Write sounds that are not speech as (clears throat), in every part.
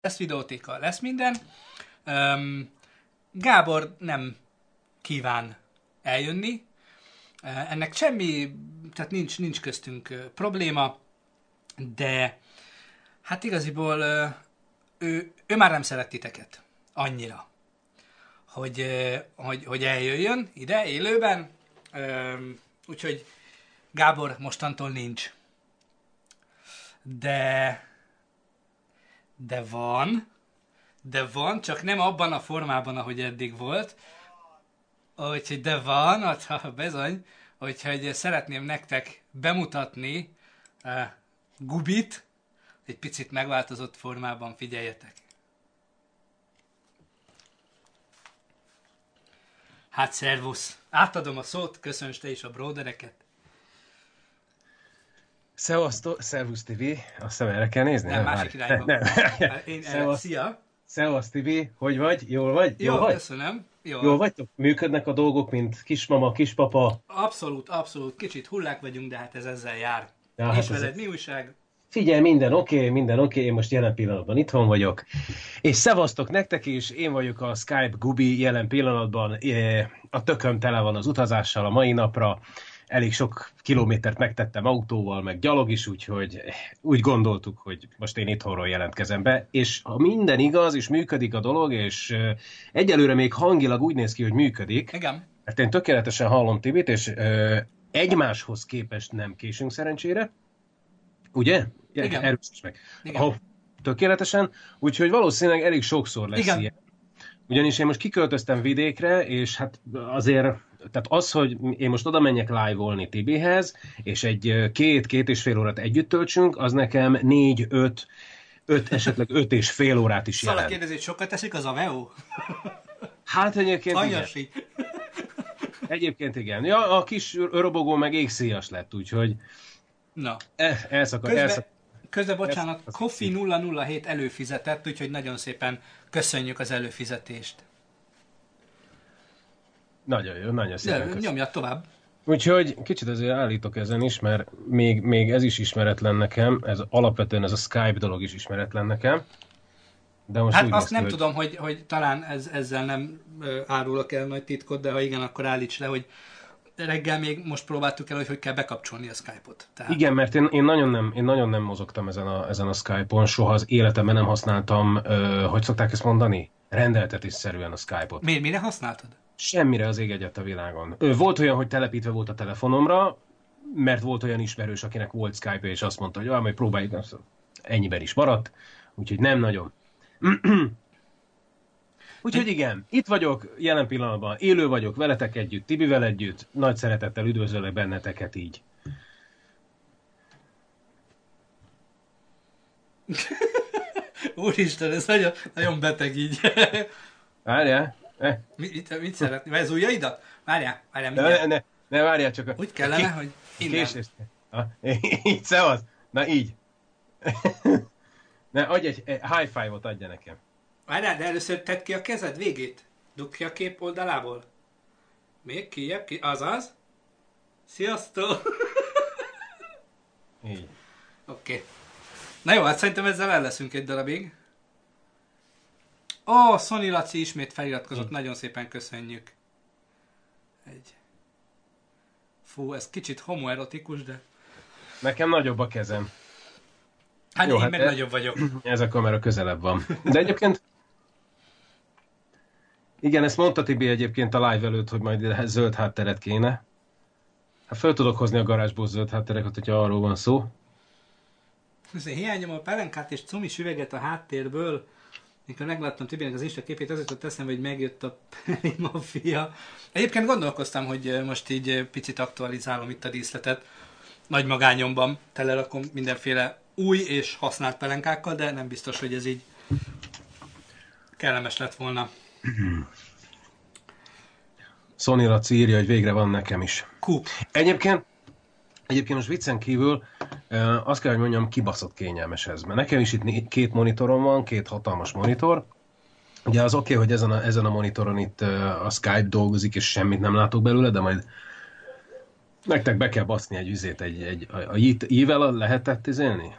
lesz videótéka, lesz minden. Um, Gábor nem kíván eljönni. Uh, ennek semmi, tehát nincs, nincs köztünk uh, probléma, de hát igaziból uh, ő, ő már nem szeret titeket annyira, hogy, uh, hogy, hogy eljöjjön ide élőben. Um, úgyhogy Gábor mostantól nincs. De de van, de van, csak nem abban a formában, ahogy eddig volt. Úgyhogy de van, hát bezony, úgyhogy szeretném nektek bemutatni uh, Gubit, egy picit megváltozott formában, figyeljetek. Hát szervusz! Átadom a szót, köszönös te is a bródereket. Szevasztok, Szervusz TV, azt erre kell nézni? Nem, másik irányba. Nem. Én, Szevasz. Szia! Szevasz TV, hogy vagy? Jól vagy? Jó, Jól vagy? köszönöm. Jó. Jól vagytok? Működnek a dolgok, mint kismama, kispapa? Abszolút, abszolút. Kicsit hullák vagyunk, de hát ez ezzel jár. Ja, Ja, hát És ez- veled mi újság? Figyelj, minden oké, okay, minden oké, okay. én most jelen pillanatban itthon vagyok. És szevasztok nektek is, én vagyok a Skype Gubi jelen pillanatban. Eh, A tököm tele van az utazással a mai napra. Elég sok kilométert megtettem autóval, meg gyalog is, úgyhogy úgy gondoltuk, hogy most én itthonról jelentkezem be. És ha minden igaz, és működik a dolog, és egyelőre még hangilag úgy néz ki, hogy működik, Igen. mert én tökéletesen hallom Tibit, és ö, egymáshoz képest nem késünk szerencsére. Ugye? Igen. Erősíts meg. Igen. Oh, tökéletesen. Úgyhogy valószínűleg elég sokszor lesz Igen. ilyen. Ugyanis én most kiköltöztem vidékre, és hát azért, tehát az, hogy én most oda menjek live-olni Tibihez, és egy két-két és fél órát együtt töltsünk, az nekem négy-öt, öt, esetleg (laughs) öt és fél órát is Szóval jelent. kérdezi, hogy sokat teszik az Aveo? (laughs) Hát egyébként igen. Anyasi. (laughs) Egyébként igen. Ja, a kis robogó meg égszíjas lett, úgyhogy Na. el, elszakad, Közben, elszakad. közben bocsánat, Kofi 007 előfizetett, úgyhogy nagyon szépen köszönjük az előfizetést. Nagyon jó, nagyon De, szépen köszönöm. nyomja tovább. Úgyhogy kicsit azért állítok ezen is, mert még, még ez is ismeretlen nekem, ez alapvetően ez a Skype dolog is ismeretlen nekem. De most Hát azt néz nem hogy tudom, hogy, hogy talán ez, ezzel nem árulok el nagy titkot, de ha igen, akkor állíts le, hogy reggel még most próbáltuk el, hogy hogy kell bekapcsolni a Skype-ot. Tehát, Igen, mert én, én, nagyon nem, én nagyon nem mozogtam ezen a, ezen a Skype-on, soha az életemben nem használtam, ö, hogy szokták ezt mondani? Rendeltetésszerűen a Skype-ot. Miért, mire használtad? Semmire az ég egyet a világon. Volt olyan, hogy telepítve volt a telefonomra, mert volt olyan ismerős, akinek volt Skype, és azt mondta, hogy ah, majd próbáljuk, ennyiben is maradt, úgyhogy nem nagyon. (clears throat) Úgyhogy igen, itt vagyok jelen pillanatban, élő vagyok veletek együtt, Tibivel együtt, nagy szeretettel üdvözöllek benneteket így. (laughs) Úristen, ez nagyon, nagyon beteg így. Várjál? Mit, mit, szeretni? Ez ujjaidat? Várjál, várjál, ne, mindjárt. ne, ne, ne várjál csak a... Úgy kellene, a hogy innen. Késés. Ah, (laughs) így, szevasz. Na így. (laughs) ne, adj egy, egy high five-ot adja nekem. Várjál, de először tedd ki a kezed végét. Dugd ki a kép oldalából. Még kijebb, ki, azaz. Sziasztok! Így. (laughs) Oké. Okay. Na jó, hát szerintem ezzel el leszünk egy darabig. Ó, oh, Sony Laci ismét feliratkozott, nagyon szépen köszönjük. Egy. Fú, ez kicsit homoerotikus, de... Nekem nagyobb a kezem. Hát Jó, én hát meg e- nagyobb vagyok. (clears throat) Ez a kamera közelebb van. De egyébként... Igen, ezt mondta Tibi egyébként a live előtt, hogy majd zöld hátteret kéne. Hát föl tudok hozni a garázsból zöld háttereket, hogyha arról van szó. Azért hiányom a pelenkát és cumis üveget a háttérből. Mikor megláttam Tibinek az Insta képét, az jutott eszembe, hogy megjött a Peli Mafia. Egyébként gondolkoztam, hogy most így picit aktualizálom itt a díszletet. Nagy magányomban telerakom mindenféle új és használt pelenkákkal, de nem biztos, hogy ez így kellemes lett volna. Sony Laci írja, hogy végre van nekem is. Kup. Egyébként, egyébként most viccen kívül azt kell, hogy mondjam, kibaszott kényelmes ez. Mert nekem is itt két monitorom van, két hatalmas monitor. Ugye az oké, okay, hogy ezen a, ezen a monitoron itt a Skype dolgozik, és semmit nem látok belőle, de majd nektek be kell baszni egy üzét, egy, egy a, a Yeevel lehetett izélni?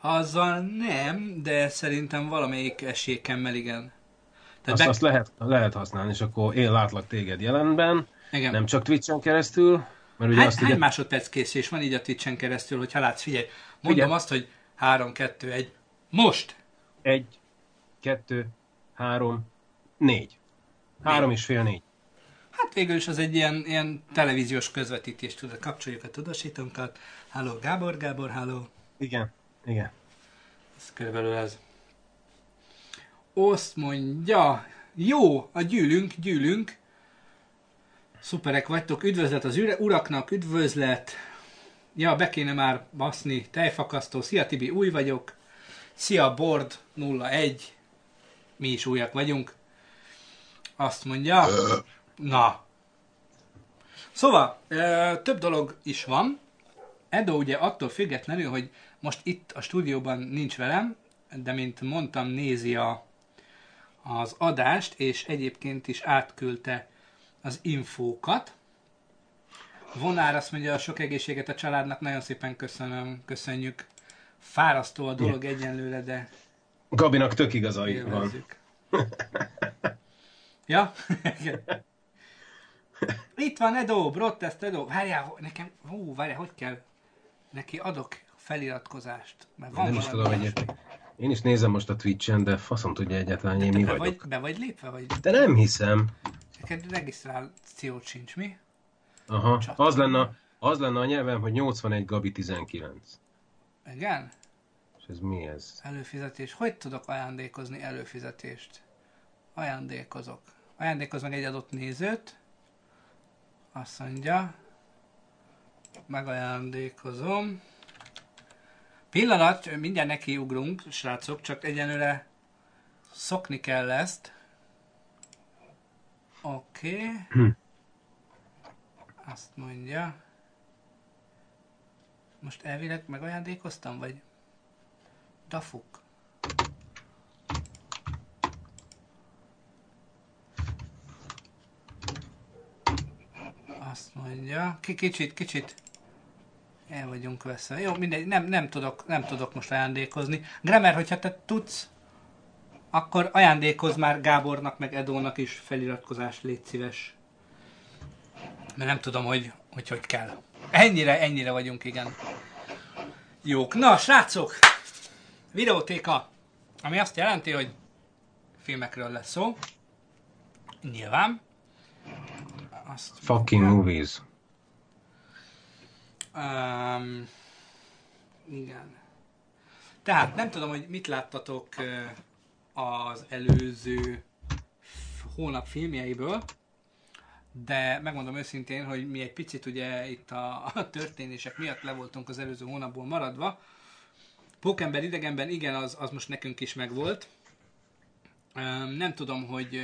Azzal nem, de szerintem valamelyik esélyekemmel igen. Tehát azt, be... azt lehet, lehet használni, és akkor én látlak téged jelenben, igen. nem csak Twitch-en keresztül. Mert ugye hány, azt hány ugye... másodperc készés van így a Twitch-en keresztül, hogyha látsz, figyelj, mondom figyelj. azt, hogy 3, 2, 1, most! 1, 2, 3, 4. 3 és fél 4. Hát végül is az egy ilyen, ilyen televíziós közvetítés, tudod, kapcsoljuk a tudósítónkat. Halló, Gábor, Gábor, halló. Igen, igen. Ez körülbelül ez. Azt mondja, jó, a gyűlünk, gyűlünk. Szuperek vagytok, üdvözlet az uraknak, üdvözlet. Ja, be kéne már baszni, tejfakasztó. Szia Tibi, új vagyok. Szia Bord 01. Mi is újak vagyunk. Azt mondja. Na. Szóval, több dolog is van. Edo ugye attól függetlenül, hogy most itt a stúdióban nincs velem, de mint mondtam, nézi a, az adást, és egyébként is átküldte az infókat. Vonár azt mondja, a sok egészséget a családnak, nagyon szépen köszönöm, köszönjük. Fárasztó a dolog egyenlőre, de... Gabinak tök igazai van. ja? (laughs) Itt van Edo, Brottest Edo. Várjál, nekem, hú, várjál, hogy kell? Neki adok feliratkozást. Mert van nem is tudom, hogy én is nézem most a Twitch-en, de faszom tudja egyáltalán, hogy mi be vagyok. Vagy, be vagy lépve, vagy? De nem hiszem. Neked regisztrációt sincs, mi? Aha, az lenne, az lenne a nyelvem, hogy 81 Gabi 19. Igen? És ez mi ez? Előfizetés. Hogy tudok ajándékozni előfizetést? Ajándékozok. Ajándékoz meg egy adott nézőt. Azt mondja. Megajándékozom. Pillanat, mindjárt nekiugrunk, srácok, csak egyenlőre szokni kell ezt. Oké. Okay. Hm. Azt mondja. Most elvileg megajándékoztam, vagy? Dafuk. Azt mondja. K- kicsit, kicsit el vagyunk veszve. Jó, mindegy, nem, nem, tudok, nem tudok most ajándékozni. Gremer, hogyha te tudsz, akkor ajándékoz már Gábornak, meg Edónak is feliratkozás, légy szíves. Mert nem tudom, hogy hogy, hogy kell. Ennyire, ennyire vagyunk, igen. Jók. Na, srácok! Videótéka. Ami azt jelenti, hogy filmekről lesz szó. Nyilván. Azt Fucking mondja. movies. Um, igen. Tehát nem tudom, hogy mit láttatok az előző hónap filmjeiből, de megmondom őszintén, hogy mi egy picit ugye itt a, a történések miatt le voltunk az előző hónapból maradva. Pókember idegenben igen, az, az most nekünk is megvolt. Nem tudom, hogy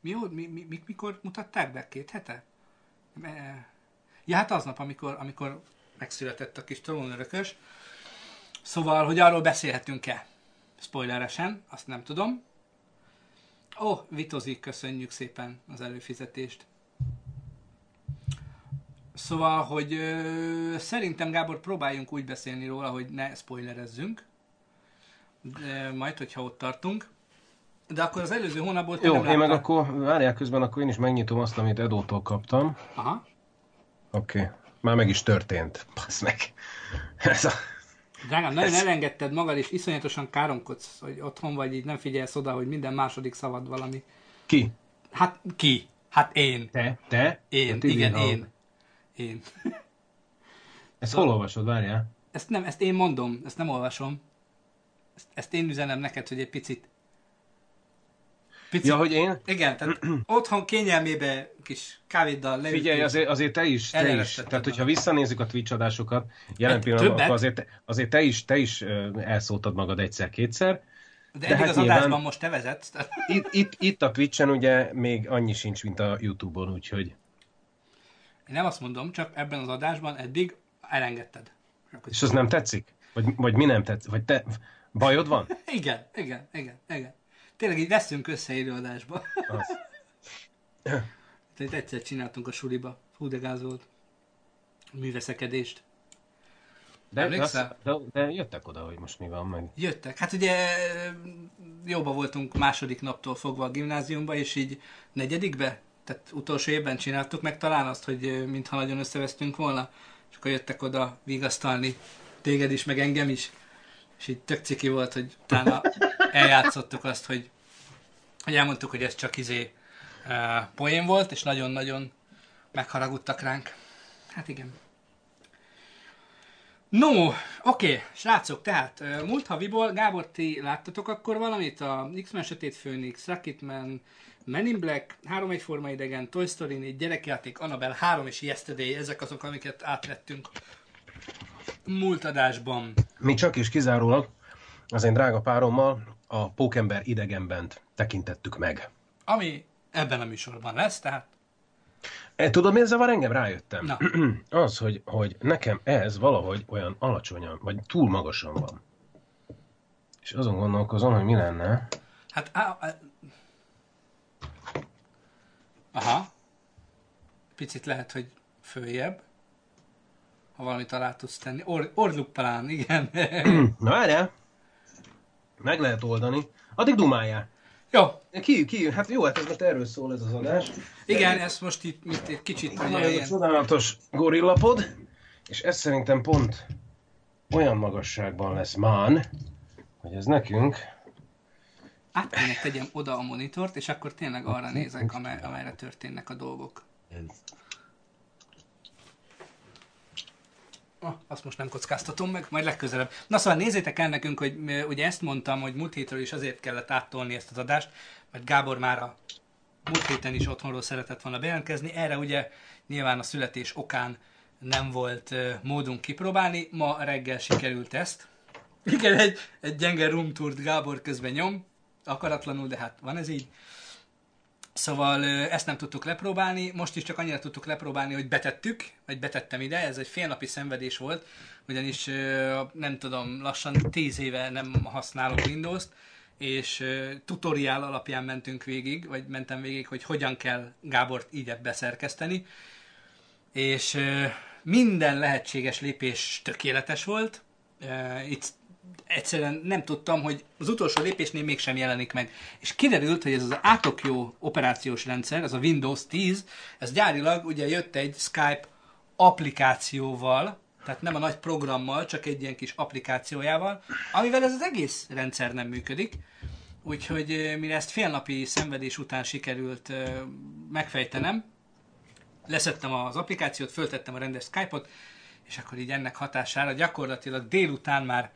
mi, mi, mi, mikor mutatták be? Két hete? Ja, hát aznap, amikor, amikor megszületett a kis trónörökös. Szóval, hogy arról beszélhetünk-e? Spoileresen, azt nem tudom. Ó, oh, Vitozik, köszönjük szépen az előfizetést. Szóval, hogy ö, szerintem Gábor próbáljunk úgy beszélni róla, hogy ne spoilerezzünk. De majd, hogyha ott tartunk. De akkor az előző hónapból Jó, én meg akkor, várjál közben, akkor én is megnyitom azt, amit Edótól kaptam. Aha. Oké, okay. már meg is történt. Passz meg. Ez a... Drágám, nagyon Ez... elengedted magad, és iszonyatosan káromkodsz, hogy otthon vagy, így nem figyelsz oda, hogy minden második szavad valami. Ki? Hát ki? Hát én. Te? Te? Én, Te igen, én. Én. Ezt szóval, hol olvasod, várjál? Ezt nem, ezt én mondom, ezt nem olvasom. Ezt, ezt én üzenem neked, hogy egy picit Picit, ja, hogy én? Igen, tehát (clears throat) otthon kényelmébe kis kávéddal leültünk. Figyelj, azért, azért te is, te is. Tehát, hogyha visszanézzük a Twitch adásokat, jelen pillanatban, akkor azért, azért te is, te is elszóltad magad egyszer-kétszer. De, de eddig hát az nyilván, adásban most te vezetsz. Itt, itt, itt a Twitch-en ugye még annyi sincs, mint a YouTube-on, úgyhogy... Én nem azt mondom, csak ebben az adásban eddig elengedted. És az nem tetszik? Vagy, vagy mi nem tetszik? Vagy te... Bajod van? (laughs) igen, igen, igen, igen. Tényleg így veszünk össze előadásba. (laughs) Tehát egyszer csináltunk a suliba. Hú, de gáz volt. Műveszekedést. De, Emlékszel? de, de, jöttek oda, hogy most mi van meg. Jöttek. Hát ugye jóba voltunk második naptól fogva a gimnáziumba, és így negyedikbe, tehát utolsó évben csináltuk meg talán azt, hogy mintha nagyon összevesztünk volna, és akkor jöttek oda vigasztalni téged is, meg engem is, és így tök ciki volt, hogy utána eljátszottuk azt, hogy, hogy elmondtuk, hogy ez csak izé uh, poén volt, és nagyon-nagyon megharagudtak ránk. Hát igen. No, oké, srácok, tehát múlt haviból, Gábor, ti láttatok akkor valamit? A X-Men Sötét Főnix, Rocketman, Men in Black, Három egyforma idegen, Toy Story 4, gyerekjáték, Annabelle 3 és Yesterday, ezek azok, amiket átvettünk múlt adásban. Mi csak is kizárólag az én drága párommal a Pókember idegenbent tekintettük meg. Ami ebben a műsorban lesz, tehát E, tudod, mi ezzel van engem? Rájöttem. Na. (clears throat) Az, hogy, hogy nekem ez valahogy olyan alacsonyan, vagy túl magasan van. És azon gondolkozom, hogy mi lenne. hát... Á, á, aha. Picit lehet, hogy följebb. Ha valamit alá tudsz tenni. Or, orluppalán, igen. (clears throat) Na várjál! Meg lehet oldani. Addig dumáljál. Jó, Ki, ki, hát jó, hát ez most erről szól ez az adás. igen, ezt most itt, itt egy kicsit van ez a csodálatos gorillapod, és ez szerintem pont olyan magasságban lesz mán, hogy ez nekünk Át kéne tegyem oda a monitort, és akkor tényleg arra nézek, amelyre történnek a dolgok. Ah, azt most nem kockáztatom meg, majd legközelebb. Na szóval nézzétek el nekünk, hogy ugye ezt mondtam, hogy múlt hétről is azért kellett áttolni ezt az adást, mert Gábor már a múlt héten is otthonról szeretett volna bejelentkezni. Erre ugye nyilván a születés okán nem volt módunk kipróbálni. Ma reggel sikerült ezt. Igen, egy, egy gyenge room tourt Gábor közben nyom, akaratlanul, de hát van ez így. Szóval ezt nem tudtuk lepróbálni, most is csak annyira tudtuk lepróbálni, hogy betettük, vagy betettem ide, ez egy félnapi szenvedés volt, ugyanis nem tudom, lassan 10 éve nem használok Windows-t, és tutoriál alapján mentünk végig, vagy mentem végig, hogy hogyan kell Gábort így beszerkeszteni, és minden lehetséges lépés tökéletes volt. Itt egyszerűen nem tudtam, hogy az utolsó lépésnél mégsem jelenik meg. És kiderült, hogy ez az átokjó operációs rendszer, ez a Windows 10, ez gyárilag ugye jött egy Skype applikációval, tehát nem a nagy programmal, csak egy ilyen kis applikációjával, amivel ez az egész rendszer nem működik. Úgyhogy mire ezt félnapi szenvedés után sikerült megfejtenem, leszettem az applikációt, föltettem a rendes Skype-ot, és akkor így ennek hatására gyakorlatilag délután már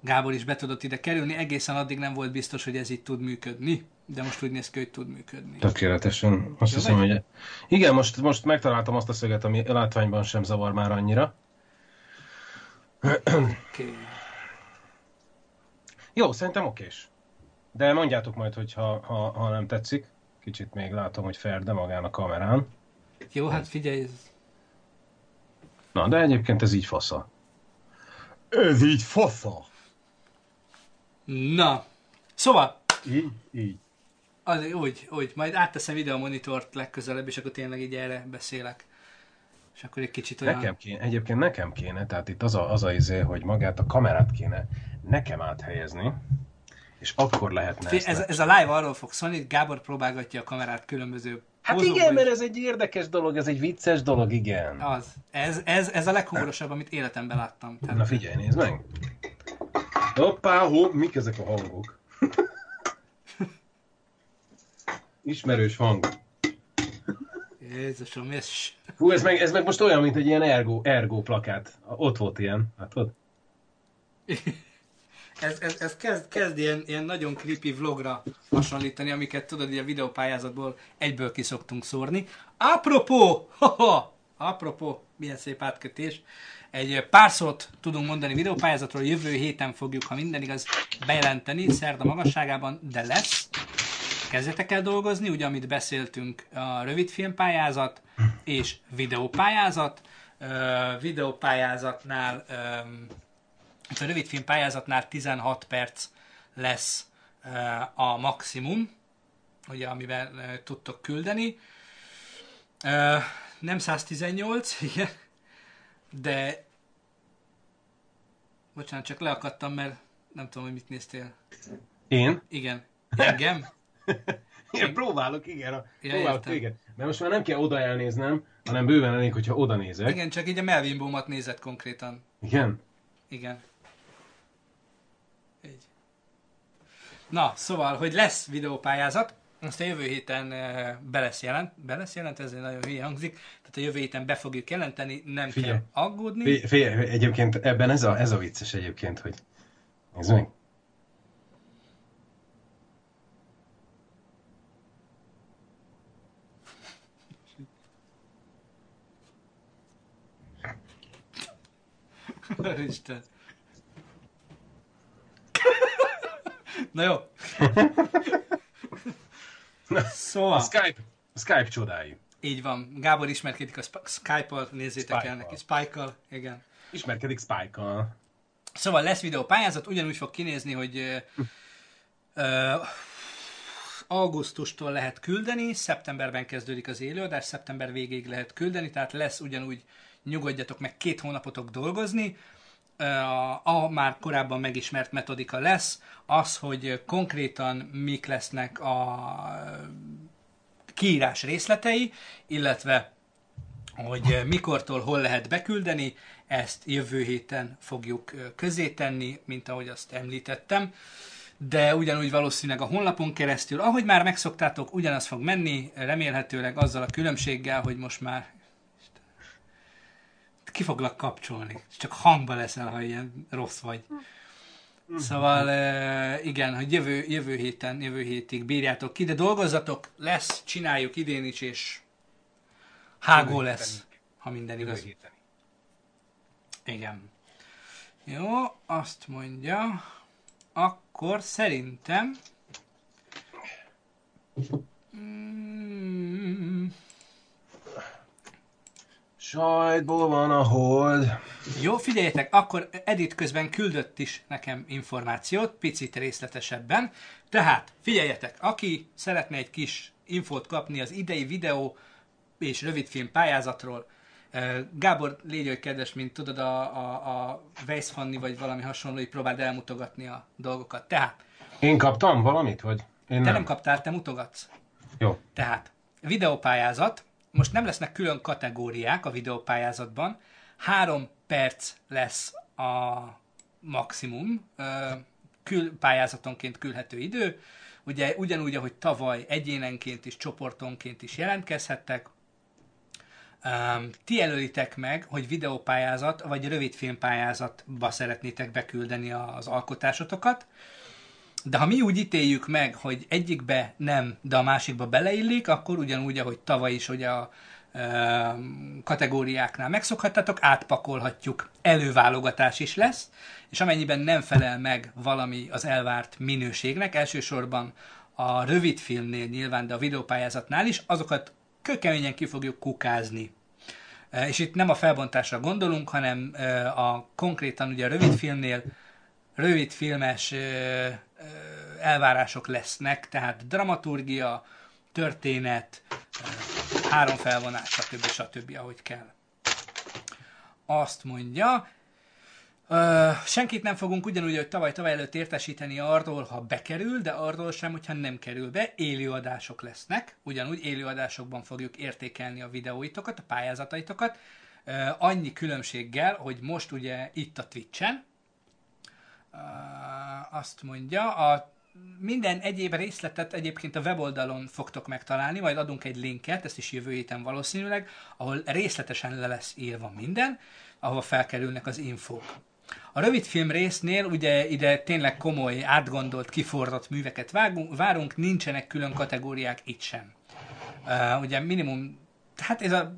Gábor is be tudott ide kerülni, egészen addig nem volt biztos, hogy ez így tud működni, de most úgy néz ki, hogy tud működni. tökéletesen. Azt Jó hiszem, vagy? hogy... Igen, most, most megtaláltam azt a szöget, ami látványban sem zavar már annyira. Okay. Jó, szerintem okés. De mondjátok majd, hogy ha, ha, ha nem tetszik. Kicsit még látom, hogy Ferde magán a kamerán. Jó, hát figyelj, ez... Na, de egyébként ez így fasza. Ez így fasza. Na, szóval, Így, így. az, úgy, úgy, majd átteszem ide a monitort legközelebb, és akkor tényleg így erre beszélek. És akkor egy kicsit olyan... Nekem kéne, egyébként nekem kéne, tehát itt az a, az a izé, hogy magát a kamerát kéne nekem áthelyezni, és akkor lehetne Fé- Ez, ez a live arról fog szólni, hogy Gábor próbálgatja a kamerát különböző Hát pózokban igen, mert ez egy érdekes dolog, ez egy vicces dolog, igen. Az. Ez, ez, ez a leghumorosabb, amit életemben láttam. Tehát, Na figyelj, nézd meg. Hoppá, hopp, mik ezek a hangok? (laughs) Ismerős hang. Jézusom, ez... Hú, ez meg, ez meg most olyan, mint egy ilyen ergo, ergo plakát. Ott volt ilyen, ott. (laughs) Ez, ez, ez kezd, kezd ilyen, ilyen nagyon creepy vlogra hasonlítani, amiket tudod, így a videópályázatból egyből ki szoktunk szórni. Apropó, (laughs) apropó, milyen szép átkötés. Egy pár szót tudunk mondani videópályázatról, jövő héten fogjuk, ha minden igaz, bejelenteni, szerda magasságában, de lesz. Kezdjetek el dolgozni, ugye, amit beszéltünk, a rövidfilmpályázat és videópályázat. Ö, videópályázatnál itt a rövidfilm pályázatnál 16 perc lesz uh, a maximum, ugye, amivel uh, tudtok küldeni. Uh, nem 118, (laughs) igen, de Bocsánat, csak leakadtam, mert nem tudom, hogy mit néztél. Én? Igen. Engem? (laughs) Én próbálok, igen. A, Ja, próbálok, igen. Mert most már nem kell oda elnéznem, hanem bőven elég, hogyha oda nézek. Igen, csak így a Melvin Boomat nézett konkrétan. Igen? Igen. Így. Na, szóval, hogy lesz videópályázat, azt a jövő héten eh, be lesz jelent, be lesz jelent, ez nagyon hülye hangzik, tehát a jövő héten be fogjuk jelenteni, nem Figyelj. kell aggódni. Fé, fé, egyébként ebben ez a, ez a vicces egyébként, hogy nézd meg. Isten. Na jó. (laughs) Szóval, A Skype, a Skype csodái. így van. Gábor ismerkedik a Sp- Skype-al, nézzétek el Spike-kal. neki. Spike-kal, igen. Ismerkedik Spike-kal. Szóval lesz videópályázat, ugyanúgy fog kinézni, hogy ö, augusztustól lehet küldeni, szeptemberben kezdődik az élőadás, szeptember végéig lehet küldeni, tehát lesz ugyanúgy, nyugodjatok meg, két hónapotok dolgozni, a, már korábban megismert metodika lesz, az, hogy konkrétan mik lesznek a kiírás részletei, illetve hogy mikortól hol lehet beküldeni, ezt jövő héten fogjuk közé tenni, mint ahogy azt említettem. De ugyanúgy valószínűleg a honlapon keresztül, ahogy már megszoktátok, ugyanaz fog menni, remélhetőleg azzal a különbséggel, hogy most már ki foglak kapcsolni. Csak hangba leszel, ha ilyen rossz vagy. Szóval igen, hogy jövő, jövő héten, jövő hétig bírjátok ki, de dolgozzatok, lesz, csináljuk idén is, és hágó lesz, ha minden igaz. Igen. Jó, azt mondja, akkor szerintem... Mm, Sajtból van a hold. Jó, figyeljetek, akkor Edit közben küldött is nekem információt, picit részletesebben. Tehát, figyeljetek, aki szeretne egy kis infót kapni az idei videó és rövidfilm pályázatról, eh, Gábor, légy olyan kedves, mint tudod, a, a, a Weiss Fanni vagy valami hasonló, így próbáld elmutogatni a dolgokat. Tehát, Én kaptam valamit, vagy? Én te nem. nem kaptál, te mutogatsz. Jó. Tehát, videópályázat, most nem lesznek külön kategóriák a videópályázatban, három perc lesz a maximum kül, pályázatonként küldhető idő. Ugye ugyanúgy, ahogy tavaly egyénenként is, csoportonként is jelentkezhettek, ti jelölitek meg, hogy videópályázat vagy rövidfilmpályázatba szeretnétek beküldeni az alkotásotokat, de ha mi úgy ítéljük meg, hogy egyikbe nem, de a másikba beleillik, akkor ugyanúgy, ahogy tavaly is, hogy a ö, kategóriáknál megszokhattatok, átpakolhatjuk, előválogatás is lesz, és amennyiben nem felel meg valami az elvárt minőségnek, elsősorban a rövid filmnél nyilván, de a videópályázatnál is, azokat kökeményen ki fogjuk kukázni. És itt nem a felbontásra gondolunk, hanem a konkrétan ugye a rövidfilmnél rövidfilmes ö, ö, elvárások lesznek, tehát dramaturgia, történet, ö, három felvonás, stb. stb. ahogy kell. Azt mondja, ö, senkit nem fogunk ugyanúgy, hogy tavaly tavaly előtt értesíteni arról, ha bekerül, de arról sem, hogyha nem kerül be, élőadások lesznek, ugyanúgy élőadásokban fogjuk értékelni a videóitokat, a pályázataitokat, ö, annyi különbséggel, hogy most ugye itt a Twitch-en, Uh, azt mondja, a minden egyéb részletet egyébként a weboldalon fogtok megtalálni, majd adunk egy linket, ezt is jövő héten valószínűleg, ahol részletesen le lesz írva minden, ahova felkerülnek az infók. A rövidfilm résznél ugye ide tényleg komoly, átgondolt, kifordott műveket vágunk, várunk, nincsenek külön kategóriák itt sem. Uh, ugye minimum, hát ez a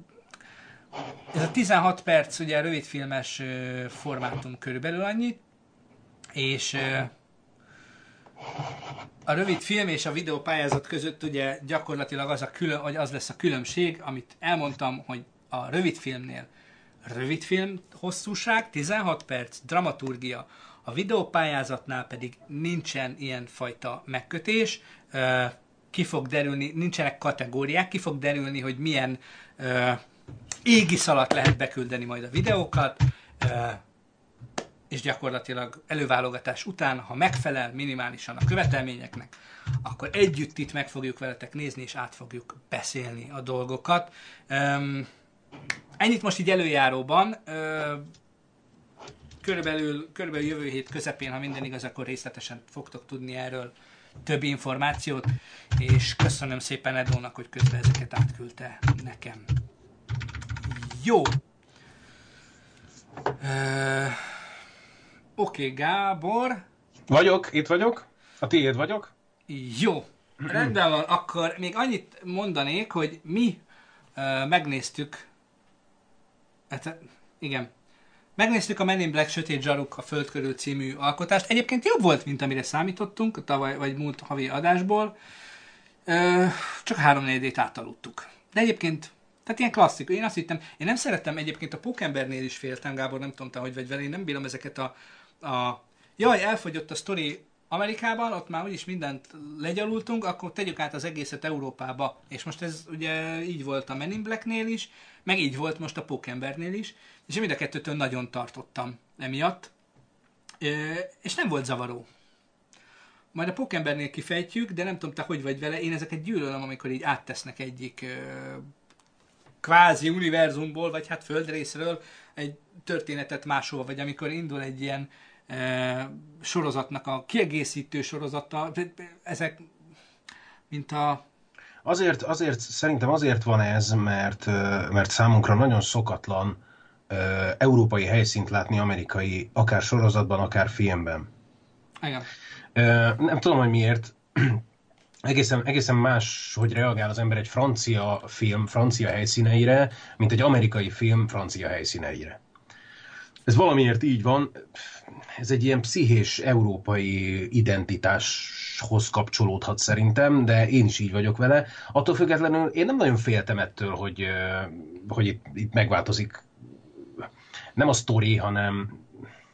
ez a 16 perc ugye rövidfilmes uh, formátum körülbelül annyit, és ö, a rövid film és a videópályázat között ugye gyakorlatilag az, a külön, vagy az lesz a különbség, amit elmondtam, hogy a rövid filmnél rövid film hosszúság, 16 perc, dramaturgia, a videópályázatnál pedig nincsen ilyen fajta megkötés, ki fog derülni, nincsenek kategóriák, ki fog derülni, hogy milyen ö, égisz alatt lehet beküldeni majd a videókat, és gyakorlatilag előválogatás után, ha megfelel minimálisan a követelményeknek, akkor együtt itt meg fogjuk veletek nézni, és át fogjuk beszélni a dolgokat. Um, ennyit most így előjáróban. Uh, körülbelül, körülbelül jövő hét közepén, ha minden igaz, akkor részletesen fogtok tudni erről több információt, és köszönöm szépen Edónak, hogy közben ezeket átküldte nekem. Jó. Uh, Oké, okay, Gábor. Vagyok, itt vagyok. A tiéd vagyok. Jó. Rendben van, akkor még annyit mondanék, hogy mi uh, megnéztük, hát igen, Megnéztük a Men in Black Sötét Zsaruk a Föld körül című alkotást. Egyébként jobb volt, mint amire számítottunk a tavaly vagy múlt havi adásból. Ö, csak 3 4 átaludtuk. De egyébként, tehát ilyen klasszik. Én azt hittem, én nem szerettem egyébként a Pókembernél is féltem, Gábor, nem tudom te, hogy vagy vele, én nem bírom ezeket a, a jaj, elfogyott a sztori Amerikában, ott már úgyis mindent legyalultunk, akkor tegyük át az egészet Európába. És most ez ugye így volt a Men in Blacknél is, meg így volt most a Pókembernél is, és mind a kettőtől nagyon tartottam emiatt, és nem volt zavaró. Majd a Pókembernél kifejtjük, de nem tudom te hogy vagy vele, én ezeket gyűlölöm, amikor így áttesznek egyik kvázi univerzumból, vagy hát földrészről egy történetet máshol, vagy amikor indul egy ilyen sorozatnak a kiegészítő sorozata, ezek mint a Azért, azért, szerintem azért van ez, mert, mert számunkra nagyon szokatlan európai helyszínt látni amerikai, akár sorozatban, akár filmben. Igen. Nem tudom, hogy miért. (clears throat) Egészen, egészen más, hogy reagál az ember egy francia film francia helyszíneire, mint egy amerikai film francia helyszíneire. Ez valamiért így van. Ez egy ilyen pszichés európai identitáshoz kapcsolódhat szerintem, de én is így vagyok vele. Attól függetlenül én nem nagyon féltem ettől, hogy, hogy itt, itt megváltozik nem a sztori, hanem,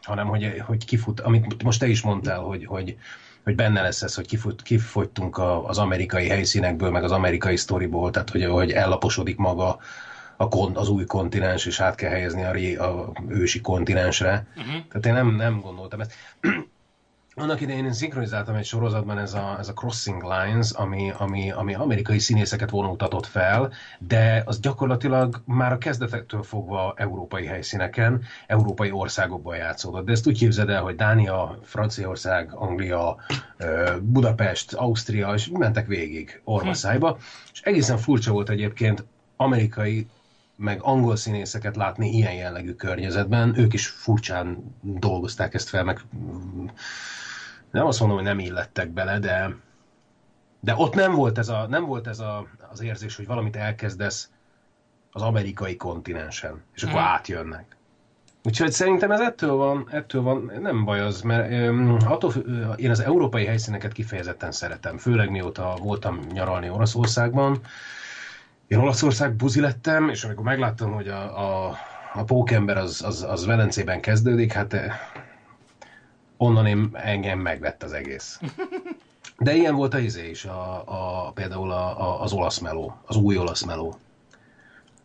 hanem hogy, hogy kifut, amit most te is mondtál, hogy, hogy, hogy benne lesz ez, hogy kifut, kifogytunk az amerikai helyszínekből, meg az amerikai sztoriból, tehát hogy, hogy ellaposodik maga a kon, az új kontinens, és át kell helyezni a, ré, a ősi kontinensre. Uh-huh. Tehát én nem, nem gondoltam ezt. (clears throat) Annak idején én szinkronizáltam egy sorozatban ez a, ez a Crossing Lines, ami, ami, ami amerikai színészeket vonultatott fel, de az gyakorlatilag már a kezdetektől fogva európai helyszíneken, európai országokban játszódott. De ezt úgy képzeld el, hogy Dánia, Franciaország, Anglia, Budapest, Ausztria, és mentek végig orvaszájba, és egészen furcsa volt egyébként amerikai meg angol színészeket látni ilyen jellegű környezetben. Ők is furcsán dolgozták ezt fel, meg nem azt mondom, hogy nem illettek bele, de, de ott nem volt ez, a, nem volt ez a, az érzés, hogy valamit elkezdesz az amerikai kontinensen, és akkor mm. átjönnek. Úgyhogy szerintem ez ettől van, ettől van, nem baj az, mert um, attól, én az európai helyszíneket kifejezetten szeretem, főleg mióta voltam nyaralni Olaszországban. Én Olaszország buzi lettem, és amikor megláttam, hogy a, a, a pókember az, az, az Velencében kezdődik, hát onnan én, engem megvett az egész. De ilyen volt a izé is, a, a, például a, a, az olasz meló, az új olasz meló.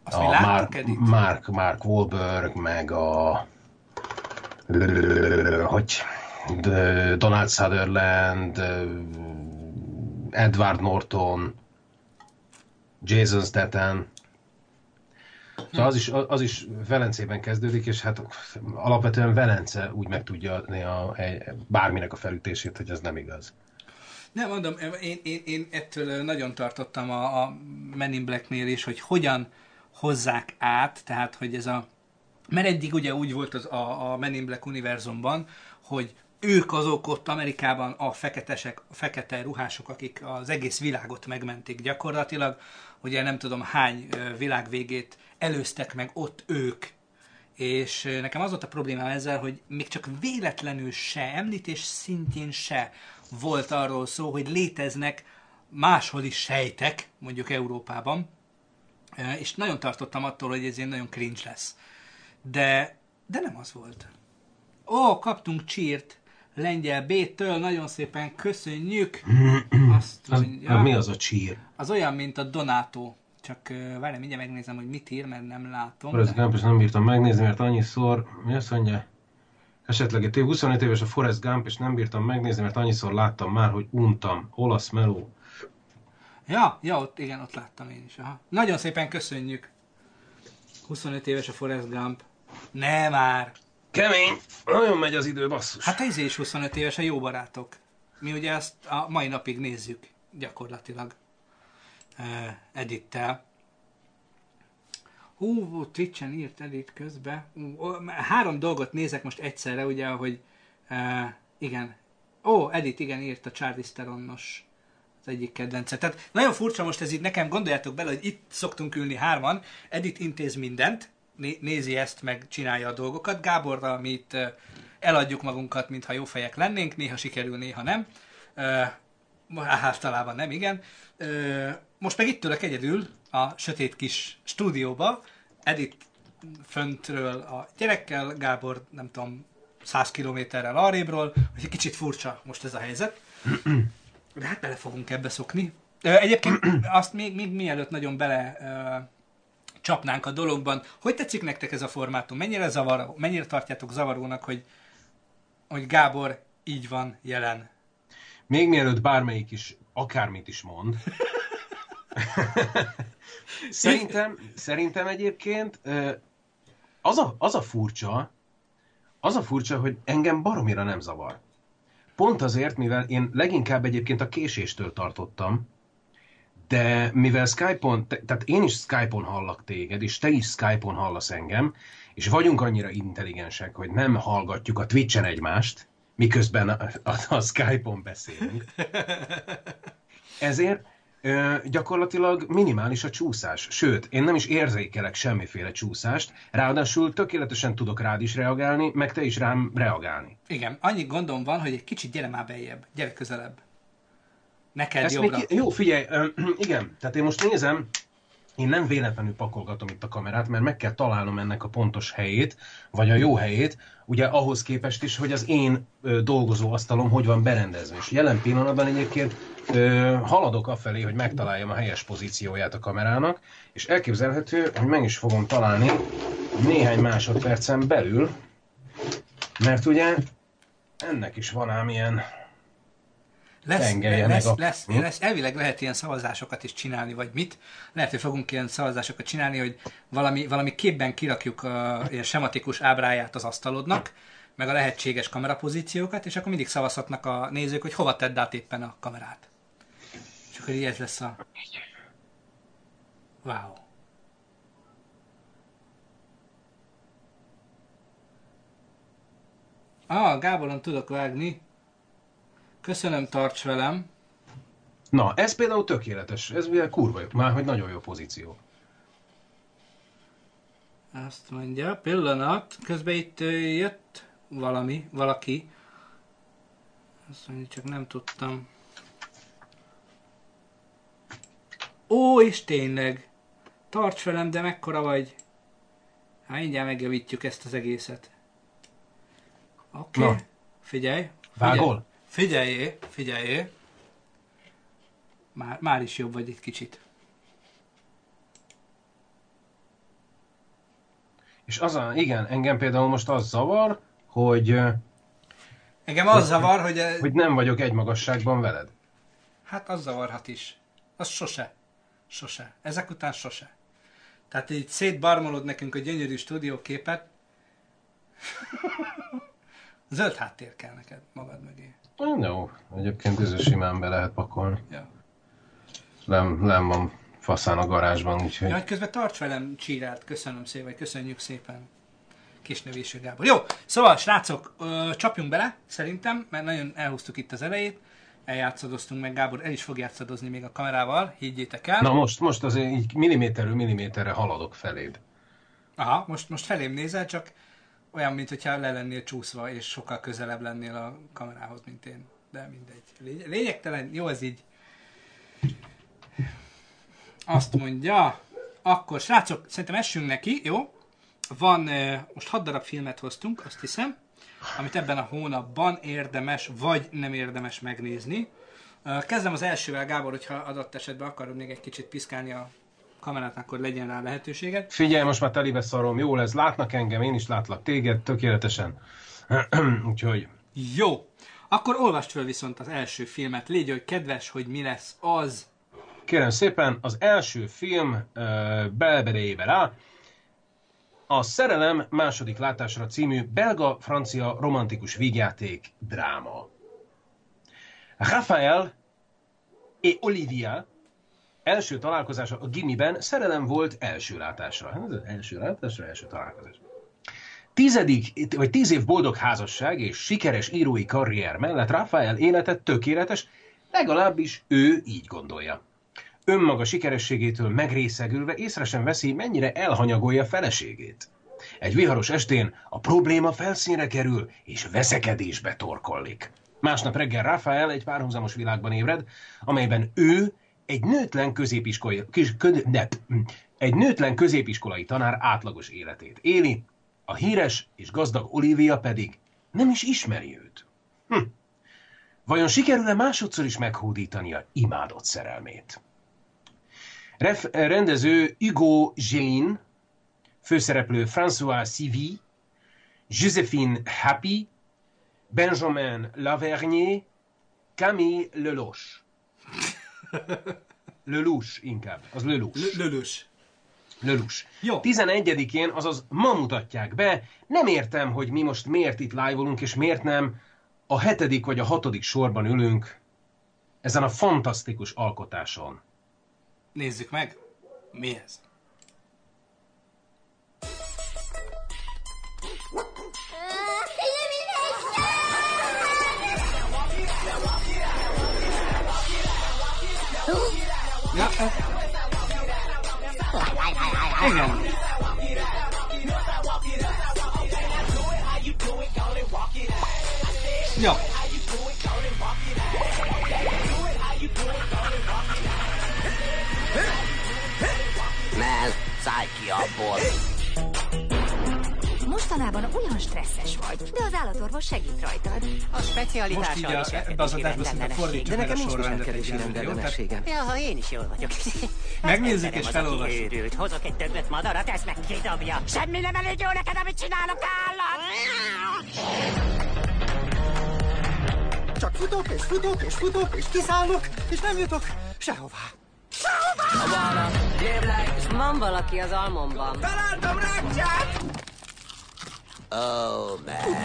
Azt a Mark, Mark, Mark Wahlberg, meg a hogy Donald Sutherland, Edward Norton, Jason Statham, Szóval az is, az is Velencében kezdődik, és hát alapvetően Velence úgy meg tudja adni a, bárminek a felütését, hogy ez nem igaz. Nem, mondom, én, én, én ettől nagyon tartottam a, a Men in Black-nél is, hogy hogyan hozzák át, tehát hogy ez a... Mert eddig ugye úgy volt az, a, a Men in Black univerzumban, hogy ők azok ott Amerikában a feketesek, a fekete ruhások, akik az egész világot megmentik gyakorlatilag, ugye nem tudom hány világvégét előztek meg ott ők. És nekem az volt a problémám ezzel, hogy még csak véletlenül se, említés szintjén se volt arról szó, hogy léteznek máshol is sejtek, mondjuk Európában, és nagyon tartottam attól, hogy ez ilyen nagyon cringe lesz. De, de nem az volt. Ó, kaptunk csírt lengyel B-től, nagyon szépen köszönjük. (clears throat) Azt az, mi az a csír? Az olyan, mint a Donato. Csak várj, mindjárt megnézem, hogy mit ír, mert nem látom. de... nem, nem bírtam megnézni, mert annyiszor, mi azt mondja? Esetleg egy 25 éves a Forrest Gump, és nem bírtam megnézni, mert annyiszor láttam már, hogy untam. Olasz meló. Ja, ja, ott, igen, ott láttam én is. Aha. Nagyon szépen köszönjük. 25 éves a Forrest Gump. Ne már! Kemény! Nagyon megy az idő, basszus. Hát ez is 25 éves a jó barátok. Mi ugye ezt a mai napig nézzük gyakorlatilag uh, Edittel. Hú, Twitch-en írt Edit közbe. Hú, három dolgot nézek most egyszerre, ugye, hogy uh, igen. Ó, Edit, igen, írt a Charlize Theronos az egyik kedvence. Tehát nagyon furcsa most ez itt nekem, gondoljátok bele, hogy itt szoktunk ülni hárman, Edit intéz mindent, né- nézi ezt, meg csinálja a dolgokat. Gáborral mi itt eladjuk magunkat, mintha jó fejek lennénk, néha sikerül, néha nem. Általában nem, igen. Most meg itt ülök egyedül a sötét kis stúdióba, Edit föntről a gyerekkel, Gábor nem tudom, 100 kilométerrel arrébről, hogy kicsit furcsa most ez a helyzet. De hát bele fogunk ebbe szokni. Egyébként (clears throat) azt még, még mielőtt nagyon bele csapnánk a dologban. Hogy tetszik nektek ez a formátum? Mennyire, zavaró, mennyire tartjátok zavarónak, hogy, hogy Gábor így van jelen? Még mielőtt bármelyik is akármit is mond. (laughs) szerintem, szerintem egyébként az a, az a furcsa, az a furcsa, hogy engem baromira nem zavar. Pont azért, mivel én leginkább egyébként a késéstől tartottam, de mivel Skype-on, tehát én is Skype-on hallak téged, és te is Skype-on hallasz engem, és vagyunk annyira intelligensek, hogy nem hallgatjuk a Twitch-en egymást, miközben a, a, a Skype-on beszélünk. Ezért ö, gyakorlatilag minimális a csúszás. Sőt, én nem is érzékelek semmiféle csúszást, ráadásul tökéletesen tudok rád is reagálni, meg te is rám reagálni. Igen, annyi gondom van, hogy egy kicsit gyere már beljebb, gyere közelebb. Neked Ezt jobbra. Még, jó, figyelj, ö, igen, tehát én most nézem, én nem véletlenül pakolgatom itt a kamerát, mert meg kell találnom ennek a pontos helyét, vagy a jó helyét, ugye ahhoz képest is, hogy az én ö, dolgozó asztalom hogy van berendezve. És jelen pillanatban egyébként ö, haladok afelé, hogy megtaláljam a helyes pozícióját a kamerának, és elképzelhető, hogy meg is fogom találni néhány másodpercen belül, mert ugye ennek is van ám ilyen lesz, lesz, a... lesz, hm? lesz, elvileg lehet ilyen szavazásokat is csinálni, vagy mit. Lehet, hogy fogunk ilyen szavazásokat csinálni, hogy valami, valami képben kirakjuk a ilyen sematikus ábráját az asztalodnak, meg a lehetséges kamerapozíciókat, és akkor mindig szavazhatnak a nézők, hogy hova tedd át éppen a kamerát. És akkor így ez lesz a... Wow. Ah, Gáboron tudok vágni. Köszönöm, tarts velem. Na, ez például tökéletes. Ez ugye kurva jó. Már, hogy nagyon jó pozíció. Azt mondja, pillanat, közben itt jött valami, valaki. Azt mondja, csak nem tudtam. Ó, és tényleg. Tarts velem, de mekkora vagy. Hát mindjárt megjavítjuk ezt az egészet. Oké, okay. figyelj. Vágol? Figyeljé, figyeljé. Már, már is jobb vagy egy kicsit. És az a, igen, engem például most az zavar, hogy... Engem az hogy, zavar, hogy... Hogy nem vagyok egy magasságban veled. Hát az zavarhat is. Az sose. Sose. Ezek után sose. Tehát így szétbarmolod nekünk a gyönyörű stúdióképet. (laughs) Zöld háttér kell neked magad mögé. Jó, egyébként ez simán be lehet pakolni. Ja. Nem, nem van faszán a garázsban, úgyhogy... Ja, közben tarts velem csírát, köszönöm szépen, vagy köszönjük szépen. Kisnövésű Gábor. Jó, szóval srácok, ö, csapjunk bele, szerintem, mert nagyon elhúztuk itt az elejét. Eljátszadoztunk meg, Gábor el is fog játszadozni még a kamerával, higgyétek el. Na most, most azért így milliméterről milliméterre haladok feléd. Aha, most, most felém nézel, csak olyan, mint hogyha le lennél csúszva, és sokkal közelebb lennél a kamerához, mint én. De mindegy. Lényegtelen, jó ez így. Azt mondja, akkor srácok, szerintem essünk neki, jó? Van, most hat darab filmet hoztunk, azt hiszem, amit ebben a hónapban érdemes, vagy nem érdemes megnézni. Kezdem az elsővel, Gábor, hogyha adott esetben akarod még egy kicsit piszkálni a kamerát, akkor legyen rá lehetőséget. Figyelj, most már telibe szarom, jó lesz, látnak engem, én is látlak téged, tökéletesen. (clears throat) Úgyhogy Jó. Akkor olvast fel viszont az első filmet. Légy, hogy kedves, hogy mi lesz az. kérem szépen, az első film uh, belbedéjébe rá, a Szerelem második látásra című belga-francia romantikus vígjáték dráma. Raphael és Olivia első találkozása a gimiben szerelem volt első látásra. Hát ez első látásra, első találkozás. Tizedik, vagy tíz év boldog házasság és sikeres írói karrier mellett Raphael élete tökéletes, legalábbis ő így gondolja. Önmaga sikerességétől megrészegülve észre sem veszi, mennyire elhanyagolja feleségét. Egy viharos estén a probléma felszínre kerül, és veszekedésbe torkollik. Másnap reggel Rafael egy párhuzamos világban ébred, amelyben ő egy nőtlen középiskolai, kis, kö, ne, egy nőtlen középiskolai tanár átlagos életét éli, a híres és gazdag Olivia pedig nem is ismeri őt. Hm. Vajon sikerül-e másodszor is meghódítania imádott szerelmét? Ref, rendező Hugo Gélin, főszereplő François Civy, Joséphine Happy, Benjamin Lavernier, Camille Lelouch. Lelouch inkább, az Lelouch. Lölös. Lelouch. Jó. 11-én, azaz ma mutatják be. Nem értem, hogy mi most miért itt live és miért nem a hetedik vagy a hatodik sorban ülünk ezen a fantasztikus alkotáson. Nézzük meg. Mi ez? Ja, ez... Igen. Ja. Mel, szállj ki abból! Mostanában olyan stresszes vagy, de az állatorvos segít rajtad. A Most így a, is ebbe az adásba rendellenesség. fordítsuk meg a nekem nincs sorrendet viselkedési egyelőre, jó? Tehát rendellenességem. Ja, ha én is jól vagyok. Megnézzük és felolvassuk. Őrült. Hozok egy többet madarat, ezt meg kidobja. Semmi nem elég jó neked, amit csinálok, állat! Csak futok, és futok, és futok, és kiszállok, és nem jutok sehová. Van valaki az almomban. Találtam rákcsát! Oh, man.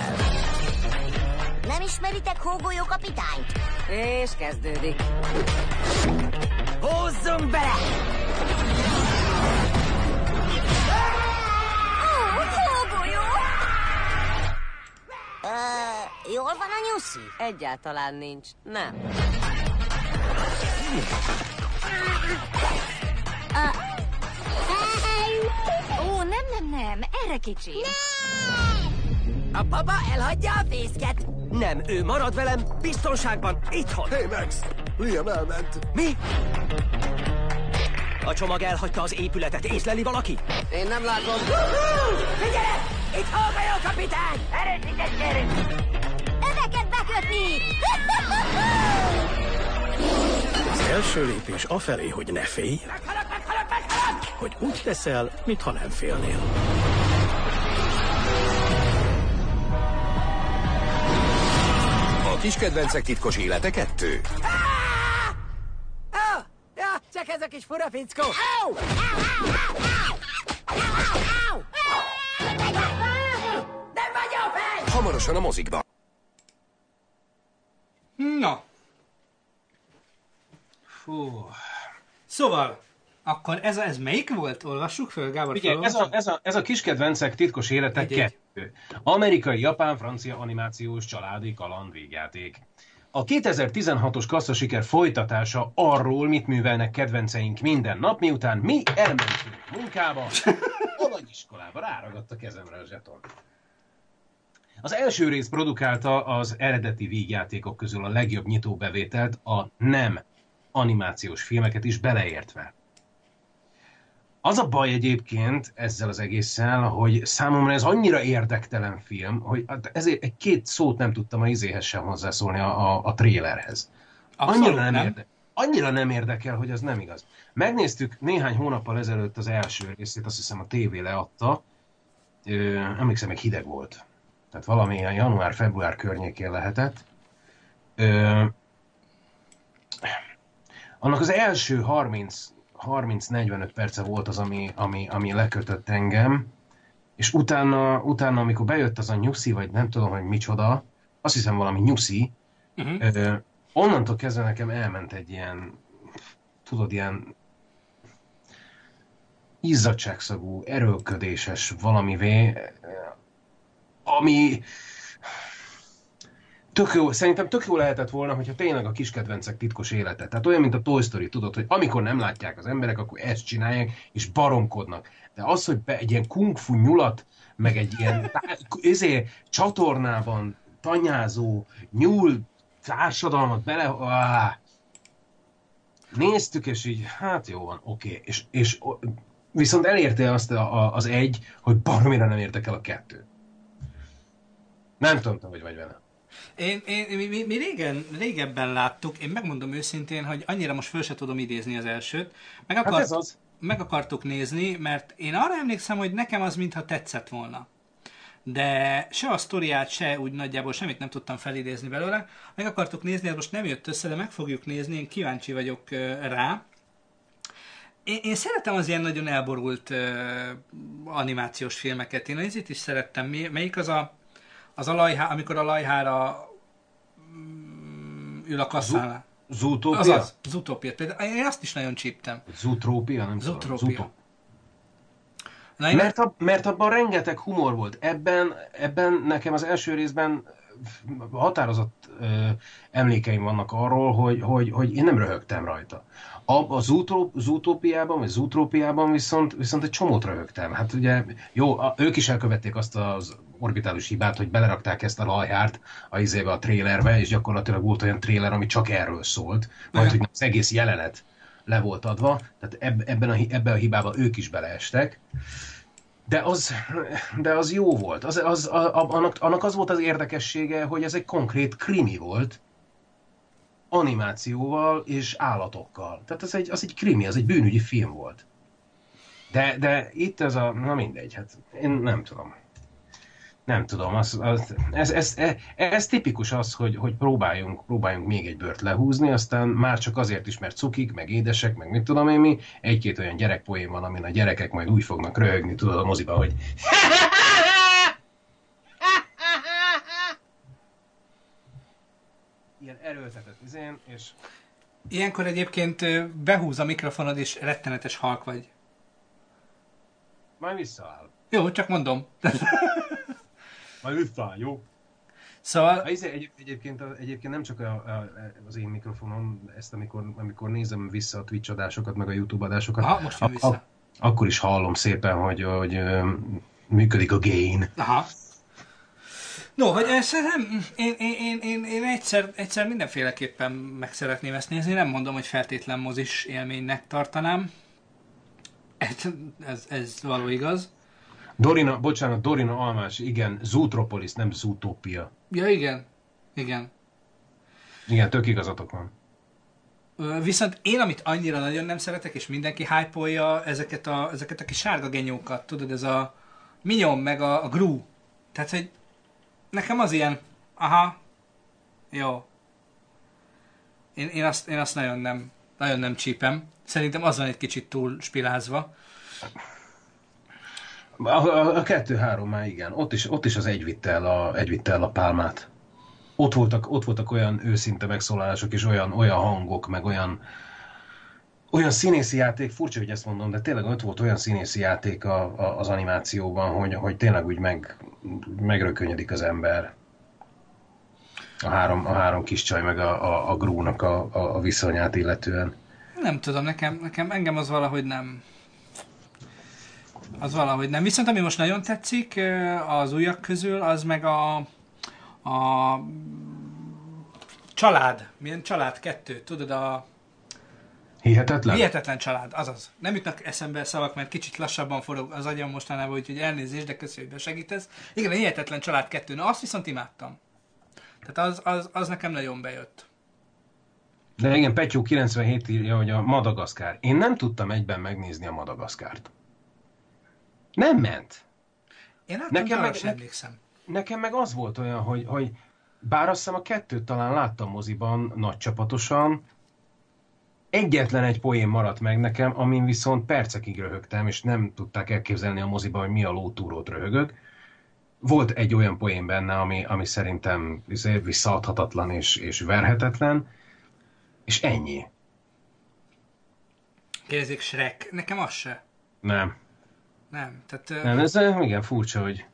Nem ismeritek Hógolyó kapitányt? És kezdődik. Húzzunk bele! Ó, Hógolyó! Ö, jól van a nyuszi? Egyáltalán nincs. Nem. Ó, nem, nem, nem, erre kicsi. A baba elhagyja a fészket. Nem, ő marad velem biztonságban, itthon. Hey Max, Liam elment. Mi? A csomag elhagyta az épületet. Észleli valaki? Én nem látom. Figyelj! Itt Hógolyó kapitány! Erősített gyerünk! Öveket bekötni! Az első lépés afelé, hogy ne félj, hogy úgy teszel, mintha nem félnél. kis kedvencek titkos élete kettő. Ja, csak ez a kis fura fickó. Nem vagyok! Hamarosan a mozikba. Na. Fú. Szóval, akkor ez, a, ez melyik volt? Olvassuk föl, Gábor. Figyelj, ez a, ez, a, ez a kis kedvencek titkos élete kettő. Amerikai, japán, francia animációs családi kaland végjáték. A 2016-os kasszasiker folytatása arról, mit művelnek kedvenceink minden nap, miután mi elmentünk munkába, (laughs) alagiskolába ráragadt a kezemre a zseton. Az első rész produkálta az eredeti vígjátékok közül a legjobb nyitóbevételt, a nem animációs filmeket is beleértve. Az a baj egyébként ezzel az egésszel, hogy számomra ez annyira érdektelen film, hogy hát ezért egy két szót nem tudtam a izéhez sem hozzászólni a, a, a trélerhez. Abszolút annyira nem, nem. Érde, annyira nem érdekel, hogy az nem igaz. Megnéztük néhány hónappal ezelőtt az első részét, azt hiszem a tévé leadta. Ö, emlékszem, meg hideg volt. Tehát valami a január-február környékén lehetett. Ö, annak az első 30 30-45 perce volt az, ami, ami, ami lekötött engem, és utána, utána, amikor bejött az a nyuszi, vagy nem tudom, hogy micsoda, azt hiszem valami nyuszi, uh-huh. ö, onnantól kezdve nekem elment egy ilyen, tudod, ilyen izzadságszagú, erőlködéses valamivé, ami tök jó, szerintem tök jó lehetett volna, hogyha tényleg a kiskedvencek titkos élete. Tehát olyan, mint a Toy Story, tudod, hogy amikor nem látják az emberek, akkor ezt csinálják, és baromkodnak. De az, hogy be egy ilyen kung fu nyulat, meg egy ilyen ezért (laughs) csatornában tanyázó nyúl társadalmat bele... Áh, néztük, és így, hát jó van, oké. Okay. És, és viszont elérte azt a, a, az egy, hogy baromira nem értek el a kettő. Nem tudom, hogy vagy vele. Én, én, mi, mi, mi régen, régebben láttuk, én megmondom őszintén, hogy annyira most föl se tudom idézni az elsőt. Meg, akart, hát ez az. meg akartuk nézni, mert én arra emlékszem, hogy nekem az mintha tetszett volna. De se a sztoriát, se úgy nagyjából semmit nem tudtam felidézni belőle. Meg akartuk nézni, ez most nem jött össze, de meg fogjuk nézni, én kíváncsi vagyok rá. Én, én szeretem az ilyen nagyon elborult uh, animációs filmeket. Én az itt is szerettem. Melyik az a az a lajhá, amikor a lajhára ül a kasszánál. Zootópia? Azaz, Zootópia. Például én azt is nagyon csíptem. Zootrópia, nem Zootrópia. Na, én... mert, a, mert abban rengeteg humor volt. Ebben, ebben nekem az első részben határozott ö, emlékeim vannak arról, hogy, hogy, hogy én nem röhögtem rajta. A, a Zootópiában, vagy Zootrópiában viszont, viszont egy csomót röhögtem. Hát ugye, jó, a, ők is elkövették azt az orbitális hibát, hogy belerakták ezt a lajhárt a izébe a trélerbe, és gyakorlatilag volt olyan tréler, ami csak erről szólt, majd hogy az egész jelenet le volt adva, tehát ebben a, ebben a hibában ők is beleestek. De az, de az jó volt. Az, az, a, annak, annak az volt az érdekessége, hogy ez egy konkrét krimi volt, animációval és állatokkal. Tehát ez egy, az egy krimi, az egy bűnügyi film volt. De, de itt ez a, na mindegy, hát én nem tudom nem tudom, az, az, ez, ez, ez, ez tipikus az, hogy, hogy próbáljunk, próbáljunk még egy bört lehúzni, aztán már csak azért is, mert cukik, meg édesek, meg mit tudom én mi, egy-két olyan gyerekpoén van, amin a gyerekek majd úgy fognak röhögni, tudod a moziba, hogy ilyen erőltetett izén, és... Ilyenkor egyébként behúz a mikrofonod, és rettenetes halk vagy. Majd visszaáll. Jó, csak mondom. (laughs) Majd vissza, jó? Szóval... Egy, egy, egyébként, egyébként nem csak a, a, az én mikrofonom, ezt amikor, amikor nézem vissza a Twitch adásokat, meg a YouTube adásokat, Aha, most vissza. A, akkor is hallom szépen, hogy, hogy működik a gain. Aha. No, hogy én, én, én, én, én egyszer, egyszer mindenféleképpen meg szeretném ezt nézni, nem mondom, hogy feltétlen mozis élménynek tartanám. Ez, ez, ez való igaz. Dorina, bocsánat, Dorina Almás, igen, Zootropolis, nem Zootopia. Ja, igen. Igen. Igen, tök igazatok van. Viszont én, amit annyira nagyon nem szeretek, és mindenki hype ezeket a, ezeket a kis sárga genyókat, tudod, ez a Minion meg a, a Gru. Tehát, hogy nekem az ilyen, aha, jó. Én, én, azt, én azt nagyon nem, nagyon nem csípem. Szerintem az van egy kicsit túl spilázva. A, a, a kettő-három már igen. Ott is, ott is az egy vitte el a, egy vitte el a pálmát. Ott voltak, ott voltak olyan őszinte megszólalások, és olyan, olyan hangok, meg olyan, olyan színészi játék, furcsa, hogy ezt mondom, de tényleg ott volt olyan színészi játék a, a, az animációban, hogy, hogy tényleg úgy meg, megrökönyedik az ember. A három, a három kis csaj, meg a, a, a grúnak a, a, a viszonyát illetően. Nem tudom, nekem, nekem engem az valahogy nem, az valahogy nem. Viszont ami most nagyon tetszik az újak közül, az meg a, a család. Milyen család kettő? Tudod, a Hihetetlen? Hihetetlen család, azaz. Nem jutnak eszembe szavak, mert kicsit lassabban forog az agyam mostanában, úgyhogy elnézést, de köszönjük, hogy besegítesz. Igen, a Hihetetlen család kettő, na azt viszont imádtam. Tehát az, az, az nekem nagyon bejött. De igen, Petyó 97 írja, hogy a Madagaszkár. Én nem tudtam egyben megnézni a Madagaszkárt. Nem ment. Én nekem meg, emlékszem. nekem meg az volt olyan, hogy, hogy bár azt hiszem a kettőt talán láttam moziban nagy csapatosan, egyetlen egy poén maradt meg nekem, amin viszont percekig röhögtem, és nem tudták elképzelni a moziban, hogy mi a lótúrót röhögök. Volt egy olyan poén benne, ami, ami szerintem izé visszaadhatatlan és, és verhetetlen, és ennyi. Kérdezik Shrek. Nekem az se. Nem. Nem. Tehát, Nem, ez igen furcsa, hogy...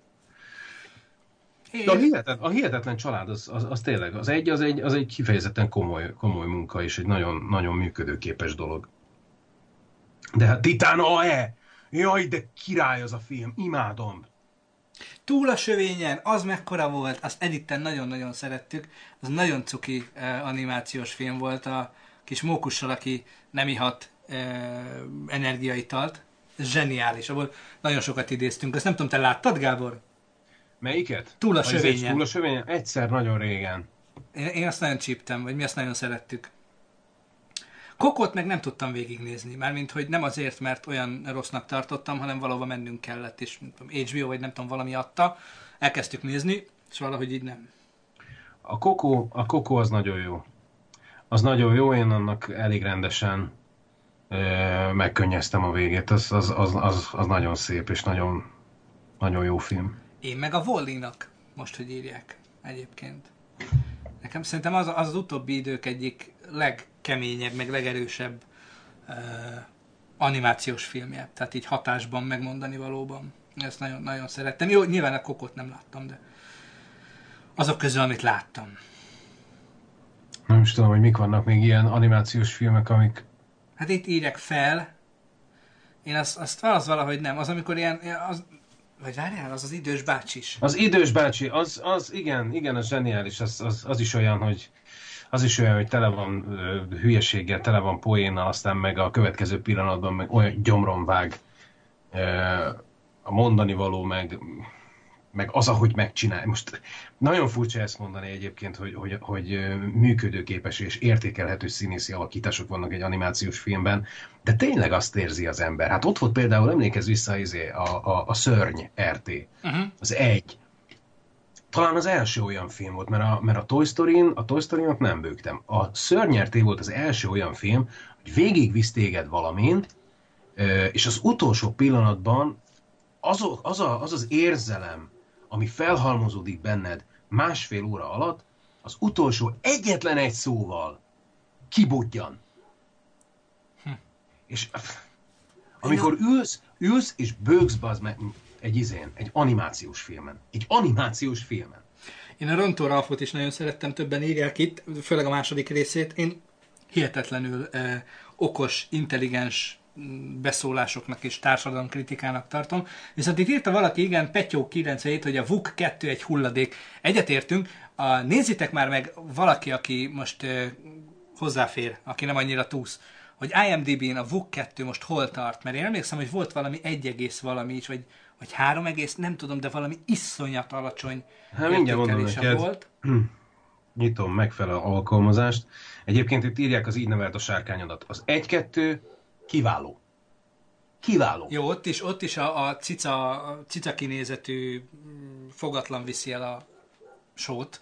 De a hihetetlen, a hihetetlen család, az, az, az tényleg, az egy, az egy, az egy kifejezetten komoly, komoly munka, és egy nagyon, nagyon működőképes dolog. De hát Titán AE! Jaj, de király az a film, imádom! Túl a sövényen, az mekkora volt, azt Editten nagyon-nagyon szerettük. Az nagyon cuki eh, animációs film volt a kis mókussal, aki nem ihat eh, energiaitalt. Zseniális, abból nagyon sokat idéztünk. Azt nem tudom, te láttad, Gábor? Melyiket? Túl a egy sövényen. Túl a sövényen? Egyszer nagyon régen. Én, én azt nagyon csíptem, vagy mi azt nagyon szerettük. Kokot meg nem tudtam végignézni, mármint, hogy nem azért, mert olyan rossznak tartottam, hanem valahova mennünk kellett, és nem tudom, HBO, vagy nem tudom, valami adta. Elkezdtük nézni, és valahogy így nem. A Coco, a Coco az nagyon jó. Az nagyon jó, én annak elég rendesen megkönnyeztem a végét. Az, az, az, az, az nagyon szép, és nagyon, nagyon jó film. Én meg a Vollinak, most, hogy írják egyébként. Nekem szerintem az az, az utóbbi idők egyik legkeményebb, meg legerősebb uh, animációs filmje. Tehát így hatásban megmondani valóban. Ezt nagyon, nagyon szerettem. Jó, nyilván a kokot nem láttam, de azok közül, amit láttam. Nem is tudom, hogy mik vannak még ilyen animációs filmek, amik... Hát itt írják fel. Én azt, azt az valahogy nem. Az, amikor ilyen, az, vagy várjál, az az idős bácsis. Az idős bácsi, az, az igen, igen, az zseniális, az, az, az is olyan, hogy az is olyan, hogy tele van ö, hülyeséggel, tele van poénnal, aztán meg a következő pillanatban meg olyan gyomron vág ö, a mondani való, meg, meg az, ahogy megcsinál. Most nagyon furcsa ezt mondani egyébként, hogy, hogy, hogy működőképes és értékelhető színészi alakítások vannak egy animációs filmben, de tényleg azt érzi az ember. Hát ott volt például, emlékezz vissza izé, a, a, a Szörny RT, Uh-huh. az egy. Talán az első olyan film volt, mert a, mert a Toy Story-n, a Toy Story-nak nem bőgtem. A Szörnyerté volt az első olyan film, hogy végigvisz téged valamin, ö, és az utolsó pillanatban az, az, a, az az érzelem, ami felhalmozódik benned másfél óra alatt, az utolsó egyetlen egy szóval kibudjan. És amikor ülsz, ülsz és bőgsz bazd meg egy izén, egy animációs filmen. Egy animációs filmen. Én a Rontó Ralfot is nagyon szerettem, többen írják itt, főleg a második részét. Én hihetetlenül eh, okos, intelligens beszólásoknak és társadalomkritikának tartom. Viszont itt írta valaki, igen, Petyó 97, hogy a VUK 2 egy hulladék. Egyetértünk, a, nézzétek már meg valaki, aki most eh, hozzáfér, aki nem annyira túsz, hogy IMDb-n a VUK 2 most hol tart, mert én emlékszem, hogy volt valami 1 egész valami is, vagy, vagy 3 egész, nem tudom, de valami iszonyat alacsony Hát értékelése volt. (clears throat) Nyitom megfelelő alkalmazást. Egyébként itt írják az így nevelt a sárkányodat. Az 1-2 kiváló. Kiváló. Jó, ott is, ott is a, a, cica, a cica kinézetű mm, fogatlan viszi el a sót.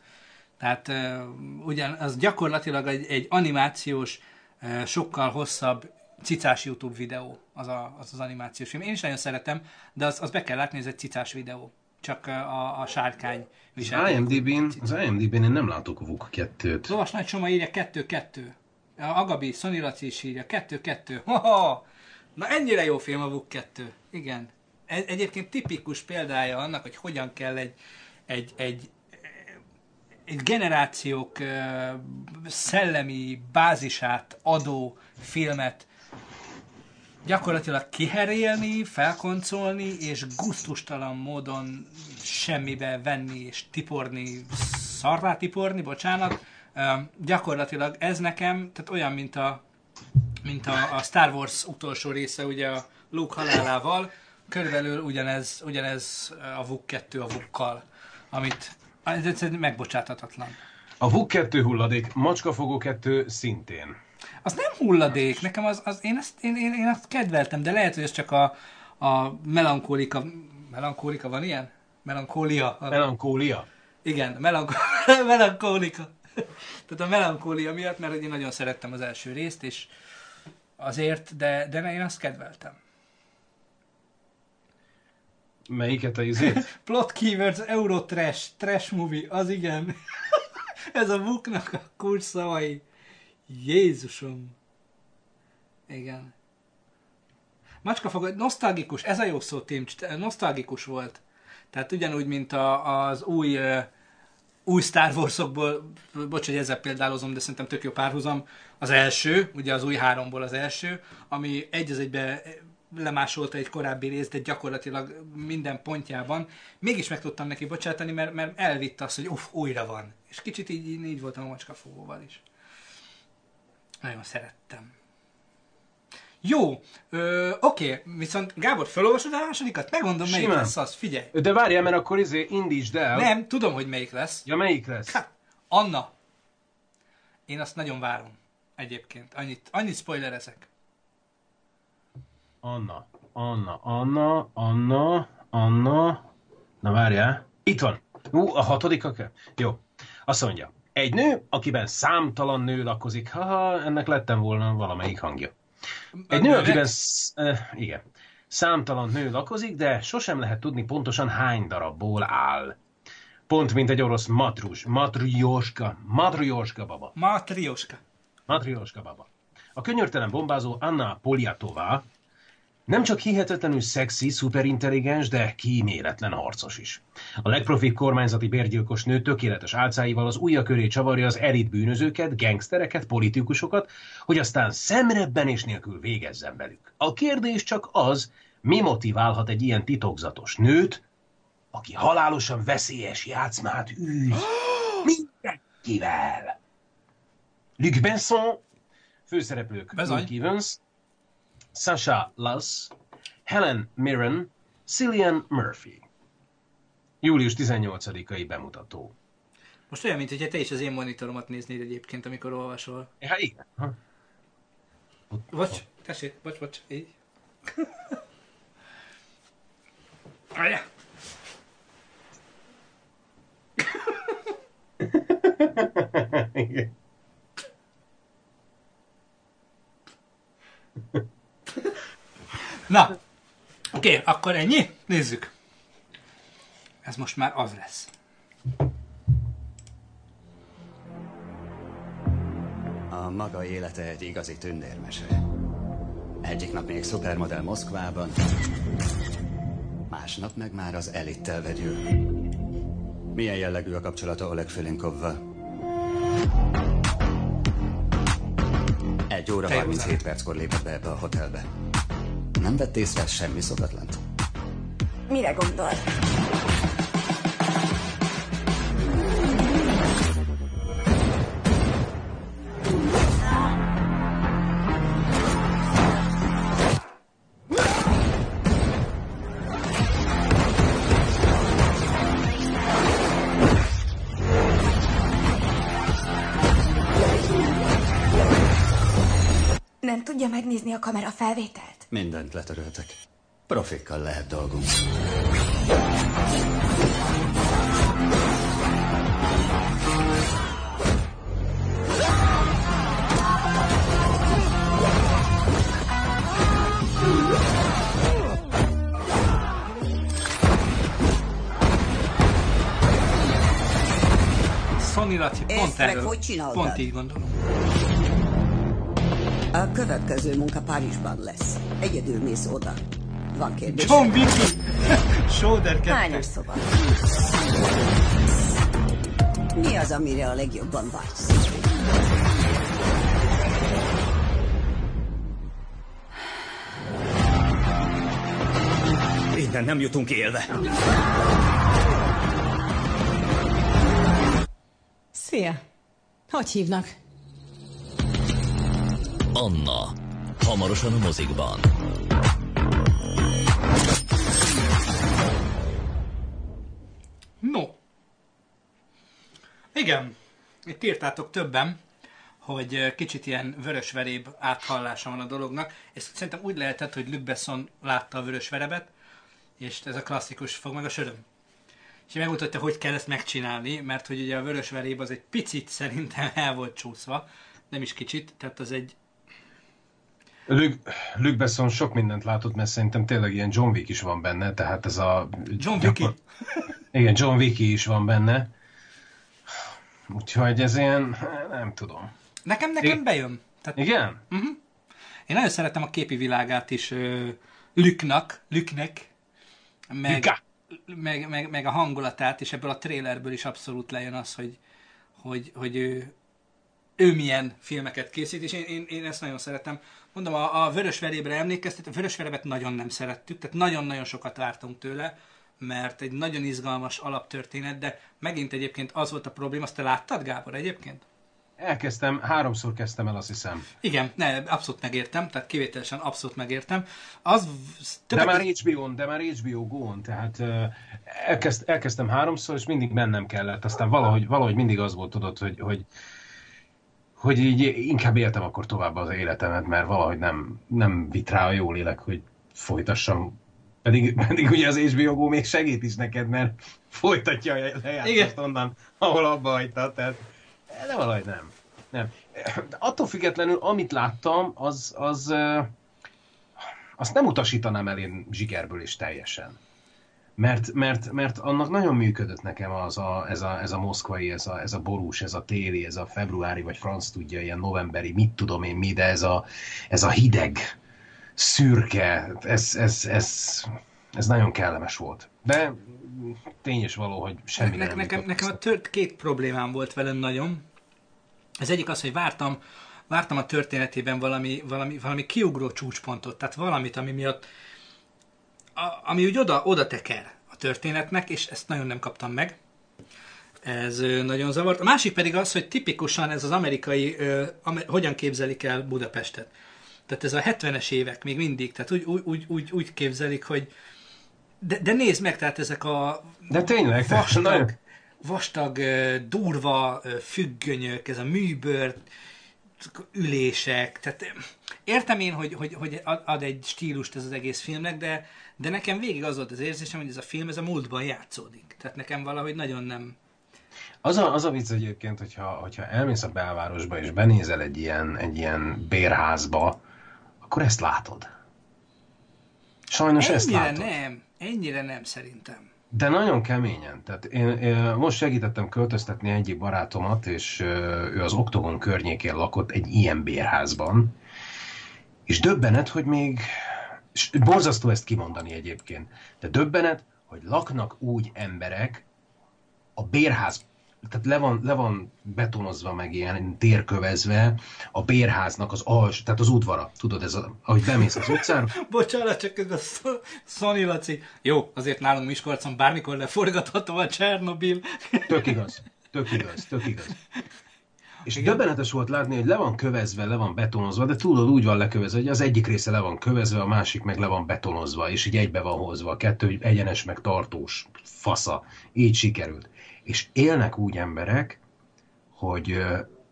Tehát uh, ugyan az gyakorlatilag egy, egy animációs, uh, sokkal hosszabb cicás YouTube videó az, a, az az animációs film. Én is nagyon szeretem, de az, az be kell látni, ez egy cicás videó. Csak a, a sárkány Az viselkedik. IMDb-n, az IMDb-n én nem látok VUK 2-t. Lovas Nagy Soma írja 2-2. Agabi, Sony Laci is írja 2-2. Hoho! Na ennyire jó film a VUK 2. Igen. Egy, egyébként tipikus példája annak, hogy hogyan kell egy, egy, egy, egy generációk szellemi bázisát adó filmet gyakorlatilag kiherélni, felkoncolni, és guztustalan módon semmibe venni és tiporni, szarrá tiporni, bocsánat. Gyakorlatilag ez nekem, tehát olyan, mint a, mint a, a Star Wars utolsó része, ugye a Luke halálával, körülbelül ugyanez, ugyanez a VUK 2 a VUK-kal, amit ez egyszerűen megbocsáthatatlan. A VUK 2 hulladék, Macskafogó 2 szintén. Az nem hulladék, nekem az, az én, ezt, én, én, én azt kedveltem, de lehet, hogy ez csak a, a melankólika, melankólika van ilyen? Melankólia. Melankólia. Igen, melanko- (laughs) melankólika. Tehát a melankólia miatt, mert én nagyon szerettem az első részt, és azért, de, de én azt kedveltem. Melyiket a izét? (laughs) Plot keywords, Eurotrash, trash movie, az igen. (laughs) Ez a buknak a kulcs szavai. Jézusom. Igen. Macska fogad, nosztalgikus, ez a jó szó, Tim, nosztalgikus volt. Tehát ugyanúgy, mint a, az új, uh, új Star Wars-okból, bocs, hogy ezzel példálozom, de szerintem tök jó párhuzam, az első, ugye az új háromból az első, ami egy az egybe lemásolta egy korábbi részt, de gyakorlatilag minden pontjában. Mégis meg tudtam neki bocsátani, mert, mert elvitte azt, hogy uff, újra van. És kicsit így, így voltam a macskafogóval is. Nagyon szerettem. Jó, ö, oké, viszont Gábor, felolvasod a másodikat? Megmondom, melyik Simán. lesz az, figyelj. De várjál, mert akkor izé indítsd el. Nem, tudom, hogy melyik lesz. Ja, melyik lesz? Hát, Anna. Én azt nagyon várom. Egyébként. Annyit, annyit spoilerezek. Anna, Anna, Anna, Anna, Anna. Na várjál. Itt van. Ú, a hatodik akár? Jó. Azt mondja. Egy nő, akiben számtalan nő lakozik. Haha, ennek lettem volna valamelyik hangja. Egy nő, akiben... Sz, uh, igen. Számtalan nő lakozik, de sosem lehet tudni pontosan hány darabból áll. Pont, mint egy orosz matrus, matrioska, matrioska baba. Matrioska. Matrioska baba. A könyörtelen bombázó Anna Poliatová nem csak hihetetlenül szexi, szuperintelligens, de kíméletlen harcos is. A legprofibb kormányzati bérgyilkos nő tökéletes álcáival az ujja köré csavarja az elit bűnözőket, gengsztereket, politikusokat, hogy aztán szemrebbenés nélkül végezzen velük. A kérdés csak az, mi motiválhat egy ilyen titokzatos nőt, aki halálosan veszélyes játszmát űz (gasps) mindenkivel. Luc Benson, főszereplők. Luke Evans, Sasha Luss, Helen Mirren, Cillian Murphy. Július 18-ai bemutató. Most olyan, mintha te is az én monitoromat néznéd egyébként, amikor olvasol. Ja, igen. Bocs, tessék, bocs, bocs, így. Várjál. (laughs) Igen. Na, oké, okay, akkor ennyi? Nézzük. Ez most már az lesz. A maga élete egy igazi tündérmese. Egyik nap még szupermodell Moszkvában, másnap meg már az elittel vegyül. Milyen jellegű a kapcsolata Oleg Filinkovval? Egy óra Te jó 37 perckor lépett be ebbe a hotelbe. Nem vett észre semmi szokatlant? Mire gondol? Nem tudja megnézni a kamera felvételt? Mindent letöröltek. Profikkal lehet dolgunk. Sony Laci, pont erről. hogy csináltad? Pont így gondolom. A következő munka Párizsban lesz. Egyedül mész oda. Van kérdés? John Wick. (laughs) Shoulder 2. Hányos szoba? Mi az, amire a legjobban vágysz? Innen nem jutunk élve. Szia! Hogy hívnak? Anna. Hamarosan a mozikban. No. Igen. Itt írtátok többen, hogy kicsit ilyen vörösveréb áthallása van a dolognak. És szerintem úgy lehetett, hogy Luc Besson látta a vörösverebet, és ez a klasszikus, fog meg a söröm. és megmutatta, hogy kell ezt megcsinálni, mert hogy ugye a vörös veréb az egy picit szerintem (laughs) el volt csúszva, nem is kicsit, tehát az egy Luke, Luke Besson sok mindent látott, mert szerintem tényleg ilyen John Wick is van benne, tehát ez a... John Wick Igen, John Wick is van benne. Úgyhogy ez ilyen, nem tudom. Nekem, nekem bejön. Tehát, igen? Uh-huh. Én nagyon szeretem a képi világát is uh, Lüknak, Lüknek, meg, meg, meg, meg, a hangulatát, és ebből a trailerből is abszolút lejön az, hogy, hogy, hogy ő, ő milyen filmeket készít, és én, én, én ezt nagyon szeretem. Mondom, a, a Vörös Verébre emlékeztet, a Vörös Verebet nagyon nem szerettük, tehát nagyon-nagyon sokat vártunk tőle, mert egy nagyon izgalmas alaptörténet, de megint egyébként az volt a probléma, azt te láttad, Gábor, egyébként? Elkezdtem, háromszor kezdtem el, azt hiszem. Igen, ne, abszolút megértem, tehát kivételesen abszolút megértem. Az de már HBO-n, de már HBO Go-n, tehát uh, elkezd, elkezdtem háromszor, és mindig mennem kellett. Aztán valahogy, valahogy mindig az volt, tudod, hogy, hogy hogy így inkább éltem akkor tovább az életemet, mert valahogy nem, nem vitt rá a jó lélek, hogy folytassam. Pedig, (laughs) pedig ugye az HBO Go még segít is neked, mert folytatja a lejátszást onnan, ahol abba hagyta, tehát de valahogy nem. nem. De attól függetlenül, amit láttam, az, az azt nem utasítanám el én zsigerből is teljesen. Mert, mert, mert annak nagyon működött nekem az a, ez, a, ez a moszkvai, ez a, ez a borús, ez a téli, ez a februári, vagy franc tudja, ilyen novemberi, mit tudom én mi, de ez a, ez a hideg, szürke, ez, ez, ez, ez nagyon kellemes volt. De tény is való, hogy semmi ne, nem nekem, nekem a tört, két problémám volt velem nagyon. Az egyik az, hogy vártam, vártam a történetében valami, valami, valami kiugró csúcspontot, tehát valamit, ami miatt a, ami úgy oda, oda teker a történetnek, és ezt nagyon nem kaptam meg. Ez nagyon zavart. A másik pedig az, hogy tipikusan ez az amerikai, ö, amer, hogyan képzelik el Budapestet. Tehát ez a 70-es évek még mindig, tehát úgy, úgy, úgy, úgy képzelik, hogy de, de nézd meg, tehát ezek a de tényleg, vastag, nagyon... (laughs) vastag, durva függönyök, ez a műbőr, ülések, tehát értem én, hogy, hogy, hogy ad egy stílust ez az egész filmnek, de, de nekem végig az volt az érzésem, hogy ez a film ez a múltban játszódik. Tehát nekem valahogy nagyon nem... Az a, az a vicc egyébként, hogyha, hogyha elmész a belvárosba és benézel egy ilyen, egy ilyen bérházba, akkor ezt látod. Sajnos ennyire ezt látod. nem, ennyire nem szerintem. De nagyon keményen. Tehát én, én most segítettem költöztetni egyik barátomat, és ő az Oktogon környékén lakott egy ilyen bérházban, és döbbenet, hogy még és borzasztó ezt kimondani egyébként, de döbbenet, hogy laknak úgy emberek a bérház, tehát le van, le van betonozva meg ilyen térkövezve a bérháznak az als, tehát az udvara. Tudod, ez a, ahogy bemész az utcán. (laughs) Bocsánat, csak a Sony Laci. Jó, azért nálunk Miskolcon bármikor leforgatható a Csernobil. Tök igaz, tök igaz, tök igaz. És Igen. döbbenetes volt látni, hogy le van kövezve, le van betonozva, de tudod, úgy van lekövezve, hogy az egyik része le van kövezve, a másik meg le van betonozva, és így egybe van hozva. A kettő egyenes, meg tartós fasza. Így sikerült. És élnek úgy emberek, hogy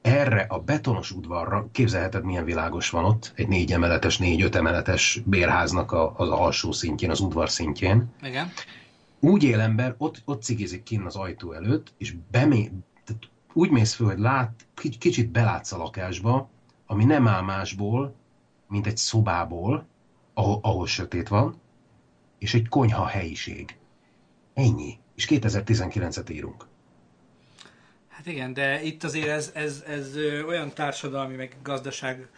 erre a betonos udvarra, képzelheted milyen világos van ott, egy négy emeletes, négy-öt emeletes bérháznak a, az alsó szintjén, az udvar szintjén. Igen. Úgy él ember, ott, ott cigizik kinn az ajtó előtt, és bemé, úgy mész föl, hogy lát, kicsit belátsz a lakásba, ami nem áll másból, mint egy szobából, ahol, ahol sötét van, és egy konyha helyiség. Ennyi. És 2019-et írunk. Hát igen, de itt azért ez, ez, ez olyan társadalmi, meg gazdaság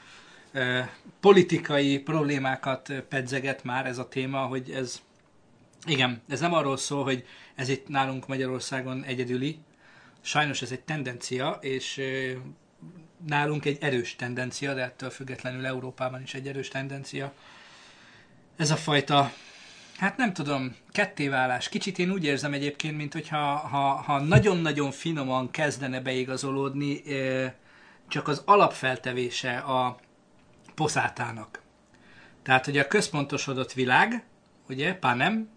politikai problémákat pedzeget már ez a téma, hogy ez, igen, ez nem arról szól, hogy ez itt nálunk Magyarországon egyedüli, sajnos ez egy tendencia, és nálunk egy erős tendencia, de ettől függetlenül Európában is egy erős tendencia. Ez a fajta, hát nem tudom, kettéválás. Kicsit én úgy érzem egyébként, mint hogyha ha, ha nagyon-nagyon finoman kezdene beigazolódni csak az alapfeltevése a poszátának. Tehát, hogy a központosodott világ, ugye, panem,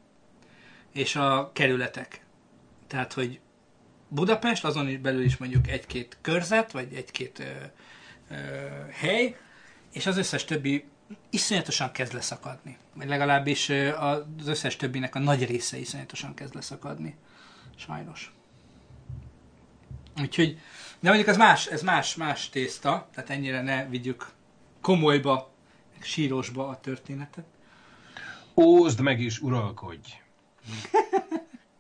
és a kerületek. Tehát, hogy Budapest, azon belül is mondjuk egy-két körzet, vagy egy-két ö, ö, hely, és az összes többi iszonyatosan kezd leszakadni. Vagy legalábbis az összes többinek a nagy része iszonyatosan kezd leszakadni. Sajnos. Úgyhogy, de mondjuk ez más, ez más, más tészta, tehát ennyire ne vigyük komolyba, sírosba a történetet. Ózd meg és uralkodj.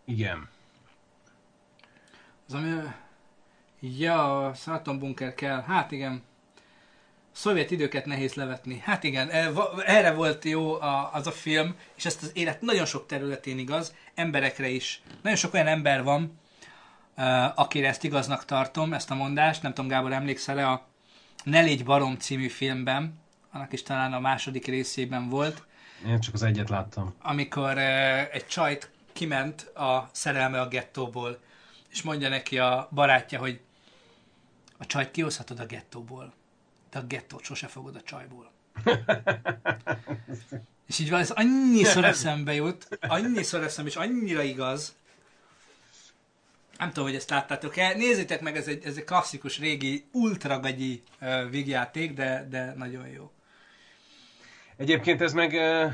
Igen. Az ami... Ja, a atombunker kell. Hát igen. Szovjet időket nehéz levetni. Hát igen, e, erre volt jó az a film, és ezt az élet nagyon sok területén igaz, emberekre is. Nagyon sok olyan ember van, uh, akire ezt igaznak tartom, ezt a mondást. Nem tudom, Gábor, emlékszel-e a Ne légy barom című filmben, annak is talán a második részében volt, Én csak az egyet láttam. amikor uh, egy csajt kiment a szerelme a gettóból, és mondja neki a barátja, hogy a csajt kihozhatod a gettóból, de a gettót sose fogod a csajból. (laughs) és így van, ez annyiszor eszembe jut, annyiszor eszembe, és annyira igaz. Nem tudom, hogy ezt láttátok-e. Nézzétek meg, ez egy, ez egy klasszikus, régi, ultragagyi uh, vígjáték, de, de nagyon jó. Egyébként ez meg uh, uh,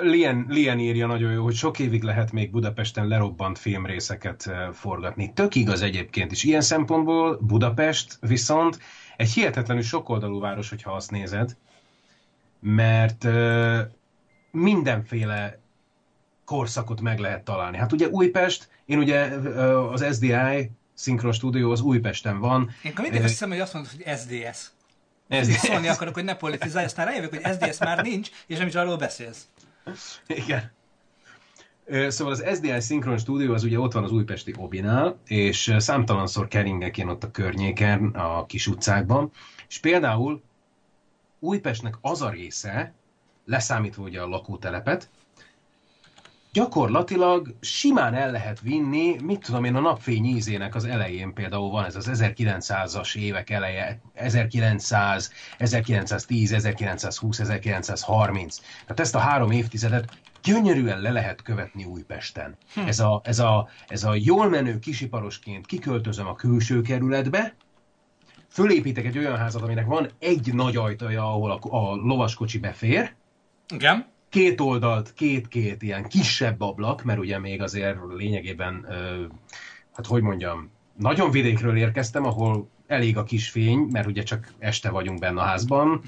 Lien, Lien írja nagyon jó, hogy sok évig lehet még Budapesten lerobbant filmrészeket forgatni. Tök igaz egyébként is. Ilyen szempontból Budapest viszont egy hihetetlenül sokoldalú város, hogyha azt nézed, mert mindenféle korszakot meg lehet találni. Hát ugye Újpest, én ugye az SDI Synchron Studio az Újpesten van. Én mindig azt hiszem, hogy azt mondod, hogy SDS. SDS. Szólni akarok, hogy ne politizálj, aztán rájövök, hogy SDS már nincs, és nem is arról beszélsz. (laughs) Igen. Szóval az SDI Synchron Studio az ugye ott van az újpesti Obinál, és számtalanszor keringek én ott a környéken, a kis utcákban, és például Újpestnek az a része, leszámítva ugye a lakótelepet, gyakorlatilag simán el lehet vinni, mit tudom én, a napfény ízének az elején például van ez az 1900-as évek eleje, 1900, 1910, 1920, 1930. Tehát ezt a három évtizedet gyönyörűen le lehet követni Újpesten. Hm. Ez, a, ez, a, ez a jól menő kisiparosként kiköltözöm a külső kerületbe, fölépítek egy olyan házat, aminek van egy nagy ajtaja, ahol a, a lovaskocsi befér, Igen két oldalt, két-két ilyen kisebb ablak, mert ugye még azért lényegében, hát hogy mondjam, nagyon vidékről érkeztem, ahol elég a kis fény, mert ugye csak este vagyunk benne a házban,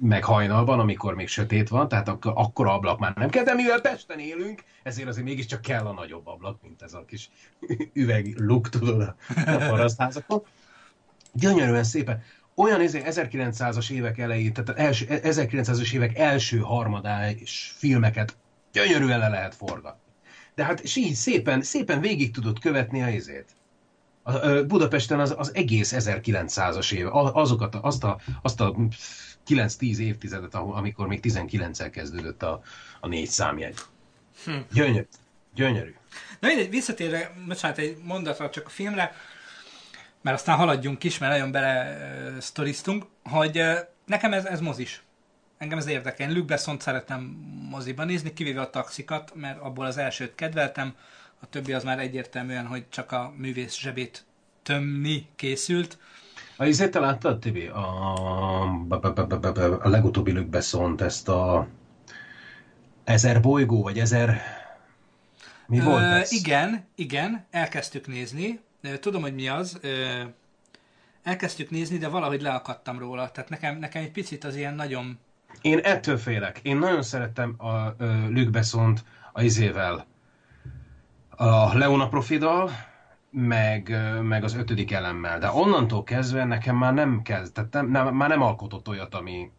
meg hajnalban, amikor még sötét van, tehát ak- akkor ablak már nem kell, de mivel Pesten élünk, ezért azért mégiscsak kell a nagyobb ablak, mint ez a kis (laughs) üveg luk, tudod, a parasztházakon. Gyönyörűen szépen olyan 1900-as évek elején, tehát első, 1900-as évek első harmadás filmeket gyönyörűen le lehet forgatni. De hát és így szépen, szépen végig tudod követni a izét. A, a Budapesten az, az egész 1900-as éve, azokat, azt a, azt a 9-10 évtizedet, amikor még 19-el kezdődött a, a négy számjegy. Hm. Gyönyörű. Gyönyörű. Na mindegy, visszatérve, bocsánat, egy mondatra csak a filmre, mert aztán haladjunk is, mert nagyon bele uh, sztoriztunk, hogy uh, nekem ez, ez mozis. Engem ez érdekel. Luke Besson szeretem moziban nézni, kivéve a taxikat, mert abból az elsőt kedveltem, a többi az már egyértelműen, hogy csak a művész zsebét tömni készült. A izét te láttad, Tibi? A, a legutóbbi Luke Besson ezt a ezer bolygó, vagy ezer... Mi volt ez? Igen, igen, elkezdtük nézni. Tudom, hogy mi az. Elkezdtük nézni, de valahogy leakadtam róla. Tehát nekem, nekem egy picit az ilyen nagyon... Én ettől félek. Én nagyon szerettem a Luke Bessont a izével, a Leona Profidal, meg, meg az ötödik elemmel. De onnantól kezdve nekem már nem kezd, tehát nem, nem, már nem alkotott olyat, ami,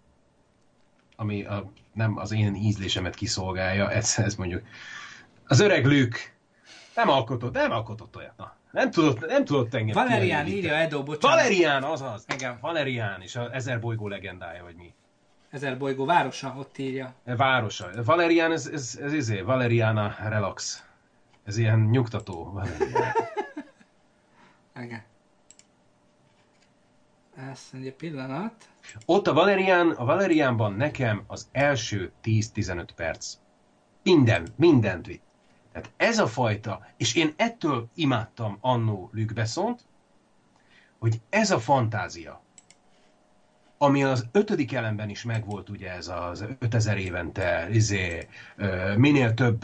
ami a, nem az én ízlésemet kiszolgálja. Ez, ez mondjuk az öreg Luke nem alkotott, nem alkotott olyat. Na, nem tudott, nem tudott engem Valerián írja Edo, bocsánat. Valerián, azaz. Igen. Valerián, és az ezer bolygó legendája, vagy mi. Ezer bolygó városa, ott írja. Városa. Valerián, ez, ez, ez izé, Valeriana Relax. Ez ilyen nyugtató. Valerián. (laughs) Igen. Ezt mondja, pillanat. Ott a Valerián, a Valeriánban nekem az első 10-15 perc. Minden, mindent vitt. Tehát ez a fajta, és én ettől imádtam annó Luc hogy ez a fantázia, ami az ötödik elemben is megvolt ugye ez az 5000 évente, izé, minél több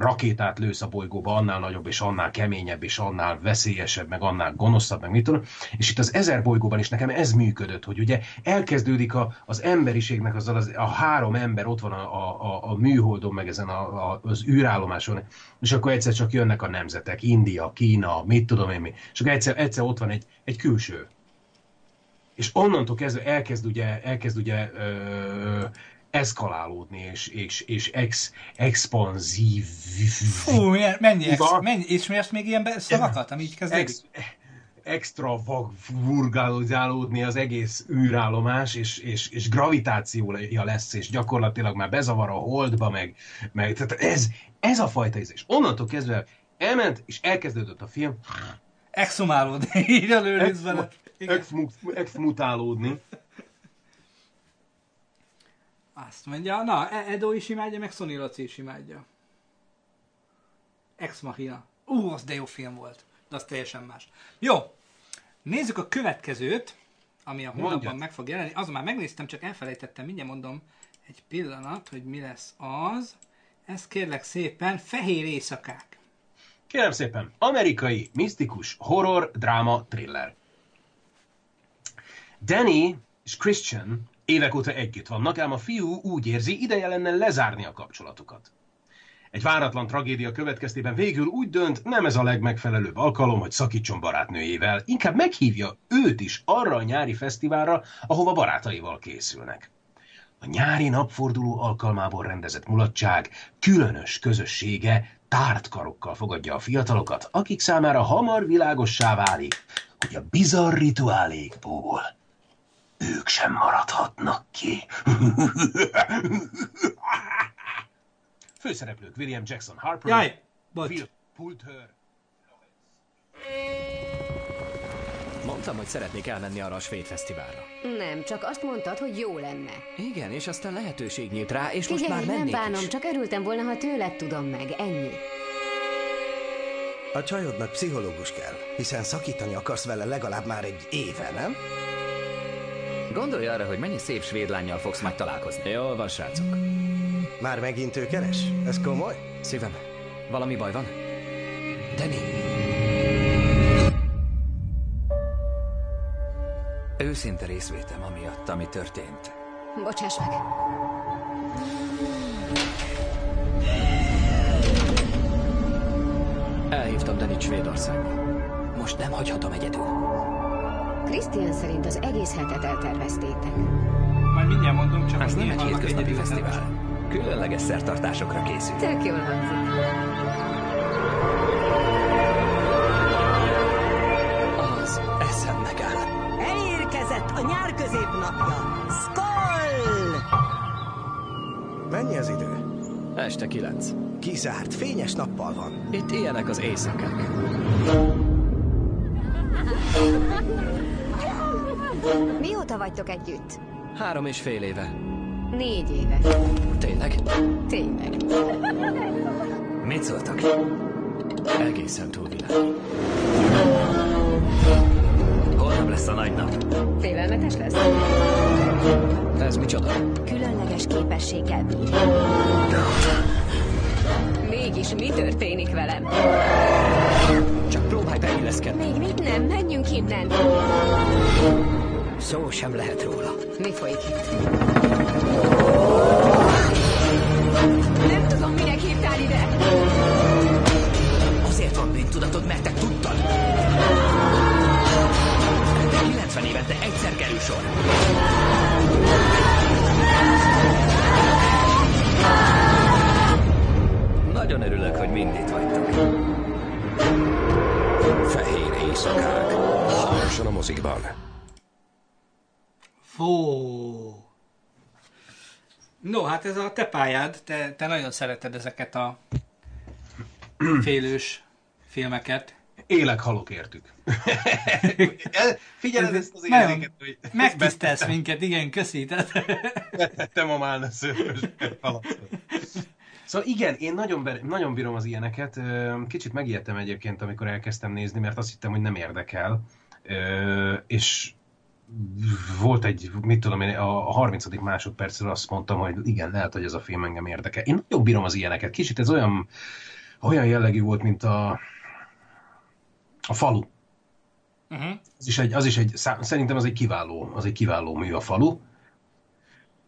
rakétát lősz a bolygóba, annál nagyobb, és annál keményebb, és annál veszélyesebb, meg annál gonoszabb, meg mit tudom. És itt az ezer bolygóban is nekem ez működött, hogy ugye elkezdődik a, az emberiségnek azzal az, a három ember ott van a, a, a műholdon, meg ezen a, a, az űrállomáson, és akkor egyszer csak jönnek a nemzetek, India, Kína, mit tudom én mi, és akkor egyszer, egyszer ott van egy, egy külső, és onnantól kezdve elkezd ugye, elkezd ugye ö, eszkalálódni, és, és, és ex, expanzív... Fú, mennyi, ex, mennyi, és mi ezt még ilyen szavakat, ami így kezdődik? Ex, extravagurgálódni az egész űrállomás, és, és, és gravitációja lesz, és gyakorlatilag már bezavar a holdba, meg, meg tehát ez, ez a fajta ízés. Onnantól kezdve elment, és elkezdődött a film. Exhumálódni, így a lőrészben exmutálódni. Azt mondja, na, e- Edo is imádja, meg Sony Laci is imádja. Ex Machina. Ú, az de jó film volt. De az teljesen más. Jó, nézzük a következőt, ami a hónapban meg fog jelenni. Azon már megnéztem, csak elfelejtettem, mindjárt mondom egy pillanat, hogy mi lesz az. Ez kérlek szépen, Fehér Éjszakák. Kérem szépen, amerikai, misztikus, horror, dráma, thriller. Danny és Christian évek óta együtt vannak, ám a fiú úgy érzi, ideje lenne lezárni a kapcsolatukat. Egy váratlan tragédia következtében végül úgy dönt, nem ez a legmegfelelőbb alkalom, hogy szakítson barátnőjével, inkább meghívja őt is arra a nyári fesztiválra, ahova barátaival készülnek. A nyári napforduló alkalmából rendezett mulatság különös közössége tárt karokkal fogadja a fiatalokat, akik számára hamar világossá válik, hogy a bizarr rituálékból ők sem maradhatnak ki. (laughs) Főszereplők William Jackson Harper, Jaj, bocs. Will Poulter. Mondtam, hogy szeretnék elmenni arra a svéd fesztiválra. Nem, csak azt mondtad, hogy jó lenne. Igen, és aztán lehetőség nyílt rá, és Figyelj, most már mennék nem bánom, is. csak örültem volna, ha tőled tudom meg, ennyi. A csajodnak pszichológus kell, hiszen szakítani akarsz vele legalább már egy éve, nem? Gondolj arra, hogy mennyi szép svéd lányjal fogsz majd találkozni. Jól van, srácok. Már megint ő keres? Ez komoly? Szívem, valami baj van? Danny! Őszinte részvétem amiatt, ami történt. Bocsáss meg. Elhívtam Danny Svédországba. Most nem hagyhatom egyedül. Krisztián szerint az egész hetet elterveztétek. Majd mindjárt mondom, csak Ez nem egy hétköznapi fesztivál. Különleges szertartásokra készül. Tök jól hangzik. Az eszemnek áll. Elérkezett a nyár középnapja. Skoll! Mennyi az idő? Este kilenc. Kizárt, fényes nappal van. Itt ilyenek az éjszakák. Vagytok együtt? Három és fél éve. Négy éve. Tényleg? Tényleg. Mit szóltak? Egészen túlvilág. Holnap lesz a nagy nap. Félelmetes lesz? Ez micsoda? Különleges képességgel bír. Mégis mi történik velem? Csak próbálj beilleszkedni. Még mit nem? Menjünk innen! Szó sem lehet róla. Mi folyik itt? Nem tudom, minek hívtál ide! Azért van bűntudatod, mert te tudtad. De 90 évente egyszer kerül sor. Nagyon örülök, hogy mind itt vagytok. Fehér éjszakák. Hamarosan a mozikban. Fó. No, hát ez a te pályád, te, te nagyon szereted ezeket a (clears throat) félős filmeket. Élek halok értük. (laughs) Figyeled ezt az érzéket, hogy... Megtisztelsz minket, igen, köszi. Betettem a málna szőrös Szóval igen, én nagyon, be, nagyon bírom az ilyeneket. Kicsit megijedtem egyébként, amikor elkezdtem nézni, mert azt hittem, hogy nem érdekel. És volt egy, mit tudom én, a 30. másodpercről azt mondtam, hogy igen, lehet, hogy ez a film engem érdekel. Én nagyon bírom az ilyeneket. Kicsit ez olyan, olyan jellegű volt, mint a, a falu. Uh-huh. Az is egy, az is egy, szerintem az egy kiváló, az egy kiváló mű a falu.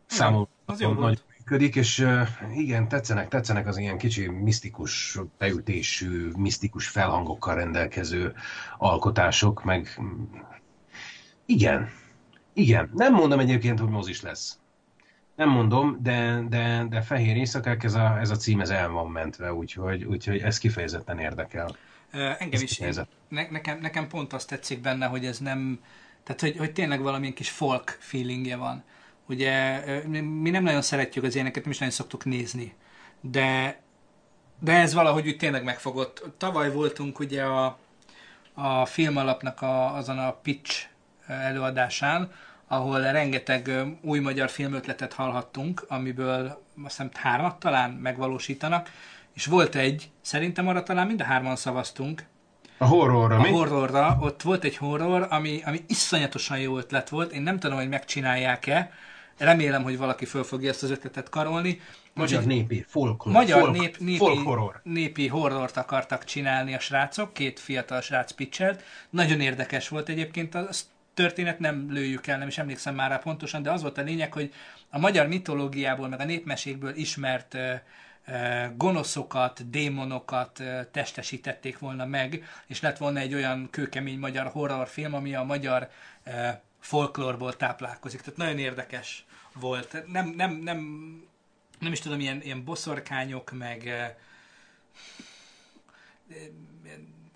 Számomra az jó nagy működik, és igen, tetszenek, tetszenek az ilyen kicsi misztikus beütésű, misztikus felhangokkal rendelkező alkotások, meg igen, igen. Nem mondom egyébként, hogy mozis lesz. Nem mondom, de, de, de Fehér Éjszakák, ez a, ez a cím ez el van mentve, úgyhogy, úgyhogy ez kifejezetten érdekel. Engem is, én, ne, nekem, nekem pont azt tetszik benne, hogy ez nem, tehát hogy, hogy tényleg valamilyen kis folk feelingje van. Ugye mi mi nem nagyon szeretjük az éneket, nem is nagyon szoktuk nézni, de, de ez valahogy úgy tényleg megfogott. Tavaly voltunk ugye a, a filmalapnak a, azon a pitch előadásán, ahol rengeteg új magyar filmötletet hallhattunk, amiből azt hiszem hármat talán megvalósítanak, és volt egy, szerintem arra talán mind a hárman szavaztunk, A horrorra, a mi? horrorra, ott volt egy horror, ami, ami iszonyatosan jó ötlet volt, én nem tudom, hogy megcsinálják-e, remélem, hogy valaki föl fogja ezt az ötletet karolni. Magyar Egy- népi, folk, Magyar folk, nép, népi, folk horror. népi horrort akartak csinálni a srácok, két fiatal srác pitchelt. Nagyon érdekes volt egyébként a történet, nem lőjük el, nem is emlékszem már rá pontosan, de az volt a lényeg, hogy a magyar mitológiából, meg a népmesékből ismert gonoszokat, démonokat testesítették volna meg, és lett volna egy olyan kőkemény magyar horrorfilm, ami a magyar folklórból táplálkozik. Tehát nagyon érdekes volt. Nem, nem, nem, nem is tudom, ilyen, ilyen boszorkányok, meg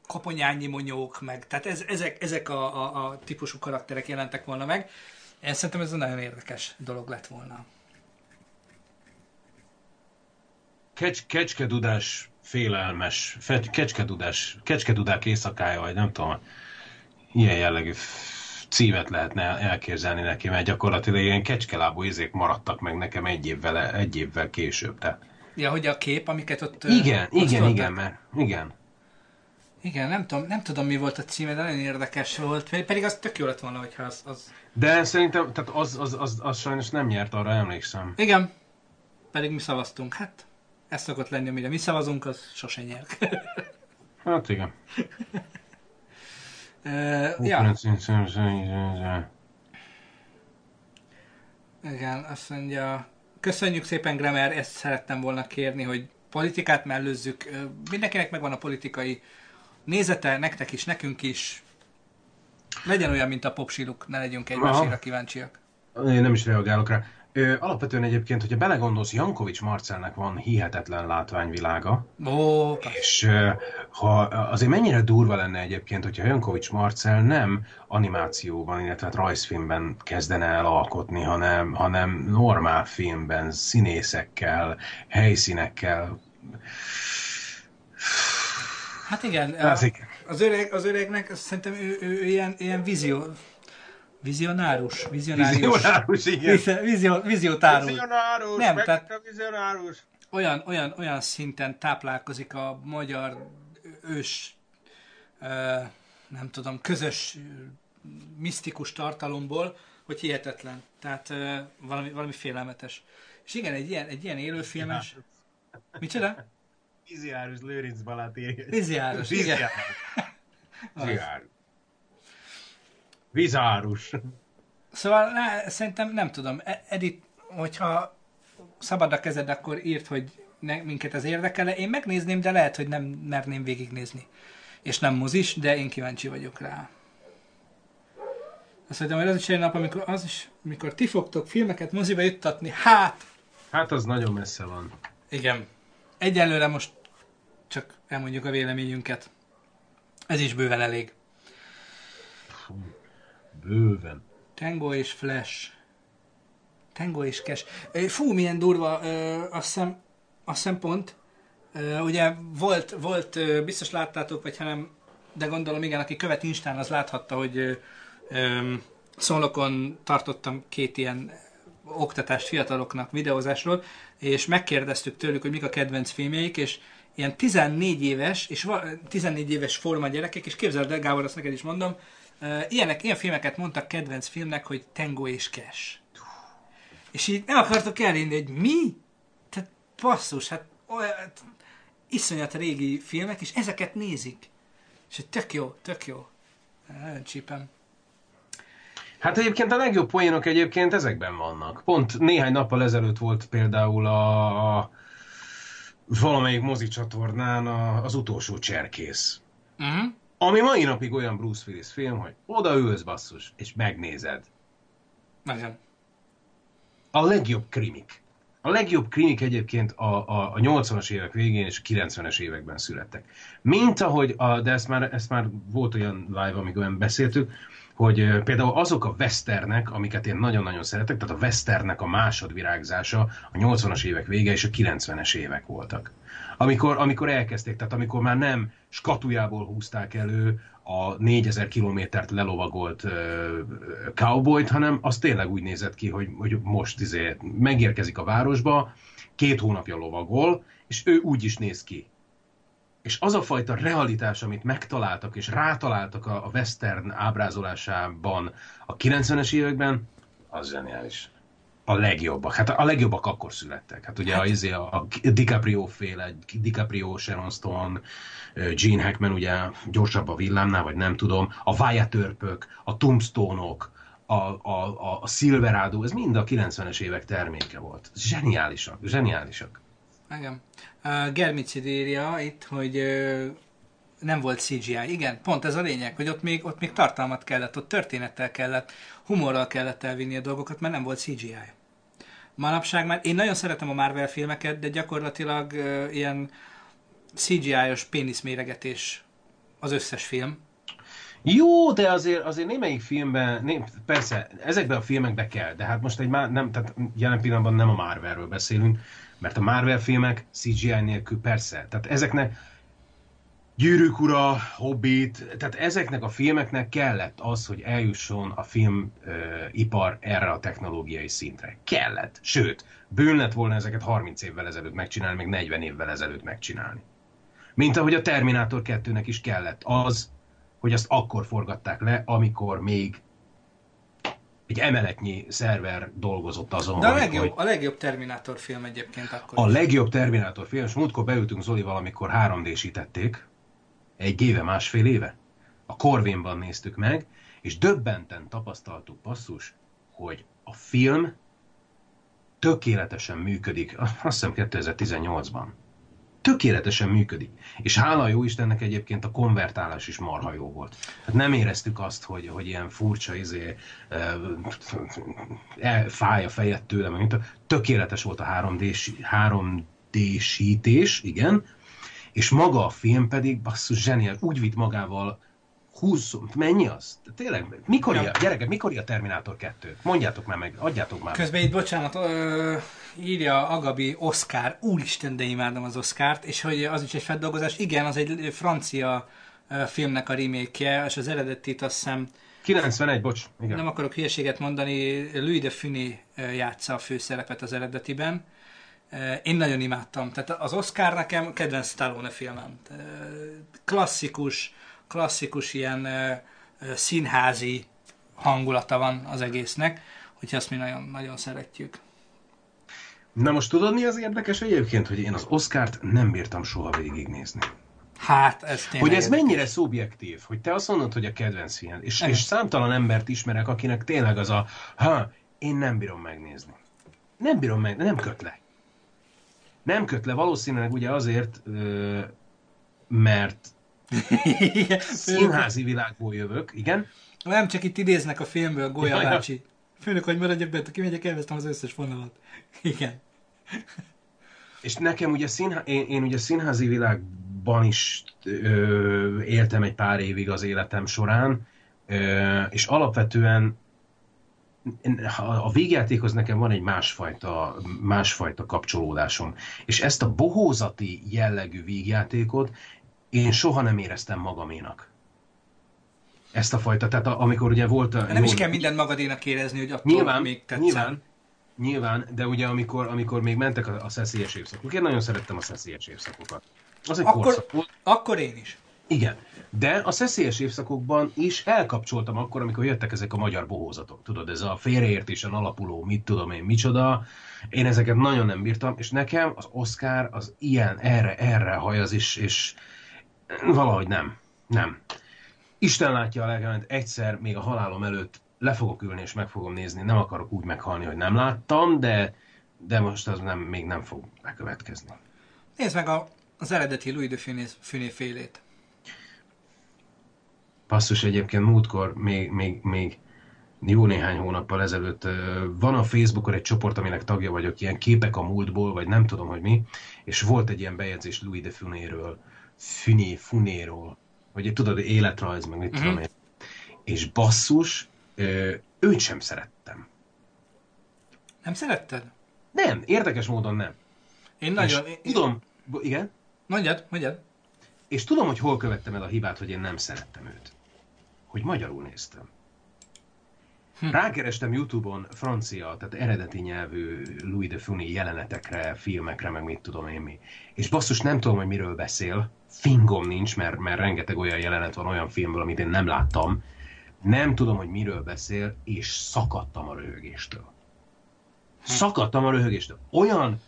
koponyányi monyók, meg, tehát ez, ezek, ezek a, a, a típusú karakterek jelentek volna meg. Én szerintem ez egy nagyon érdekes dolog lett volna. Kecs, kecskedudás félelmes, fe, kecskedudás, kecskedudák éjszakája, vagy nem tudom, ilyen jellegű címet lehetne el- elképzelni neki, mert gyakorlatilag ilyen kecskelábú izék maradtak meg nekem egy évvel, egy évvel később. Tehát. Ja, hogy a kép, amiket ott... Igen, igen, osztottak. igen, mert igen. Igen, nem tudom, nem tudom mi volt a címe, de nagyon érdekes volt. Pedig az tök jó lett volna, hogyha az... az... De szerintem, tehát az, az, az, az sajnos nem nyert, arra emlékszem. Igen, pedig mi szavaztunk. Hát, ez szokott lenni, amire mi szavazunk, az sose nyer. (laughs) Hát igen. (laughs) uh, ja, igen, azt mondja, köszönjük szépen, Gremer, ezt szerettem volna kérni, hogy politikát mellőzzük. Mindenkinek megvan a politikai nézete, nektek is, nekünk is. Legyen olyan, mint a popsiluk, ne legyünk egymásra kíváncsiak. Én nem is reagálok rá. Ö, alapvetően egyébként, hogyha belegondolsz, Jankovics Marcelnek van hihetetlen látványvilága. Ó, és ö, ha azért mennyire durva lenne egyébként, hogyha Jankovics Marcel nem animációban, illetve hát rajzfilmben kezdene el alkotni, hanem, hanem normál filmben, színészekkel, helyszínekkel. Hát igen, a, Látszik. az, öreg, az öregnek azt szerintem ő, ő, ő ilyen, ilyen vizió, vizionárus, vizionárius. Vizionárus, igen. Vizi- Vizio, viziotáról. Vizionárus, Nem, tehát a vizionárus. olyan, olyan, olyan szinten táplálkozik a magyar ős, nem tudom, közös misztikus tartalomból, hogy hihetetlen. Tehát valami, valami félelmetes. És igen, egy ilyen, egy ilyen élőfilmes... Micsoda? Víziárus Lőrinc Balát írja. Víziárus, igen. Víziárus. Vízárus. Szóval ne, szerintem nem tudom. E- Edith, hogyha szabad a kezed, akkor írt, hogy ne, minket ez érdekele. Én megnézném, de lehet, hogy nem merném végignézni. És nem mozis, de én kíváncsi vagyok rá. Azt mondtam, hogy az is egy nap, amikor, az is, amikor ti fogtok filmeket moziba juttatni. Hát, Hát az nagyon messze van. igen. Egyelőre most csak elmondjuk a véleményünket. Ez is bőven elég. Bőven. Tango és Flash. Tango és Cash. Fú, milyen durva, ö, azt hiszem, azt hiszem pont. Ö, Ugye volt, volt, ö, biztos láttátok, vagy ha nem, de gondolom igen, aki követ Instán, az láthatta, hogy ö, tartottam két ilyen oktatást fiataloknak videózásról, és megkérdeztük tőlük, hogy mik a kedvenc filmjeik, és ilyen 14 éves, és va- 14 éves forma gyerekek, és képzeld el, Gábor, azt neked is mondom, ilyenek, ilyen filmeket mondtak kedvenc filmnek, hogy Tango és Cash. És így nem akartok elhinni, hogy mi? Tehát basszus, hát olyan, hát, iszonyat régi filmek, és ezeket nézik. És tök jó, tök jó. Nagyon csípem. Hát egyébként a legjobb poénok egyébként ezekben vannak. Pont néhány nappal ezelőtt volt például a, a valamelyik mozicsatornán a, az utolsó cserkész. Uh-huh. Ami mai napig olyan Bruce Willis film, hogy odaülsz basszus, és megnézed. Nagyon. A legjobb krimik. A legjobb krimik egyébként a, a, a 80-as évek végén és a 90-es években születtek. Mint ahogy, a, de ezt már, ezt már volt olyan live, amikor beszéltük, hogy például azok a westernek, amiket én nagyon-nagyon szeretek, tehát a westernek a másodvirágzása a 80-as évek vége és a 90-es évek voltak. Amikor, amikor elkezdték, tehát amikor már nem skatujából húzták elő a 4000 kilométert lelovagolt uh, cowboyt, hanem az tényleg úgy nézett ki, hogy, hogy most izé, megérkezik a városba, két hónapja lovagol, és ő úgy is néz ki. És az a fajta realitás, amit megtaláltak és rátaláltak a, a western ábrázolásában a 90-es években, az zseniális. A legjobbak. Hát a legjobbak akkor születtek. Hát ugye hát. A, a, a DiCaprio féle, DiCaprio, Sharon Stone, Gene Hackman ugye gyorsabb a villámnál, vagy nem tudom, a Vájatörpök, a Tombstone-ok, a, a, a Silverado, ez mind a 90-es évek terméke volt. Zseniálisak, zseniálisak. Igen. Uh, Germicid írja itt, hogy uh, nem volt CGI. Igen, pont ez a lényeg, hogy ott még, ott még tartalmat kellett, ott történettel kellett, humorral kellett elvinni a dolgokat, mert nem volt CGI. Manapság már, én nagyon szeretem a Marvel filmeket, de gyakorlatilag uh, ilyen CGI-os péniszméregetés az összes film. Jó, de azért, azért némelyik filmben, né, persze, ezekben a filmekben kell, de hát most egy már nem, tehát jelen pillanatban nem a Marvelről beszélünk, mert a Marvel filmek CGI nélkül persze, tehát ezeknek Gyűrűk ura, Hobbit, tehát ezeknek a filmeknek kellett az, hogy eljusson a filmipar erre a technológiai szintre. Kellett. Sőt, bőn lett volna ezeket 30 évvel ezelőtt megcsinálni, meg 40 évvel ezelőtt megcsinálni. Mint ahogy a Terminátor 2-nek is kellett az, hogy azt akkor forgatták le, amikor még egy emeletnyi szerver dolgozott azon. De a legjobb, hogy... a legjobb Terminátor film egyébként akkor A is. legjobb Terminátor film, és múltkor beültünk Zolival, amikor 3D-sítették, egy éve, másfél éve. A Corvinban néztük meg, és döbbenten tapasztaltuk passzus, hogy a film tökéletesen működik, azt hiszem 2018-ban tökéletesen működik. És hála jó Istennek egyébként a konvertálás is marha jó volt. Hát nem éreztük azt, hogy, hogy ilyen furcsa izé, e, fáj a fejed tőlem, mint a, tökéletes volt a 3D, 3D-sítés, igen, és maga a film pedig, basszus, zseniál, úgy vitt magával 20, mennyi az? Tényleg, mikor ja. gyerekek, mikor a Terminátor 2? Mondjátok már meg, adjátok már. Közben itt, bocsánat, ö, írja Agabi Oscar, úristen, de imádom az Oscárt, és hogy az is egy feldolgozás, igen, az egy francia filmnek a remake és az eredetit azt hiszem 91, bocs. Igen. Nem akarok hülyeséget mondani, Louis de Funé játsza a főszerepet az eredetiben. Én nagyon imádtam. Tehát az Oscar nekem kedvenc Stallone filmem. Klasszikus, klasszikus ilyen színházi hangulata van az egésznek, hogy azt mi nagyon, nagyon szeretjük. Na most tudod, mi az érdekes egyébként, hogy én az Oscárt nem bírtam soha végignézni. Hát, ez tényleg Hogy ez érdekes. mennyire szubjektív, hogy te azt mondod, hogy a kedvenc film, és, és számtalan embert ismerek, akinek tényleg az a, ha, én nem bírom megnézni. Nem bírom meg, nem köt le. Nem köt le, valószínűleg ugye azért, mert (laughs) színházi világból jövök, igen. Nem, csak itt idéznek a filmből, Golya bácsi. Főnök, hogy maradjak bent, kimegyek, elvesztem az összes vonalat. Igen. És nekem ugye színhá... én, én ugye színházi világban is ö, éltem egy pár évig az életem során, ö, és alapvetően a végjátékhoz nekem van egy másfajta, másfajta kapcsolódásom. És ezt a bohózati jellegű végjátékot én soha nem éreztem magaménak ezt a fajta, tehát amikor ugye volt a... Nem jó, is kell mindent magadénak érezni, hogy attól nyilván, még tetszel. Nyilván, nyilván, de ugye amikor, amikor még mentek a, a szeszélyes évszakok, én nagyon szerettem a szeszélyes évszakokat. Az egy akkor, volt. Akkor én is. Igen. De a szeszélyes évszakokban is elkapcsoltam akkor, amikor jöttek ezek a magyar bohózatok. Tudod, ez a félreértésen alapuló, mit tudom én, micsoda. Én ezeket nagyon nem bírtam, és nekem az Oscar az ilyen, erre, erre hajaz, és, és valahogy nem. Nem. Isten látja a legalább egyszer, még a halálom előtt le fogok ülni, és meg fogom nézni. Nem akarok úgy meghalni, hogy nem láttam, de, de most az nem, még nem fog bekövetkezni. Nézd meg a, az eredeti Louis de Funé, Funé félét. Passzus egyébként múltkor, még, még, még jó néhány hónappal ezelőtt van a Facebookon egy csoport, aminek tagja vagyok, ilyen képek a múltból, vagy nem tudom, hogy mi, és volt egy ilyen bejegyzés Louis de Funéről, Funé, Funéról, hogy tudod, életrajz, meg mit mm-hmm. tudom én. És basszus, őt sem szerettem. Nem szeretted? Nem, érdekes módon nem. Én nagyon... És én... tudom, igen? Mondjad, mondjad. És tudom, hogy hol követtem el a hibát, hogy én nem szerettem őt. Hogy magyarul néztem. Hm. Rákerestem Youtube-on francia, tehát eredeti nyelvű Louis de Funny jelenetekre, filmekre, meg mit tudom én mi. És basszus, nem tudom, hogy miről beszél. Fingom nincs, mert, mert rengeteg olyan jelenet van olyan filmből, amit én nem láttam. Nem tudom, hogy miről beszél, és szakadtam a röhögéstől. Szakadtam a röhögéstől. Olyan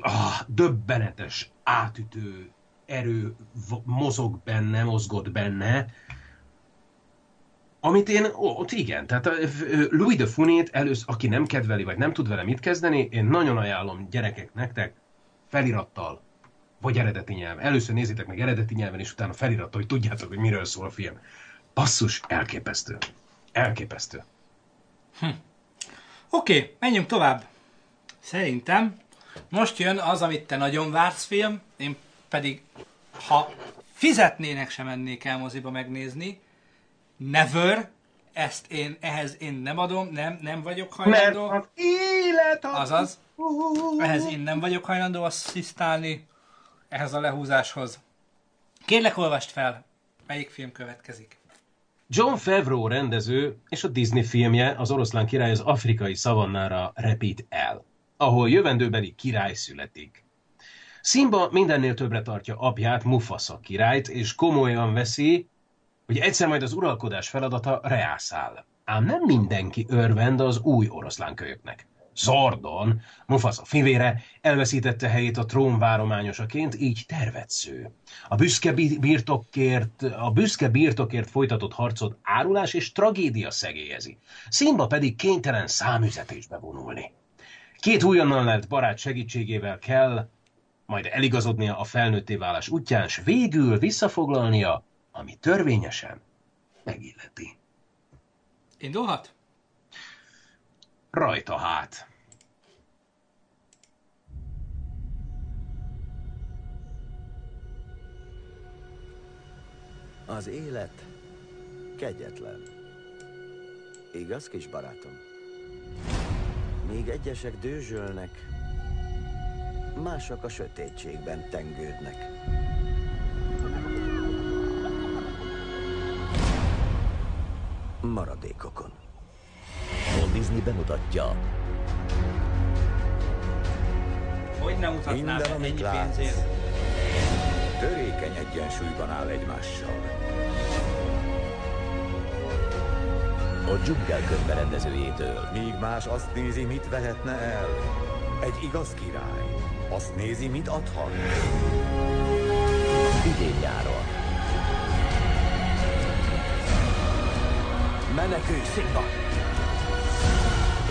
ah, döbbenetes, átütő erő mozog benne, mozgott benne, amit én, ott igen, tehát Louis de Funét először, aki nem kedveli, vagy nem tud vele mit kezdeni, én nagyon ajánlom gyerekek nektek felirattal, vagy eredeti nyelven. Először nézzétek meg eredeti nyelven, és utána felirattal, hogy tudjátok, hogy miről szól a film. Basszus, elképesztő. Elképesztő. Hm. Oké, okay, menjünk tovább. Szerintem most jön az, amit te nagyon vársz film, én pedig, ha fizetnének, sem mennék el moziba megnézni, never, ezt én, ehhez én nem adom, nem, nem vagyok hajlandó. Mert az élet az... Azaz, ehhez én nem vagyok hajlandó asszisztálni, ehhez a lehúzáshoz. Kérlek, olvast fel, melyik film következik. John Favreau rendező és a Disney filmje az oroszlán király az afrikai szavannára repít el, ahol jövendőbeli király születik. Simba mindennél többre tartja apját, Mufasa királyt, és komolyan veszi, hogy egyszer majd az uralkodás feladata reászál. Ám nem mindenki örvend az új oroszlánkölyöknek. Zordon, Mufasa fivére, elveszítette helyét a trón várományosaként, így tervetsző. A büszke birtokért, a büszke birtokért folytatott harcot árulás és tragédia szegélyezi. Simba pedig kénytelen számüzetésbe vonulni. Két újonnan lett barát segítségével kell majd eligazodnia a felnőtté válás útján, s végül visszafoglalnia, ami törvényesen megilleti. Indulhat? Rajta hát. Az élet kegyetlen. Igaz, kis barátom? Míg egyesek dőzsölnek, mások a sötétségben tengődnek. Maradékokon. Walt Disney bemutatja. Hogy nem mutatnád Minden, amit látsz. pénzért? Törékeny egyensúlyban áll egymással. A dzsungelkönyve rendezőjétől. Míg más azt nézi, mit vehetne el. Egy igaz király azt nézi, mit adhat. Idén nyáron. Menekülj, Simba!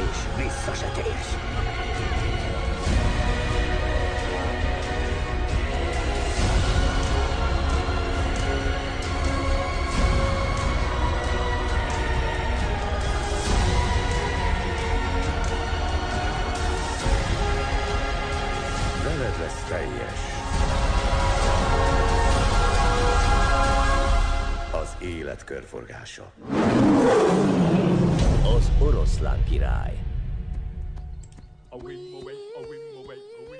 És vissza se térsz! Veled lesz teljes. Az élet körforgása. Oroszlán király.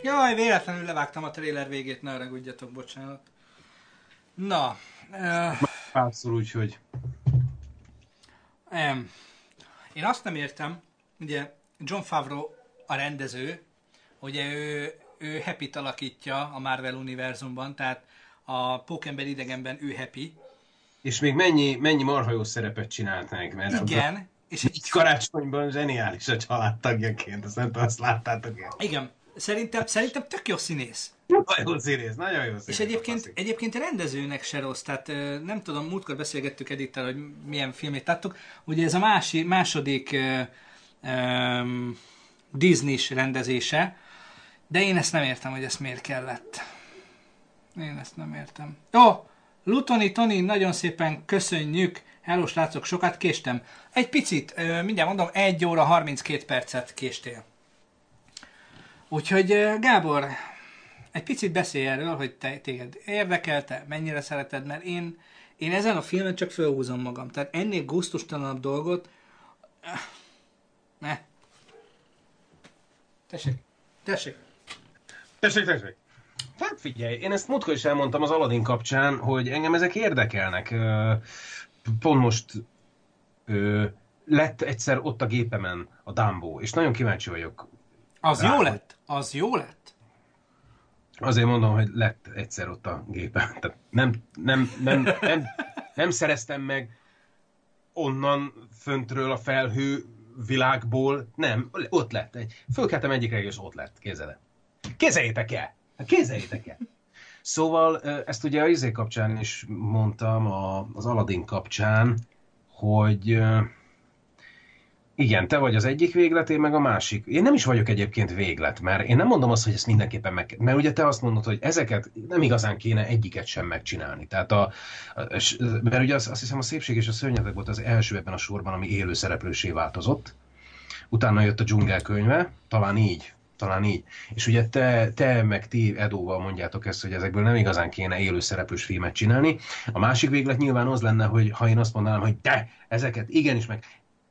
Jaj, véletlenül levágtam a trailer végét, ne haragudjatok, bocsánat. Na. Uh, Párszor úgy, hogy um, én azt nem értem, ugye John Favreau a rendező, ugye ő, ő happy alakítja a Marvel univerzumban, tehát a Pókember idegenben ő happy. És még mennyi, mennyi marha jó szerepet csinálták, mert Igen. És egy karácsonyban zseniális a családtagjaként, azt nem tudom, azt láttátok el. Igen. Szerintem, szerintem tök jó színész. Nagyon jó színész, nagyon jó színész. És egyébként, egyébként rendezőnek se rossz, tehát nem tudom, múltkor beszélgettük Edittel, hogy milyen filmét láttuk. Ugye ez a mási, második uh, um, Disney-s rendezése, de én ezt nem értem, hogy ezt miért kellett. Én ezt nem értem. Ó, oh, Lutoni Toni, nagyon szépen köszönjük. Hello, srácok, sokat késtem. Egy picit, mindjárt mondom, 1 óra 32 percet késtél. Úgyhogy Gábor, egy picit beszélj erről, hogy te, téged érdekelte, mennyire szereted, mert én, én ezen a filmen csak fölhúzom magam. Tehát ennél gusztustalanabb dolgot... Ne. Tessék. Tessék. Tessék, tessék. Hát figyelj, én ezt múltkor is elmondtam az Aladdin kapcsán, hogy engem ezek érdekelnek. Pont most lett egyszer ott a gépemen a Dumbo, és nagyon kíváncsi vagyok. Az rá, jó lett? Az jó lett? Azért mondom, hogy lett egyszer ott a gépen. (laughs) Tehát nem, nem, nem, nem, nem szereztem meg onnan föntről a felhő világból, nem, ott lett. Fölkeltem egyik és ott lett, kézzel. Kézeljétek el! Hát kézeljétek el! Szóval ezt ugye a izé kapcsán is mondtam, a, az Aladdin kapcsán, hogy igen, te vagy az egyik véglet, én meg a másik. Én nem is vagyok egyébként véglet, mert én nem mondom azt, hogy ezt mindenképpen meg... Mert ugye te azt mondod, hogy ezeket nem igazán kéne egyiket sem megcsinálni. Tehát a, mert ugye azt, azt hiszem a szépség és a szörnyetek volt az első ebben a sorban, ami élő szereplősé változott. Utána jött a dzsungel könyve, talán így, talán így. És ugye te, te meg ti Edóval mondjátok ezt, hogy ezekből nem igazán kéne élő szereplős filmet csinálni. A másik véglet nyilván az lenne, hogy ha én azt mondanám, hogy te, ezeket igenis meg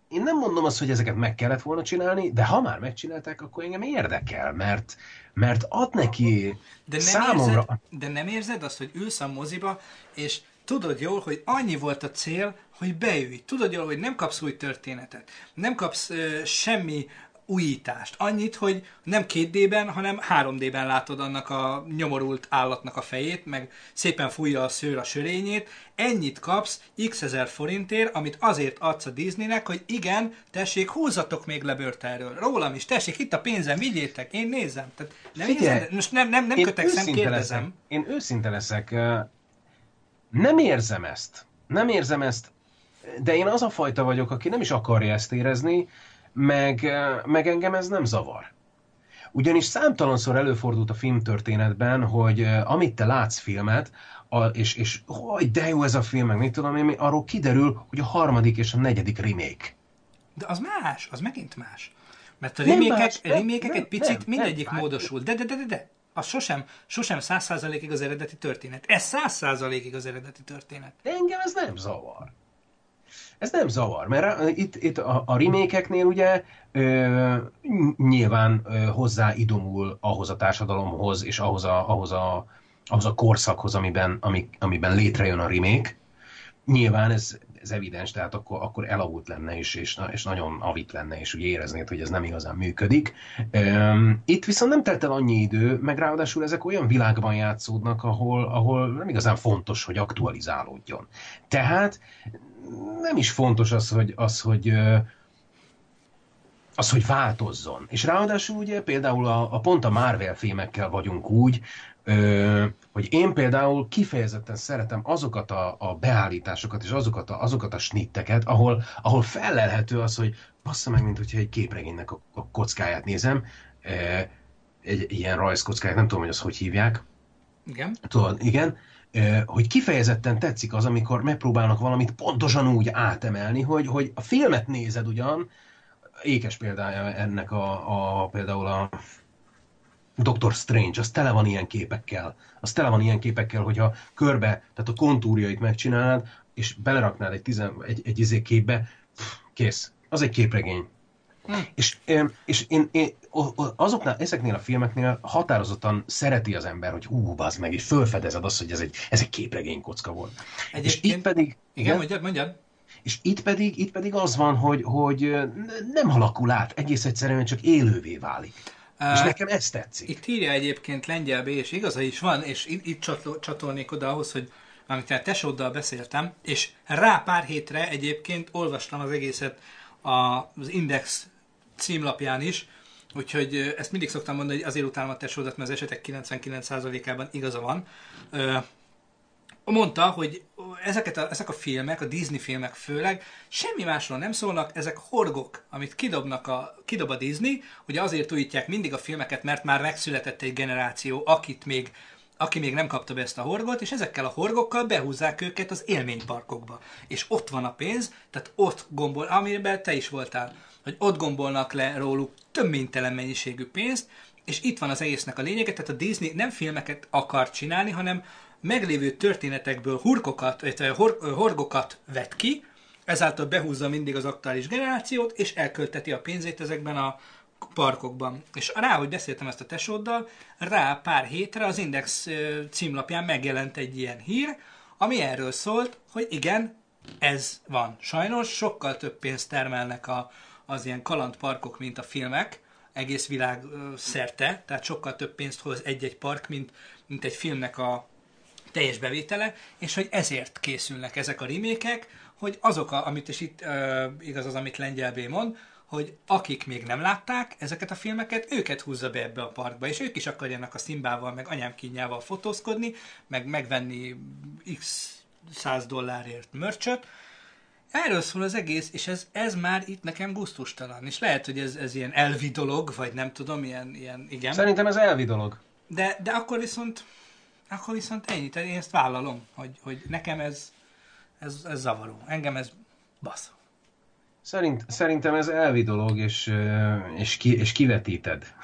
én nem mondom azt, hogy ezeket meg kellett volna csinálni, de ha már megcsinálták, akkor engem érdekel, mert, mert ad neki de nem számomra... Érzed, de nem érzed azt, hogy ülsz a moziba, és tudod jól, hogy annyi volt a cél, hogy beülj. Tudod jól, hogy nem kapsz új történetet. Nem kapsz uh, semmi újítást. Annyit, hogy nem két D-ben, hanem három D-ben látod annak a nyomorult állatnak a fejét, meg szépen fújja a szőr a sörényét. Ennyit kapsz x ezer forintért, amit azért adsz a Disneynek, hogy igen, tessék, húzatok még le bört erről. Rólam is, tessék, itt a pénzem, vigyétek, én nézem. Tehát nem Figyelj? Most nem, nem, nem kötekszem, kérdezem. Leszek, én őszinte leszek. Nem érzem ezt. Nem érzem ezt. De én az a fajta vagyok, aki nem is akarja ezt érezni, meg, meg engem ez nem zavar. Ugyanis számtalanszor előfordult a filmtörténetben, hogy amit te látsz filmet, a, és, és hogy de jó ez a film, meg mit tudom én, arról kiderül, hogy a harmadik és a negyedik remake. De az más, az megint más. Mert a remékek, egy picit nem, mindegyik nem, módosult. De, de, de, de, de. Az sosem, sosem száz százalékig az eredeti történet. Ez száz százalékig az eredeti történet. De engem ez nem zavar. Ez nem zavar, mert itt, itt a, a remékeknél ugye ö, nyilván ö, hozzáidomul ahhoz a társadalomhoz, és ahhoz a, ahhoz a, ahhoz a korszakhoz, amiben, ami, amiben létrejön a remake. Nyilván ez, ez evidens, tehát akkor, akkor elavult lenne, és, és, és nagyon avit lenne, és ugye éreznéd, hogy ez nem igazán működik. Itt viszont nem telt el annyi idő, meg ráadásul ezek olyan világban játszódnak, ahol, ahol nem igazán fontos, hogy aktualizálódjon. Tehát nem is fontos az, hogy, az, hogy az, hogy változzon. És ráadásul ugye például a, a pont a Marvel filmekkel vagyunk úgy, ö, hogy én például kifejezetten szeretem azokat a, a beállításokat és azokat a, azokat a snitteket, ahol, ahol fellelhető az, hogy bassza meg, mint hogyha egy képregénynek a, a kockáját nézem, e, egy ilyen rajzkockáját, nem tudom, hogy azt hogy hívják. Igen. Tudod, igen hogy kifejezetten tetszik az, amikor megpróbálnak valamit pontosan úgy átemelni, hogy, hogy a filmet nézed ugyan, ékes példája ennek a, a például a Doctor Strange, az tele van ilyen képekkel. Az tele van ilyen képekkel, hogyha körbe, tehát a kontúrjait megcsinálnád, és beleraknád egy, tizen, egy, egy izé képbe, pff, kész. Az egy képregény. Hm. És, és én, én, azoknál, ezeknél a filmeknél határozottan szereti az ember, hogy hú, bazd meg, és fölfedezed azt, hogy ez egy, ez egy képregény kocka volt. Egyébként, és itt pedig... Igen, mondjad, mondjad. És itt pedig, itt pedig az van, hogy, hogy nem alakul át, egész egyszerűen csak élővé válik. És nekem ez tetszik. Itt írja egyébként Lengyel B, és igaza is van, és itt, itt csatol, csatolnék oda ahhoz, hogy amit a tesóddal beszéltem, és rá pár hétre egyébként olvastam az egészet az Index címlapján is, úgyhogy ezt mindig szoktam mondani, hogy azért utálom a tesódat, mert az esetek 99%-ában igaza van. Mondta, hogy ezeket a, ezek a filmek, a Disney filmek főleg, semmi másról nem szólnak, ezek horgok, amit kidobnak a, kidob a Disney, ugye azért újítják mindig a filmeket, mert már megszületett egy generáció, akit még aki még nem kapta be ezt a horgot, és ezekkel a horgokkal behúzzák őket az élményparkokba. És ott van a pénz, tehát ott gombol, amiben te is voltál, hogy ott gombolnak le róluk többénytelen mennyiségű pénzt, és itt van az egésznek a lényege, tehát a Disney nem filmeket akar csinálni, hanem meglévő történetekből hurkokat, hor, horgokat vet ki, ezáltal behúzza mindig az aktuális generációt, és elkölteti a pénzét ezekben a parkokban. És rá, hogy beszéltem ezt a tesóddal, rá pár hétre az Index címlapján megjelent egy ilyen hír, ami erről szólt, hogy igen, ez van. Sajnos sokkal több pénzt termelnek a, az ilyen kalandparkok, mint a filmek, egész világ szerte, tehát sokkal több pénzt hoz egy-egy park, mint, mint egy filmnek a teljes bevétele, és hogy ezért készülnek ezek a remékek, hogy azok, a, amit, és itt uh, igaz az, amit Lengyel B mond, hogy akik még nem látták ezeket a filmeket, őket húzza be ebbe a parkba, és ők is akarjanak a szimbával, meg anyám kínjával fotózkodni, meg megvenni x száz dollárért mörcsöt. Erről szól az egész, és ez, ez már itt nekem gusztustalan. És lehet, hogy ez, ez ilyen elvi dolog, vagy nem tudom, ilyen, ilyen igen. Szerintem ez elvi dolog. De, de akkor viszont akkor viszont ennyi, tehát én ezt vállalom, hogy, hogy nekem ez, ez, ez zavaró. Engem ez basz. Szerint, szerintem ez elvi dolog, és, és, ki, és kivetíted.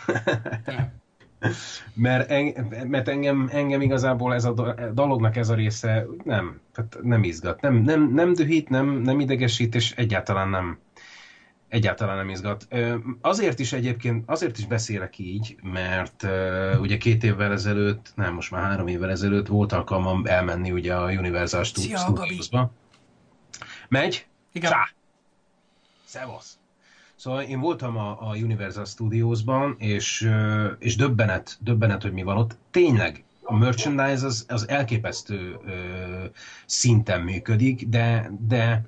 Mert, en, mert engem, engem igazából ez a dolognak ez a része nem, tehát nem izgat, nem, nem, nem dühít, nem, nem idegesít, és egyáltalán nem, egyáltalán nem izgat. Azért is egyébként, azért is beszélek így, mert ugye két évvel ezelőtt, nem, most már három évvel ezelőtt volt alkalmam elmenni ugye a Universal Studiosba. Megy? Igen. Csá! Szevasz! Szóval én voltam a, a Universal Studiosban, és, és döbbenet, döbbenet, hogy mi van ott. Tényleg, a merchandise az, az elképesztő ö, szinten működik, de, de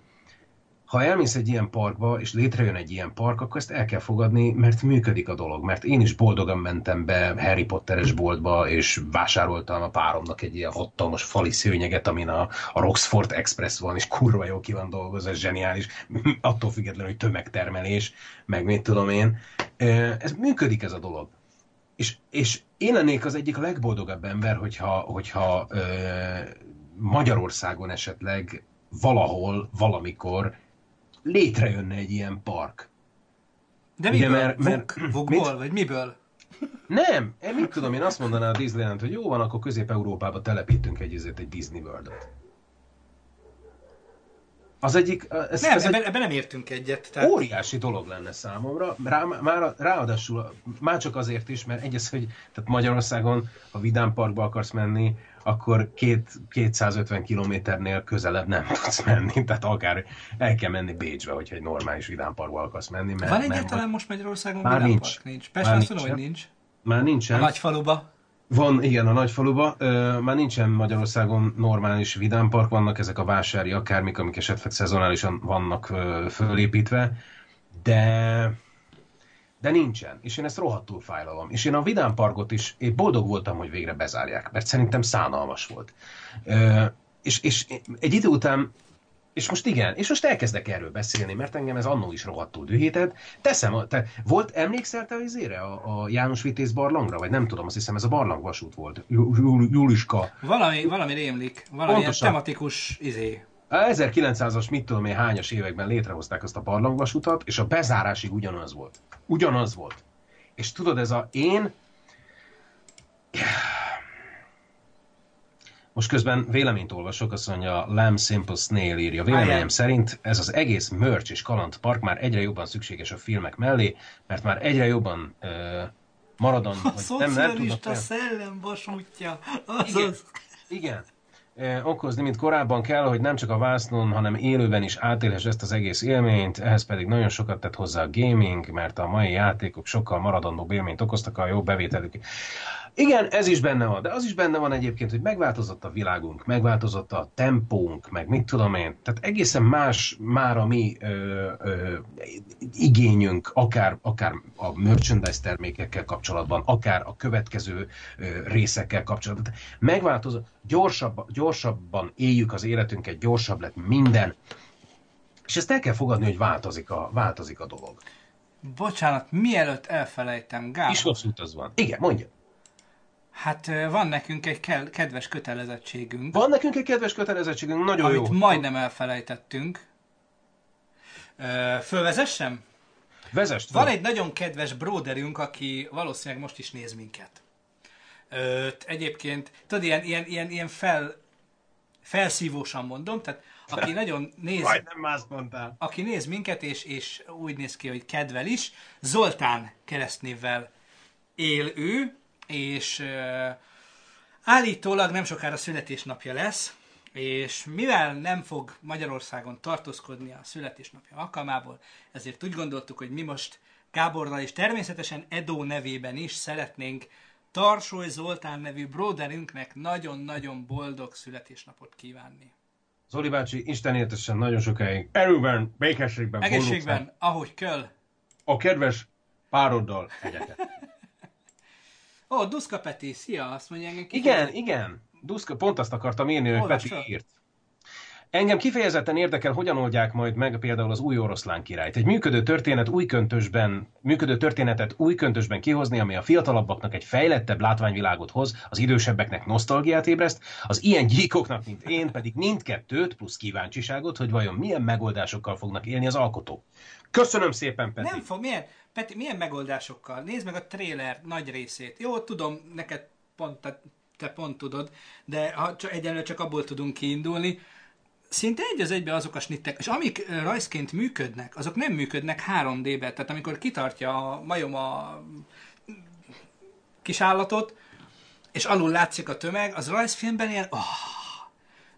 ha elmész egy ilyen parkba, és létrejön egy ilyen park, akkor ezt el kell fogadni, mert működik a dolog. Mert én is boldogan mentem be Harry Potteres boltba, és vásároltam a páromnak egy ilyen hatalmas fali szőnyeget, amin a, a Roxford Express van, és kurva jó ki van dolgozva, ez zseniális, (laughs) attól függetlenül, hogy tömegtermelés, meg mit tudom én. Ez működik ez a dolog. És, és én lennék az egyik legboldogabb ember, hogyha, hogyha ö, Magyarországon esetleg valahol, valamikor létrejönne egy ilyen park. De miből? Ugye, mert, mert, Vukból, vagy miből? Nem, én mit tudom, én azt mondanám a Disneyland, hogy jó van, akkor Közép-Európába telepítünk egy, egy Disney World-ot. Az egyik... Ez, nem, ez ebben, egy ebben nem értünk egyet. Tehát... Óriási dolog lenne számomra, rá, már, ráadásul már csak azért is, mert egyes, hogy tehát Magyarországon, ha Vidám Parkba akarsz menni, akkor két, 250 kilométernél közelebb nem (laughs) tudsz menni, tehát akár el kell menni Bécsbe, hogyha egy normális vidámparkba akarsz menni. Mert, Van egyáltalán mert, most Magyarországon már nincs. nincs. Persze azt tudom, hogy nincs. Már nincsen. A nagyfaluba. Van, igen, a nagyfaluba. Ö, már nincsen Magyarországon normális vidámpark, vannak ezek a vásári akármik, amik esetleg szezonálisan vannak ö, fölépítve, de de nincsen, és én ezt rohadtul fájlalom. És én a Vidám Parkot is, én boldog voltam, hogy végre bezárják, mert szerintem szánalmas volt. Ö, és, és egy idő után és most igen, és most elkezdek erről beszélni, mert engem ez annó is rohadtul dühített. Teszem, te, volt, emlékszel te az a, a János Vitéz barlangra? Vagy nem tudom, azt hiszem ez a barlangvasút volt. Juliska. Valami, valami rémlik, valami tematikus izé. 1900-as, mit tudom én, hányas években létrehozták azt a barlangvasutat, és a bezárásig ugyanaz volt. Ugyanaz volt. És tudod, ez a én... Most közben véleményt olvasok, azt mondja, Lamb Simple Snail írja. Véleményem szerint ez az egész merch és kalandpark már egyre jobban szükséges a filmek mellé, mert már egyre jobban uh, maradon, a nem, nem tudnak... A szellem vasútja. Igen, igen. Eh, okozni, mint korábban kell, hogy nem csak a vásznon, hanem élőben is átélhess ezt az egész élményt, ehhez pedig nagyon sokat tett hozzá a gaming, mert a mai játékok sokkal maradandóbb élményt okoztak a jó bevételük. Igen, ez is benne van, de az is benne van egyébként, hogy megváltozott a világunk, megváltozott a tempónk, meg mit tudom én. Tehát egészen más már a mi ö, ö, igényünk, akár, akár a merchandise termékekkel kapcsolatban, akár a következő ö, részekkel kapcsolatban. Megváltozott, gyorsabb, gyorsabban éljük az életünket, gyorsabb lett minden. És ezt el kell fogadni, hogy változik a, változik a dolog. Bocsánat, mielőtt elfelejtem, Gábor. És rossz van. Igen, mondja. Hát van nekünk egy ke- kedves kötelezettségünk. Van nekünk egy kedves kötelezettségünk, nagyon amit jó. majdnem elfelejtettünk. Ö, fölvezessem? Vezest Van egy nagyon kedves bróderünk, aki valószínűleg most is néz minket. Ö, egyébként, tudod, ilyen, ilyen, ilyen, ilyen fel, felszívósan mondom, tehát aki (laughs) nagyon néz, Majdnem más mondtál. aki néz minket, és, és úgy néz ki, hogy kedvel is, Zoltán keresztnévvel él ő, és állítólag nem sokára születésnapja lesz, és mivel nem fog Magyarországon tartózkodni a születésnapja alkalmából, ezért úgy gondoltuk, hogy mi most Gáborral és természetesen Edo nevében is szeretnénk Tarsoly Zoltán nevű broderünknek nagyon-nagyon boldog születésnapot kívánni. Zoli bácsi, Isten éltesen nagyon sokáig erőben, békességben, Egészségben, boldogság. ahogy kell. A kedves pároddal egyetet. Ó, Duszka Peti, szia, azt mondja engem. Igen, igen. Duszka, pont azt akartam írni, hogy Peti írt. Engem kifejezetten érdekel, hogyan oldják majd meg például az új oroszlán királyt. Egy működő történet új köntösben, működő történetet új köntösben kihozni, ami a fiatalabbaknak egy fejlettebb látványvilágot hoz, az idősebbeknek nosztalgiát ébreszt, az ilyen gyíkoknak, mint én, pedig mindkettőt plusz kíváncsiságot, hogy vajon milyen megoldásokkal fognak élni az alkotók. Köszönöm szépen, Peti. Nem fog, milyen, Peti, milyen megoldásokkal? Nézd meg a trailer nagy részét. Jó, tudom, neked pont, te, te pont tudod, de ha csak, egyenlőre csak abból tudunk kiindulni, szinte egy az egybe azok a snittek, és amik rajzként működnek, azok nem működnek 3D-be, tehát amikor kitartja a majom a kis állatot, és alul látszik a tömeg, az rajzfilmben ilyen, oh,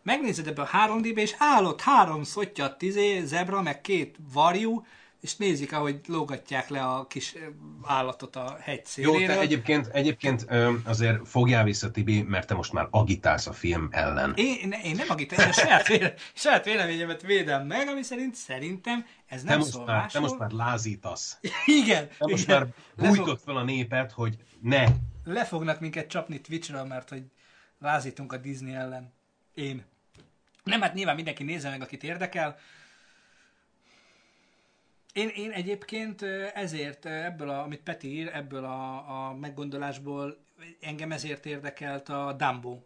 megnézed ebbe a 3D-be, és állott három szottyat, tizé, zebra, meg két varjú, és nézik, ahogy lógatják le a kis állatot a hegy Jó, széléről. te egyébként, egyébként azért fogjál vissza, Tibi, mert te most már agitálsz a film ellen. Én, én nem agitálom, én a saját, véle, saját véleményemet védem meg, ami szerint szerintem ez Te nem most, szól már, te másról. most már lázítasz. (laughs) Igen, Te most igen. már bújtod fel a népet, hogy ne. le fognak minket csapni Twitchről, mert hogy lázítunk a Disney ellen. Én. Nem, hát nyilván mindenki nézze meg, akit érdekel. Én, én egyébként ezért ebből, a, amit Peti ír, ebből a, a meggondolásból engem ezért érdekelt a Dumbo.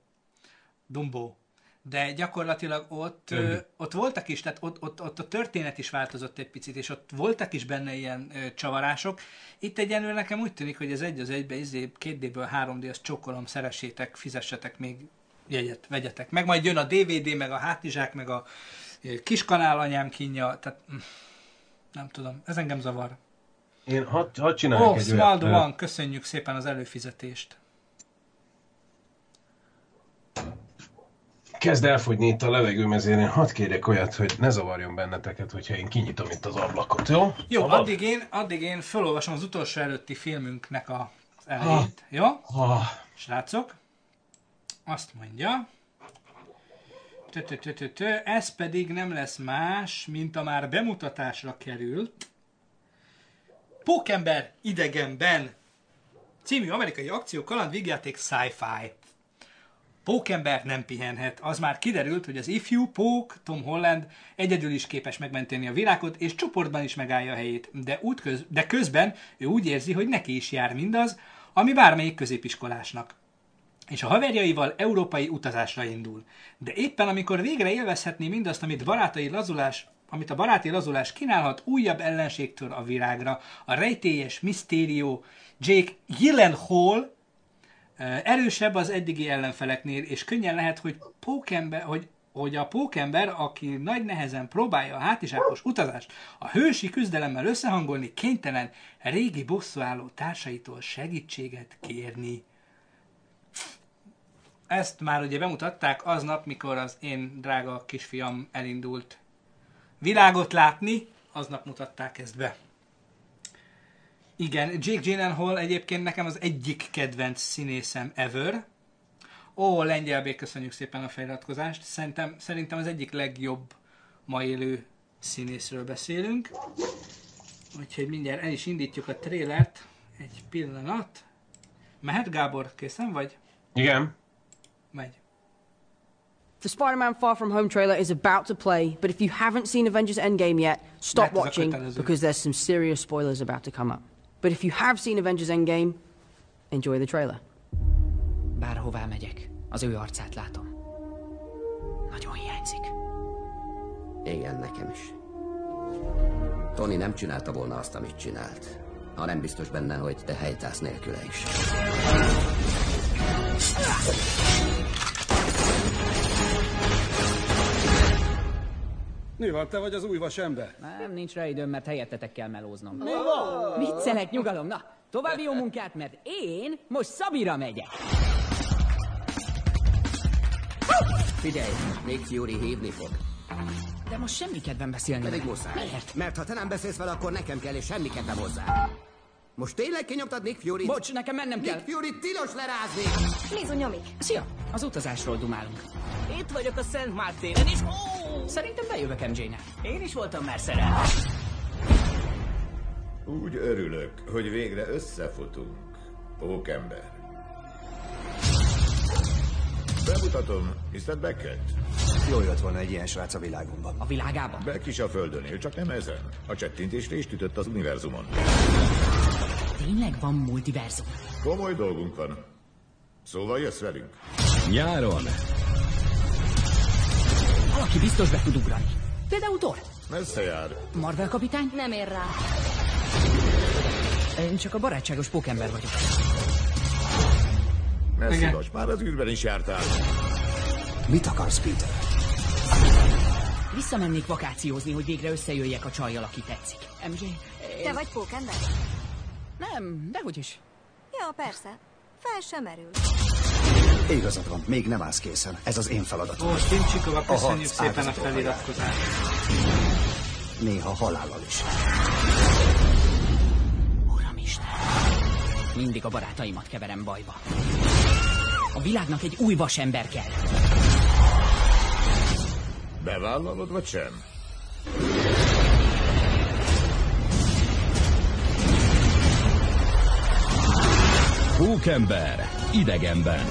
Dumbo. De gyakorlatilag ott, ö, ott voltak is, tehát ott, ott, ott a történet is változott egy picit, és ott voltak is benne ilyen ö, csavarások. Itt egyenlőre nekem úgy tűnik, hogy ez egy az egybe, izé, 2D-ből 3D, azt csokolom, szeressétek, fizessetek még jegyet, vegyetek. Meg majd jön a DVD, meg a hátizsák, meg a kiskanál anyám kínja, tehát mm, nem tudom, ez engem zavar. Én hadd had csináljak Ó, oh, egy Smaldo olyat. van, köszönjük szépen az előfizetést. Kezd elfogyni itt a levegőm, ezért én hadd kérjek olyat, hogy ne zavarjon benneteket, hogyha én kinyitom itt az ablakot, jó? Jó, Szabad? addig én, addig én felolvasom az utolsó előtti filmünknek a, elejét, jó? Ah, Srácok, azt mondja, ez pedig nem lesz más, mint a már bemutatásra került Pókember idegenben című amerikai akció kaland vígjáték sci-fi. Pókember nem pihenhet. Az már kiderült, hogy az ifjú Pók, Tom Holland egyedül is képes megmenteni a világot, és csoportban is megállja a helyét. De, útköz, de közben ő úgy érzi, hogy neki is jár mindaz, ami bármelyik középiskolásnak és a haverjaival európai utazásra indul. De éppen amikor végre élvezhetné mindazt, amit barátai lazulás amit a baráti lazulás kínálhat, újabb ellenségtől a világra. A rejtélyes misztérió Jake Gyllenhaal erősebb az eddigi ellenfeleknél, és könnyen lehet, hogy, pókember, hogy hogy a pókember, aki nagy nehezen próbálja a hátizsákos utazást a hősi küzdelemmel összehangolni, kénytelen régi bosszúálló társaitól segítséget kérni. Ezt már ugye bemutatták aznap, mikor az én drága kisfiam elindult világot látni, aznap mutatták ezt be. Igen, Jake Gyllenhaal egyébként nekem az egyik kedvenc színészem ever. Ó, Lengyelbé, köszönjük szépen a feliratkozást. Szerintem, szerintem az egyik legjobb ma élő színészről beszélünk. Úgyhogy mindjárt el is indítjuk a trélert. Egy pillanat. Mehet Gábor, készen vagy? Igen. Megy. The Spider-Man Far From Home trailer is about to play, but if you haven't seen Avengers Endgame yet, stop watching because there's some serious spoilers about to come up. But if you have seen Avengers Endgame, enjoy the trailer. Bárhová megyek, az ő arcát látom. Nagyon hiányzik. Igen, nekem is. Tony nem csinálta volna azt, amit csinált. Ha nem biztos benne, hogy te helytász nélküle is. Mi van, te vagy az új vasember? Nem, nincs rá időm, mert helyettetek kell melóznom. Mi van? Viccelek, nyugalom. Na, további jó munkát, mert én most Szabira megyek. Figyelj, Nick Fury hívni fog. De most semmi kedvem beszélni. Pedig muszáj. Miért? Mert ha te nem beszélsz vele, akkor nekem kell, és semmi kedvem hozzá. Most tényleg kinyomtad Nick Fury-t? Bocs, nekem mennem kell. Nick Fury tilos lerázni! Bizonyomik. Szia! Az utazásról dumálunk. Itt vagyok a Szent Mártéren, és Szerintem bejövök MJ-nek. én is voltam már szerelmes. Úgy örülök, hogy végre összefutunk, pókember. Bemutatom, Mr. Beckett. Jó jött volna egy ilyen srác a világunkban. A világában? Beck is a földön él, csak nem ezen. A csettintés rést ütött az univerzumon. Tényleg van multiverzum. Komoly dolgunk van. Szóval jössz velünk. Nyáron Valaki biztos be tud ugrani. Például Thor. Messze jár. Marvel kapitány? Nem ér rá. Én csak a barátságos pókember vagyok. Ne Igen. szívass, már az űrben is jártál. Mit akarsz, Peter? Visszamennék vakációzni, hogy végre összejöjjek a csajjal, aki tetszik. MJ? Te vagy pókember? Nem, dehogy is. Ja, persze. Fel sem merül. Igazad van, még nem állsz készen. Ez az én feladatom. Ó, Steam Csikova, köszönjük harc szépen a feliratkozást. Néha halállal is. Uramisten. Mindig a barátaimat keverem bajba. A világnak egy új vasember kell. Bevállalod, vagy sem? Pókember idegenben.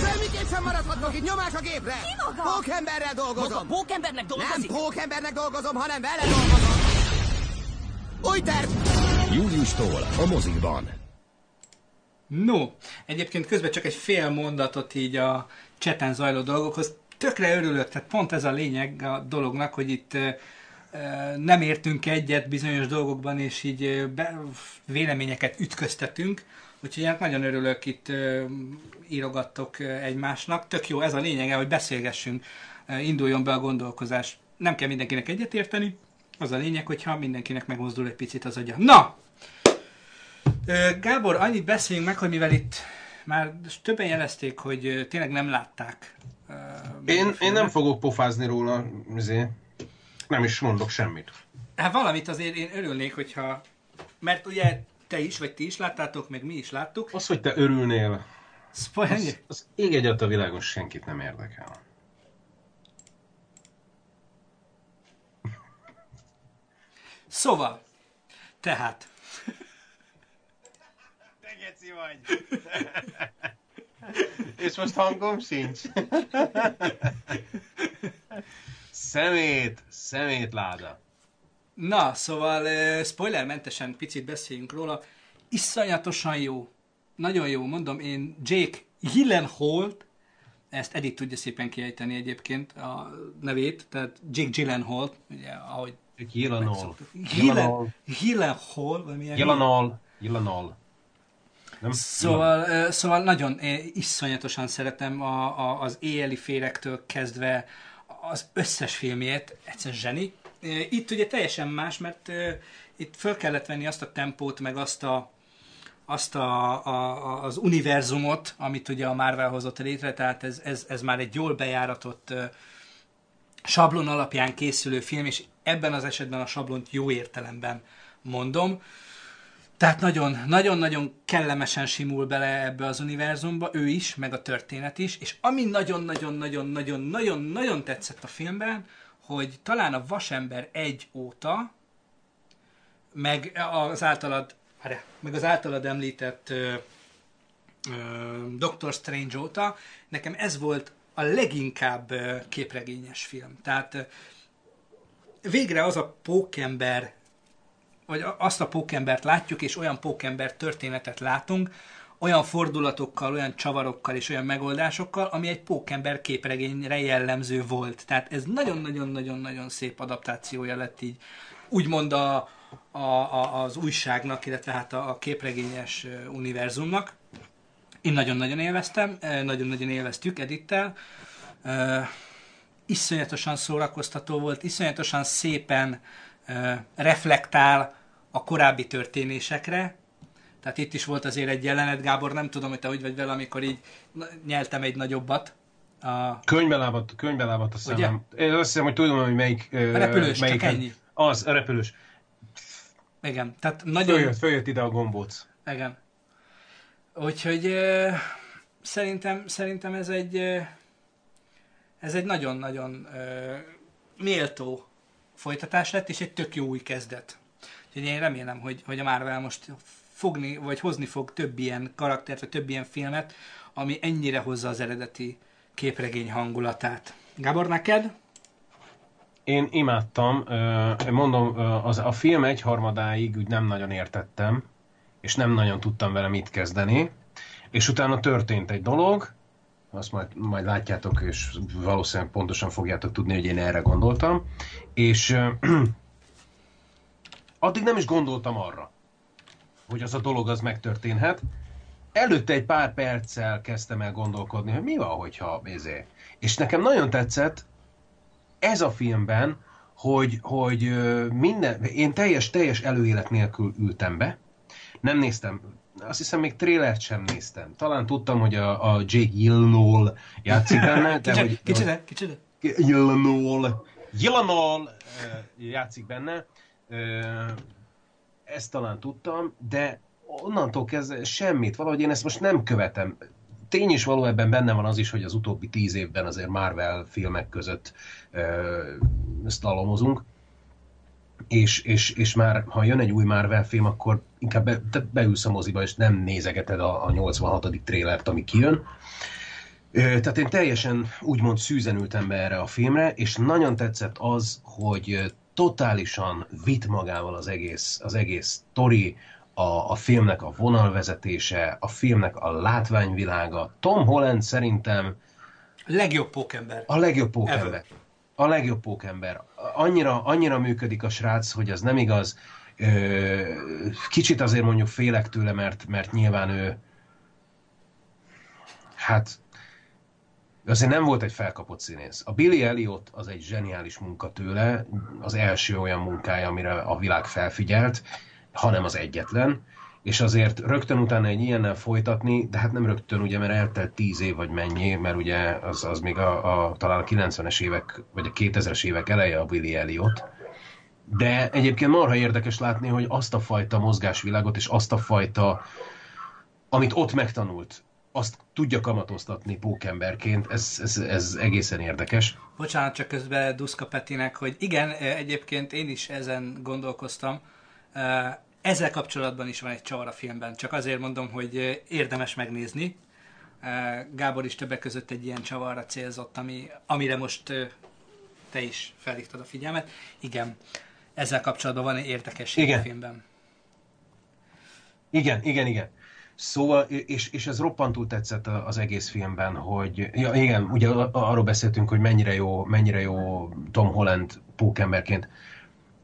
Semmiképp sem maradhatnak itt nyomás a gépre! Ki maga? Pókemberrel dolgozom! Maga pókembernek dolgozik? Nem pókembernek dolgozom, hanem vele dolgozom! Új terv! Júliustól a mozikban. No, egyébként közben csak egy fél mondatot így a cseten zajló dolgokhoz. Tökre örülök, tehát pont ez a lényeg a dolognak, hogy itt nem értünk egyet bizonyos dolgokban, és így be, véleményeket ütköztetünk. Úgyhogy ennek nagyon örülök, itt írogattok egymásnak. Tök jó, ez a lényege, hogy beszélgessünk, induljon be a gondolkozás. Nem kell mindenkinek egyetérteni, az a lényeg, hogyha mindenkinek megmozdul egy picit az agya. Na, Gábor, annyit beszéljünk meg, hogy mivel itt már többen jelezték, hogy tényleg nem látták. Én, én nem fogok pofázni róla, azért. Nem is mondok semmit. Hát valamit azért én örülnék, hogyha... Mert ugye te is, vagy ti is láttátok, meg mi is láttuk. Az, hogy te örülnél, Spoiler? az, az ég egyet a világon senkit nem érdekel. Szóval, tehát... Te geci vagy! És most hangom sincs. (laughs) szemét, szemét láda. Na, szóval spoilermentesen picit beszéljünk róla. Iszonyatosan jó. Nagyon jó, mondom én Jake Gyllenhaal, ezt Edith tudja szépen kiejteni egyébként a nevét, tehát Jake Gyllenhaal, ugye, ahogy Gyllenhaal. Gyllenhaal, valamilyen Gyllenhaal. Gyllenhaal. Nem? Szóval, szóval nagyon iszonyatosan szeretem a, a, az éjjeli férektől kezdve az összes filmjét, egyszerűen zseni. Itt ugye teljesen más, mert itt föl kellett venni azt a tempót, meg azt a, azt a, a, az univerzumot, amit ugye a Marvel hozott létre, tehát ez, ez, ez már egy jól bejáratott sablon alapján készülő film, és ebben az esetben a sablont jó értelemben mondom. Tehát nagyon, nagyon-nagyon kellemesen simul bele ebbe az univerzumba, ő is, meg a történet is, és ami nagyon-nagyon-nagyon-nagyon-nagyon-nagyon tetszett a filmben, hogy talán a Vasember egy óta, meg az általad, meg az általad említett ö, ö, Doctor Strange óta, nekem ez volt a leginkább képregényes film. Tehát végre az a pókember, vagy azt a pókembert látjuk, és olyan pókember történetet látunk, olyan fordulatokkal, olyan csavarokkal és olyan megoldásokkal, ami egy pókember képregényre jellemző volt. Tehát ez nagyon-nagyon-nagyon-nagyon szép adaptációja lett így, úgymond a, a, a, az újságnak, illetve hát a, a képregényes univerzumnak. Én nagyon-nagyon élveztem, nagyon-nagyon élveztük Edittel. Iszonyatosan szórakoztató volt, iszonyatosan szépen ö, reflektál a korábbi történésekre. Tehát itt is volt azért egy jelenet, Gábor, nem tudom, hogy te hogy vagy vele, amikor így nyeltem egy nagyobbat. A, Könyvbe lábadt, könyvbe lábadt a Ugye? szemem. Én azt hiszem, hogy tudom, hogy melyik... A repülős, csak melyik ennyi. Az, a repülős. igen, tehát nagyon... Följött, följött ide a gombóc. Igen. Úgyhogy szerintem, szerintem ez egy ez egy nagyon-nagyon méltó folytatás lett, és egy tök jó új kezdet. Úgyhogy én remélem, hogy, hogy a Marvel most fogni, vagy hozni fog több ilyen karaktert, vagy több ilyen filmet, ami ennyire hozza az eredeti képregény hangulatát. Gábor, neked? Én imádtam, mondom, az, a film egyharmadáig úgy nem nagyon értettem, és nem nagyon tudtam vele mit kezdeni, és utána történt egy dolog, azt majd, majd látjátok, és valószínűleg pontosan fogjátok tudni, hogy én erre gondoltam, és (clears throat) addig nem is gondoltam arra, hogy az a dolog az megtörténhet. Előtte egy pár perccel kezdtem el gondolkodni, hogy mi van, hogyha izé. És nekem nagyon tetszett, ez a filmben, hogy, hogy minden, én teljes, teljes előélet nélkül ültem be, nem néztem, azt hiszem még trélert sem néztem. Talán tudtam, hogy a, a Jake Gyllenhaal játszik benne, de hogy, Kicsit, kicsit. Gyllenhaal, Gyllenhaal játszik benne, ezt talán tudtam, de onnantól kezdve semmit, valahogy én ezt most nem követem. Tény is való ebben benne van az is, hogy az utóbbi tíz évben azért Marvel filmek között ö, szlalomozunk, és, és, és már ha jön egy új Marvel film, akkor inkább be, te beülsz a moziba, és nem nézegeted a, a 86. trélert, ami kijön. Tehát én teljesen úgymond szűzen ültem be erre a filmre, és nagyon tetszett az, hogy totálisan vitt magával az egész, az egész tori, a, a filmnek a vonalvezetése, a filmnek a látványvilága. Tom Holland szerintem Legjobb pókember. a legjobb pókember. Ever. A legjobb pókember. Annyira, annyira működik a srác, hogy az nem igaz. Kicsit azért mondjuk félek tőle, mert, mert nyilván ő hát azért nem volt egy felkapott színész. A Billy Elliot az egy zseniális munka tőle, az első olyan munkája, amire a világ felfigyelt, hanem az egyetlen, és azért rögtön utána egy ilyennel folytatni, de hát nem rögtön, ugye, mert eltelt tíz év vagy mennyi, mert ugye az, az még a, a, talán a 90-es évek, vagy a 2000-es évek eleje a Billy Elliot, de egyébként marha érdekes látni, hogy azt a fajta mozgásvilágot és azt a fajta, amit ott megtanult, azt tudja kamatoztatni pókemberként, ez, ez, ez egészen érdekes. Bocsánat, csak közben Duszka Petinek, hogy igen, egyébként én is ezen gondolkoztam. Ezzel kapcsolatban is van egy csavar a filmben, csak azért mondom, hogy érdemes megnézni. Gábor is többek között egy ilyen csavarra célzott, ami, amire most te is felhívtad a figyelmet. Igen, ezzel kapcsolatban van egy érdekesség Igen. a filmben. Igen, igen, igen. Szóval, és, és ez roppantul tetszett az egész filmben, hogy, ja igen, ugye arról beszéltünk, hogy mennyire jó, mennyire jó Tom Holland pókemberként.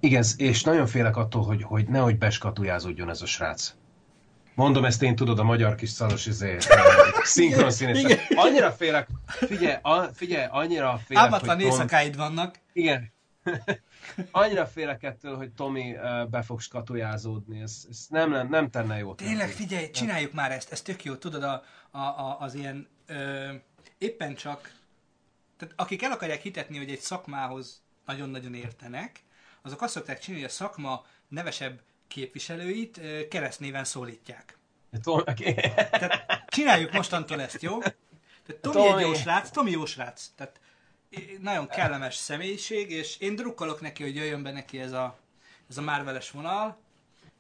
Igen, és nagyon félek attól, hogy, hogy nehogy beskatujázódjon ez a srác. Mondom ezt én, tudod, a magyar kis szaros izé, (laughs) szinkron színész. Annyira félek, figyelj, a, figyelj, annyira félek, Álmatlan hogy Tom- éjszakáid vannak. Igen, (laughs) Annyira félek ettől, hogy Tomi be fog skatujázódni. Ez, ez nem, nem, nem tenne jót. Tényleg, figyelj, csináljuk már ezt, ez tök jó, tudod, a, a, a, az ilyen ö, éppen csak, tehát akik el akarják hitetni, hogy egy szakmához nagyon-nagyon értenek, azok azt szokták csinálni, hogy a szakma nevesebb képviselőit keresztnéven szólítják. (laughs) Tehát csináljuk mostantól ezt, jó? Tehát Tomi, Tomi. egy jó srác, Tomi jó srác. Tehát nagyon kellemes személyiség, és én drukkolok neki, hogy jöjjön be neki ez a, ez a Marveles vonal.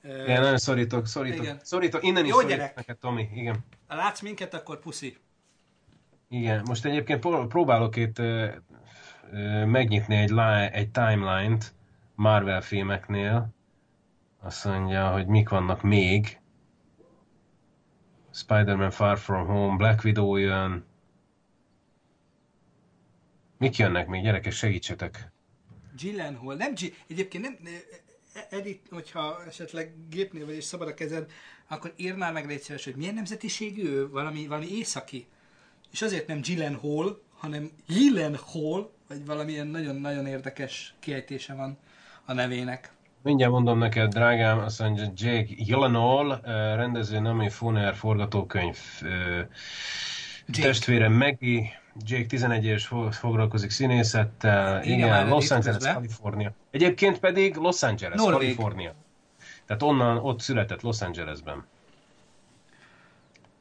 Igen, nagyon szorítok, szorítok. Igen. Szorítok, innen is Jó szorítok gyerek. neked, Tomi. Igen. Ha látsz minket, akkor puszi. Igen, most egyébként pró- próbálok itt megnyitni egy, li- egy timeline-t Marvel filmeknél. Azt mondja, hogy mik vannak még. Spider-Man Far From Home, Black Widow jön. Mik jönnek még, gyerekek, segítsetek. Gyllenhaal, nem G... Egyébként nem... Edith, hogyha esetleg gépnél vagy és szabad a kezed, akkor írnál meg légy szíves, hogy milyen nemzetiségű ő, valami, valami északi. És azért nem Gyllenhaal, hanem Gyllenhaal, vagy valamilyen nagyon-nagyon érdekes kiejtése van a nevének. Mindjárt mondom neked, drágám, azt mondja Jake Gyllenhaal, rendező Nami Funer forgatókönyv eh, testvére Maggie, Jake 11 éves fo- foglalkozik színészettel, Igen, igen, Los Angeles, közben. Kalifornia. Egyébként pedig Los Angeles, Norvég. Kalifornia. Tehát onnan, ott született Los Angelesben.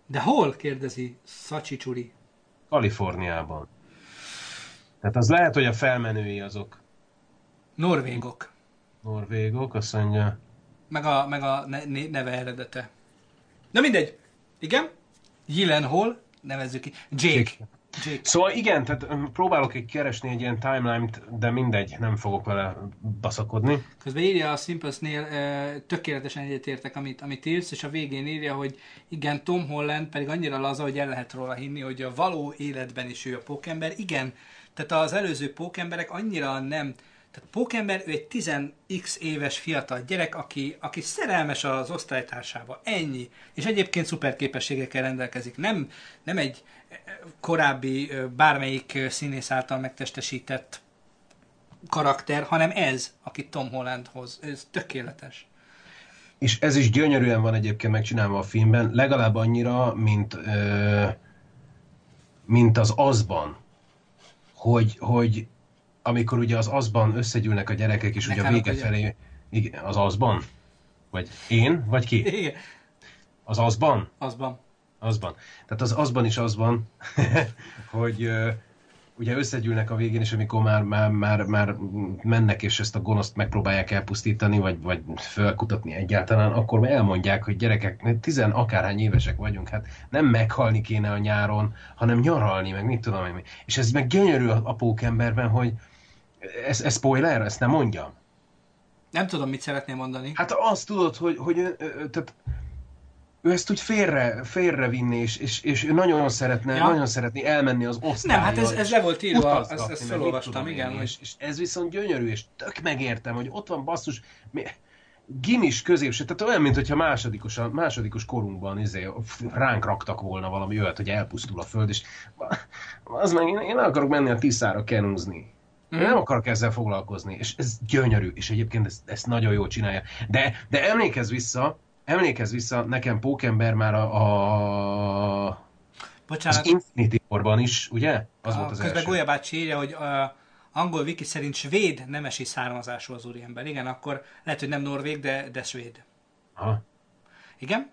De hol? kérdezi Szacsi Csuri. Kaliforniában. Tehát az lehet, hogy a felmenői azok Norvégok. Norvégok, azt mondja, Meg a, meg a ne, ne- neve eredete. Na mindegy. Igen? Gyllenhaal, nevezzük ki. Jake. Jake. Szóval igen, tehát próbálok egy keresni egy ilyen timeline-t, de mindegy, nem fogok vele baszakodni. Közben írja a Simpsonsnél, tökéletesen egyetértek, amit, amit írsz, és a végén írja, hogy igen, Tom Holland pedig annyira laza, hogy el lehet róla hinni, hogy a való életben is ő a pókember. Igen, tehát az előző pókemberek annyira nem, tehát pókember, ő egy 10x éves fiatal gyerek, aki, aki szerelmes az osztálytársába. Ennyi. És egyébként szuper képességekkel rendelkezik. Nem, nem egy eh, korábbi eh, bármelyik eh, színész által megtestesített karakter, hanem ez, akit Tom Holland hoz. Ez tökéletes. És ez is gyönyörűen van egyébként megcsinálva a filmben, legalább annyira, mint, ö, mint az azban, hogy, hogy amikor ugye az azban összegyűlnek a gyerekek, és ugye a vége felé, igen, az azban? Vagy én? Vagy ki? Igen, Az azban? azban. Azban. Tehát az azban is az van, (laughs) hogy ugye összegyűlnek a végén, és amikor már, már, már, már mennek, és ezt a gonoszt megpróbálják elpusztítani, vagy, vagy felkutatni egyáltalán, akkor elmondják, hogy gyerekek, tizen akárhány évesek vagyunk, hát nem meghalni kéne a nyáron, hanem nyaralni, meg mit tudom én. És ez meg gyönyörű a, a pókemberben, hogy ez, ez spoiler, ezt nem mondjam. Nem tudom, mit szeretnél mondani. Hát azt tudod, hogy, hogy tehát ő ezt úgy félre, félrevinni, és, és, és ő nagyon szeretne, Ja. nagyon szeretni elmenni az osztályra. Nem, hát ez- ez le volt írva, ezt- ezt felolvastam, igen, én, És, és ez viszont gyönyörű, és tök megértem, hogy ott van basszus, mi, gimis középső, tehát olyan, mint hogyha másodikos, másodikos korunkban izé, ránk raktak volna valami olyat, hogy elpusztul a föld, és az meg én, én akarok menni a Tiszára kenúzni. Mhm. nem akarok ezzel foglalkozni, és ez gyönyörű, és egyébként ezt, ezt nagyon jól csinálja. De, de emlékezz vissza, emlékezz vissza, nekem Pókember már a, a Bocsánat, az Infinity War-ban is, ugye? Az volt az közben első. Golya bácsi írja, hogy a angol wiki szerint svéd nemesi származású az úriember. Igen, akkor lehet, hogy nem norvég, de, de svéd. Aha. Igen?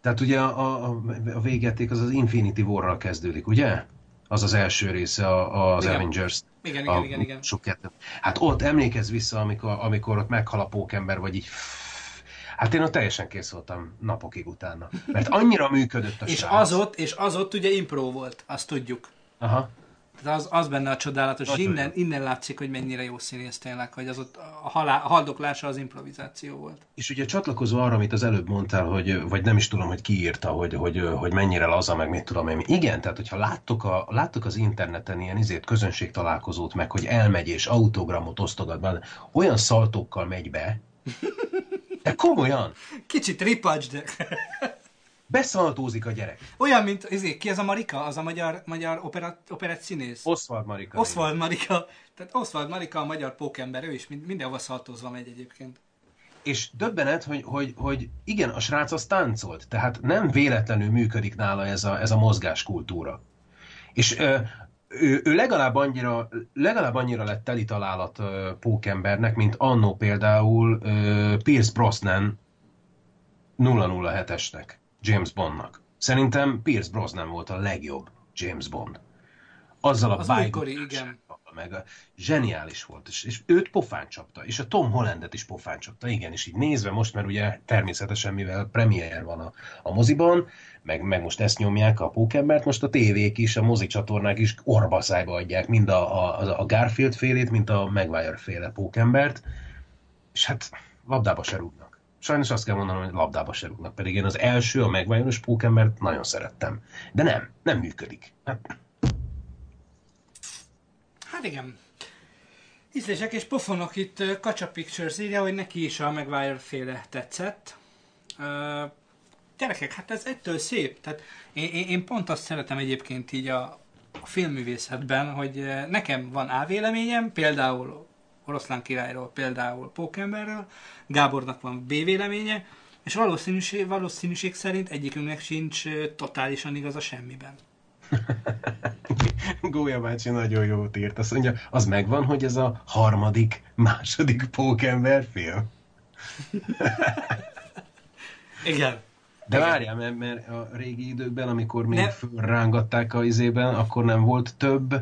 Tehát ugye a, a, a végjáték az az Infinity War-ral kezdődik, ugye? Az az első része a, az Igen. Avengers. Igen, a, igen, igen, igen. Sok. Hát ott emlékezz vissza, amikor, amikor ott meghal a pókember, vagy így Hát én ott teljesen kész voltam napokig utána. Mert annyira működött a És srác. az ott, és az ott ugye impro volt, azt tudjuk. Aha. Tehát az, az benne a csodálatos, és Nagyon innen, innen látszik, hogy mennyire jó színész tényleg, hogy az ott a, halá, a haldoklása az improvizáció volt. És ugye csatlakozva arra, amit az előbb mondtál, hogy, vagy nem is tudom, hogy ki írta, hogy, hogy, hogy mennyire laza, meg mit tudom én. Igen, tehát hogyha láttok, a, láttok az interneten ilyen izét, közönség találkozót, meg hogy elmegy és autogramot osztogat olyan szaltókkal megy be, de komolyan, Kicsit ripacs, de... Beszaltózik a gyerek. Olyan, mint, izé, ki az a Marika? Az a magyar, magyar opera, operett színész? Oswald Marika. Oswald Marika. Tehát Oswald Marika a magyar pókember, ő is mind- mindenhova szaltózva megy egyébként. És döbbenet, hogy, hogy, hogy igen, a srác az táncolt, tehát nem véletlenül működik nála ez a, ez a mozgáskultúra. És ö, ő, ő legalább, annyira, legalább annyira lett teli találat ö, pókembernek, mint annó például ö, Pierce Brosnan 007-esnek, James Bondnak. Szerintem Pierce Brosnan volt a legjobb James Bond. Azzal a Az bájgó- igen. meg zseniális volt, és, és őt pofán csapta, és a Tom Hollandet is pofán csapta, igen, és így nézve most, mert ugye természetesen, mivel premier van a, a moziban, meg, meg most ezt nyomják a pókembert, most a tévék is, a mozi csatornák is orbaszájba adják mind a, a, a Garfield félét, mint a Maguire féle pókembert, és hát labdába se rúgnak. Sajnos azt kell mondanom, hogy labdába se rúgnak, pedig én az első, a Maguire-os pókembert nagyon szerettem. De nem, nem működik. Hát, Hát igen. Ízlések és pofonok itt Kacsa Pictures írja, hogy neki is a Maguire féle tetszett. Ö, gyerekek, hát ez ettől szép. Tehát én, én, én pont azt szeretem egyébként így a, a filmművészetben, hogy nekem van A véleményem, például Oroszlán királyról, például Pókemberről, Gábornak van B véleménye, és valószínűség, valószínűség szerint egyikünknek sincs totálisan igaza semmiben. (laughs) Gólya bácsi nagyon jót írt. Azt mondja, az megvan, hogy ez a harmadik, második pókember film. (laughs) Igen. De várjál, mert, mert a régi időkben, amikor még Ne- fölrángatták a izében, akkor nem volt több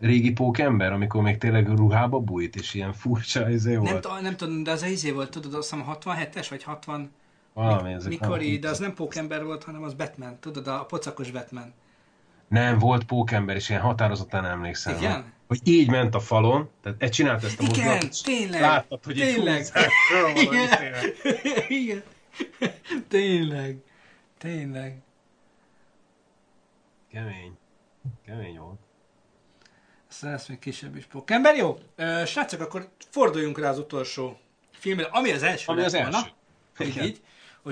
régi pókember, amikor még tényleg ruhába bújt, és ilyen furcsa izé Nem, volt. t- nem tudom, de az a izé volt, tudod, azt hiszem a 67-es, vagy 60... Valami, ezek Mikor valami- így, de az nem pókember volt, hanem az Batman, tudod, a pocakos Batman. Nem, volt pókember, és ilyen határozottan emlékszem. Igen? Hogy így ment a falon, tehát egy csinált ezt a Igen, mozdulatot, tényleg, Láttad, hogy így tényleg. húzzák valami (laughs) Igen. Igen. (laughs) Tényleg. Tényleg. Kemény. Kemény volt. Aztán lesz még kisebb is pókember. Jó, srácok, akkor forduljunk rá az utolsó filmre, ami az első Ami az első. volna. Így, Igen. így.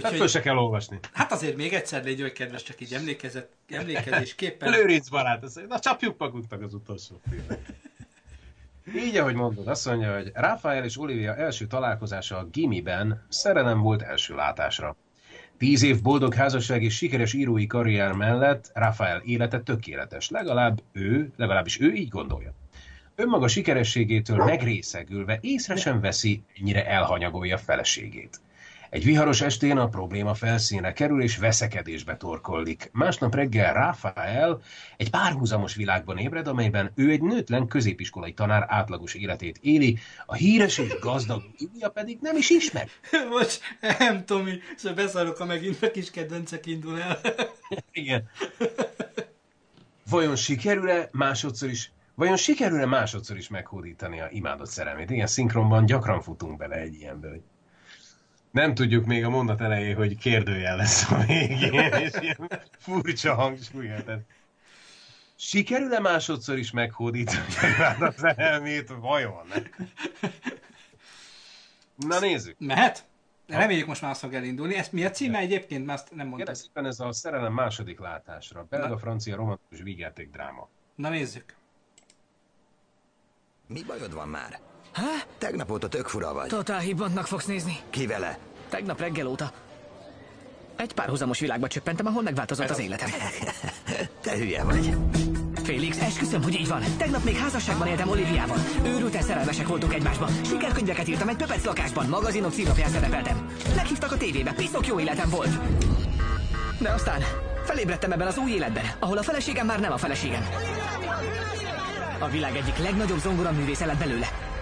Tehát föl se kell olvasni. Hát azért még egyszer légy oly kedves, csak így emlékezet, emlékezésképpen. Lőrinc barát, mondja, na csapjuk magunknak az utolsó filmet. Így, ahogy mondod, azt mondja, hogy Rafael és Olivia első találkozása a Gimiben szerelem volt első látásra. Tíz év boldog házasság és sikeres írói karrier mellett Rafael élete tökéletes, legalább ő, legalábbis ő így gondolja. Önmaga sikerességétől megrészegülve észre sem veszi, ennyire elhanyagolja feleségét. Egy viharos estén a probléma felszínre kerül és veszekedésbe torkollik. Másnap reggel Rafael egy párhuzamos világban ébred, amelyben ő egy nőtlen középiskolai tanár átlagos életét éli, a híres és gazdag Olivia pedig nem is ismer. (laughs) Most, nem Tomi, és beszarok, ha megint a kis kedvencek indul el. (laughs) Igen. Vajon sikerül-e másodszor is Vajon sikerül-e másodszor is meghódítani a imádott szerelmét? Igen, szinkronban gyakran futunk bele egy ilyenbe, hogy nem tudjuk még a mondat elején, hogy kérdőjel lesz a végén, és ilyen furcsa hangsúlya. Tehát sikerül-e másodszor is meghódítani a imádott szerelmét? Vajon? Na nézzük. Mehet? Reméljük most már azt fog elindulni. Ezt mi a címe egyébként? Mert azt nem mondtad. Kérlek szépen ez a szerelem második látásra. Belga-francia romantikus vígjáték dráma. Na nézzük. Mi bajod van már? Há? Tegnap óta tök fura vagy. Totál hibbannak fogsz nézni. Ki vele? Tegnap reggel óta. Egy párhuzamos világba csöppentem, ahol megváltozott az életem. (laughs) Te hülye vagy. Félix, esküszöm, hogy így van. Tegnap még házasságban éltem Oliviával. Őrülten szerelmesek voltunk egymásba. Sikerkönyveket írtam egy pöpec lakásban, magazinok címlapján szerepeltem. Meghívtak a tévébe, piszok jó életem volt. De aztán felébredtem ebben az új életben, ahol a feleségem már nem a feleségem. A világ egyik legnagyobb zongoraművésze lett belőle.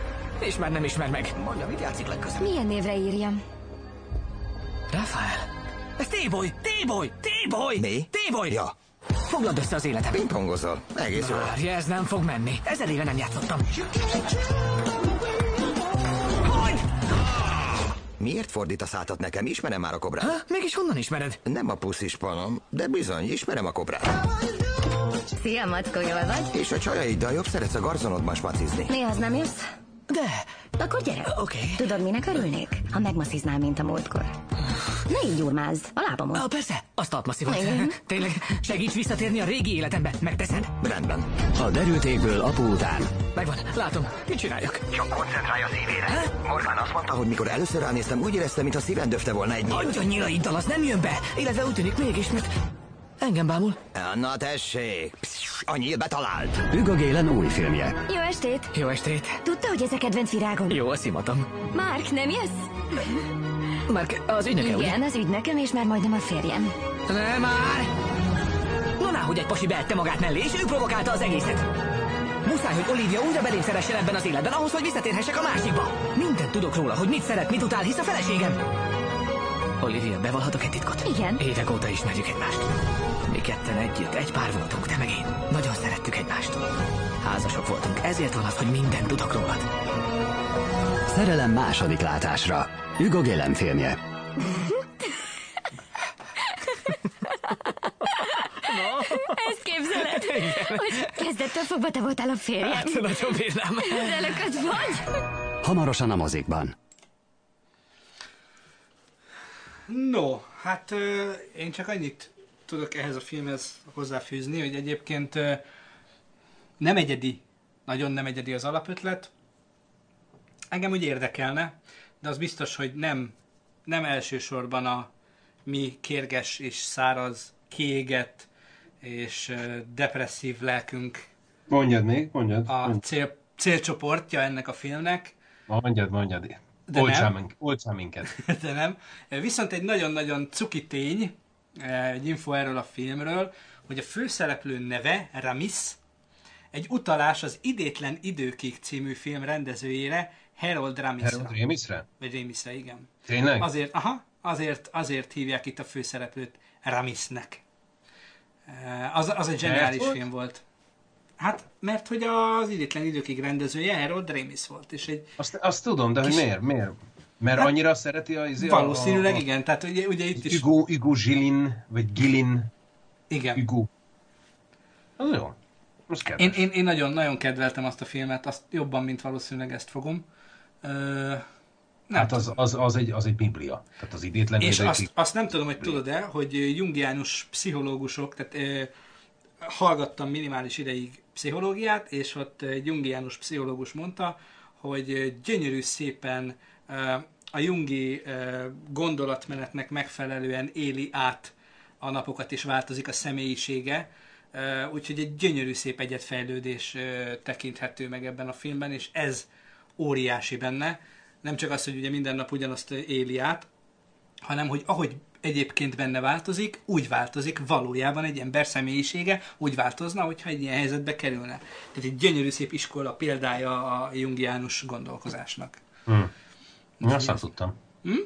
És már nem ismer meg. Mondja, mit játszik legközelebb? Milyen névre írjam? Rafael. Ez T-boy! T-boy! T-boy! Mi? T-boy! Ja. Foglald össze az életem. Pingpongozol. Egész jó. Várj, ez nem fog menni. Ezer éve nem játszottam. Miért fordítasz átat nekem? Ismerem már a kobrát. Ha? Mégis honnan ismered? Nem a puszis panom, de bizony, ismerem a kobrát. Szia, Mackó, jól vagy? És a csajaiddal jobb szeretsz a garzonodban smacizni. Néha nem jössz? De. Akkor gyere. Oké. Tudod, minek örülnék? Ha megmasziznál, mint a múltkor. Ne így gyurmázz, a lábamon. Ah, persze, azt altmasszívot. Igen. (laughs) Tényleg, segíts visszatérni a régi életembe. Megteszed? Rendben. A derültékből apu után. Megvan, látom. Mit csináljak? Csak koncentrálj a szívére. Morgan azt mondta, hogy mikor először ránéztem, úgy éreztem, mintha szíven döfte volna egy nyíl. Adj a nyilaiddal, az nem jön be. Illetve úgy tűnik mégis, mert engem bámul. Na tessék, Psz, a nyíl betalált. Hugo Gélen új filmje. Jó estét! Jó estét. Tudta, hogy ez a kedvenc virágom? Jó, a szimatom. Márk, nem jössz? Márk, az ügynöke, ugye? Igen, az ügynököm, és már majdnem a férjem. Ne már! No, hogy egy pasi beette magát mellé, és ő provokálta az egészet. Muszáj, hogy Olivia újra belém szeressen ebben az életben, ahhoz, hogy visszatérhessek a másikba. Mindent tudok róla, hogy mit szeret, mit utál, hisz a feleségem. Olivia, bevallhatok egy titkot? Igen. Évek óta ismerjük egymást. Mi ketten együtt, egy pár voltunk, te meg én. Nagyon szerettük egymást. Házasok voltunk, ezért van az, hogy mindent tudok rólad. Szerelem második látásra. Hugo Gélen filmje. Ezt képzeled? Hogy kezdettől fogva te voltál a férjem? Hát, nagyon bírnám. Az elökött vagy? Hamarosan a mozikban. No, hát ö, én csak annyit tudok ehhez a filmhez hozzáfűzni, hogy egyébként ö, nem egyedi, nagyon nem egyedi az alapötlet. Engem úgy érdekelne, de az biztos, hogy nem, nem elsősorban a mi kérges és száraz, kiégett és ö, depresszív lelkünk Mondjad még, mondjad. a cél, célcsoportja ennek a filmnek, Mondjad, mondjad. De Olcsál, nem. minket, (laughs) de nem. Viszont egy nagyon-nagyon cuki tény, egy info erről a filmről, hogy a főszereplő neve, Ramis, egy utalás az Idétlen Időkig című film rendezőjére, Harold Ramisra. Harold Ramisre? Vagy Ramisre, igen. Tényleg? Azért, aha, azért, azért hívják itt a főszereplőt Ramisnek. Eh, Az, az egy zseniális film volt. Hát, mert hogy az Idétlen Időkig rendezője Harold Ramis volt, és egy Azt, azt tudom, de hogy Kis- miért? Miért? Mert Hát, annyira szereti a... izé, valószínűleg a, a, igen, tehát ugye, ugye itt is... Hugo, Hugo Gillin, vagy Gillin. Igen. Hugo. Az jó. Én, én, én nagyon, nagyon kedveltem azt a filmet, azt jobban, mint valószínűleg ezt fogom. Ö, nem hát az, az, az, egy, az egy biblia. Tehát az idétlen És azt, azt nem tudom, hogy tudod-e, hogy jungiánus pszichológusok, tehát hallgattam minimális ideig pszichológiát, és ott egy jungiánus pszichológus mondta, hogy gyönyörű szépen a jungi gondolatmenetnek megfelelően éli át a napokat, és változik a személyisége. Úgyhogy egy gyönyörű szép egyetfejlődés tekinthető meg ebben a filmben, és ez óriási benne. Nem csak az, hogy ugye minden nap ugyanazt éli át, hanem hogy ahogy egyébként benne változik, úgy változik valójában egy ember személyisége, úgy változna, hogyha egy ilyen helyzetbe kerülne. Tehát egy gyönyörű szép iskola példája a jungiánus gondolkozásnak. Hm. Azt nem tudtam. Hm?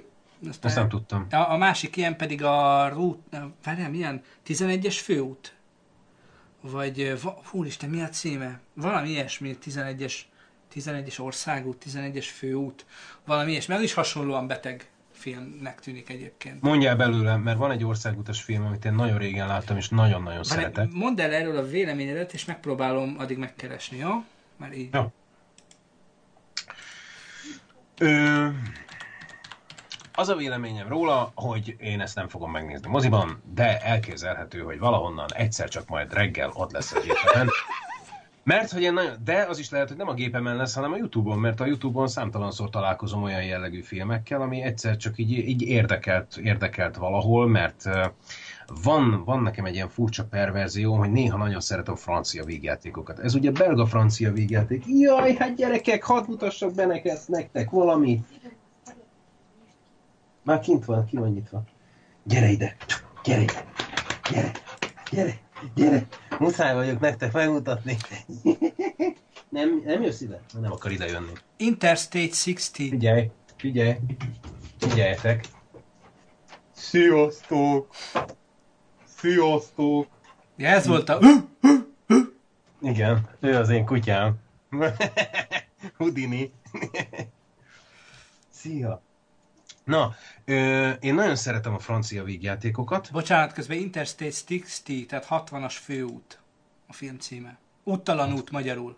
Azt nem tudtam. A, a másik ilyen pedig a rút, várjál, milyen? 11-es főút? Vagy, húristen, mi a címe? Valami ilyesmi, 11-es, 11-es országút, 11-es főút, valami ilyesmi. Ez is hasonlóan beteg filmnek tűnik egyébként. Mondjál belőle, mert van egy országutas film, amit én nagyon régen láttam, és nagyon-nagyon Várj, szeretek. Mondd el erről a véleményedet, és megpróbálom addig megkeresni, jó? Mert így... Jó. Ö, az a véleményem róla, hogy én ezt nem fogom megnézni moziban, de elképzelhető, hogy valahonnan egyszer csak majd reggel ott lesz a gépemen. Mert hogy én nagyon, de az is lehet, hogy nem a gépemen lesz, hanem a Youtube-on, mert a Youtube-on számtalanszor találkozom olyan jellegű filmekkel, ami egyszer csak így, így érdekelt, érdekelt valahol, mert van, van nekem egy ilyen furcsa perverzió, hogy néha nagyon szeretem francia vígjátékokat. Ez ugye belga-francia vígjáték. Jaj, hát gyerekek, hadd mutassak be neked, nektek valamit. Már kint van, ki van nyitva. Gyere ide, gyere ide, gyere, gyere, gyere. Muszáj vagyok nektek megmutatni. (laughs) nem, nem jössz ide? Nem akar ide jönni. Interstate 60. Figyelj, figyelj, figyeljetek. Sziasztok! Sziasztok! Ja, ez volt a... Igen, ő az én kutyám. (laughs) Houdini. (laughs) Szia! Na, ö, én nagyon szeretem a francia vígjátékokat. Bocsánat, közben Interstate 60, tehát 60-as főút a film címe. Úttalan út magyarul.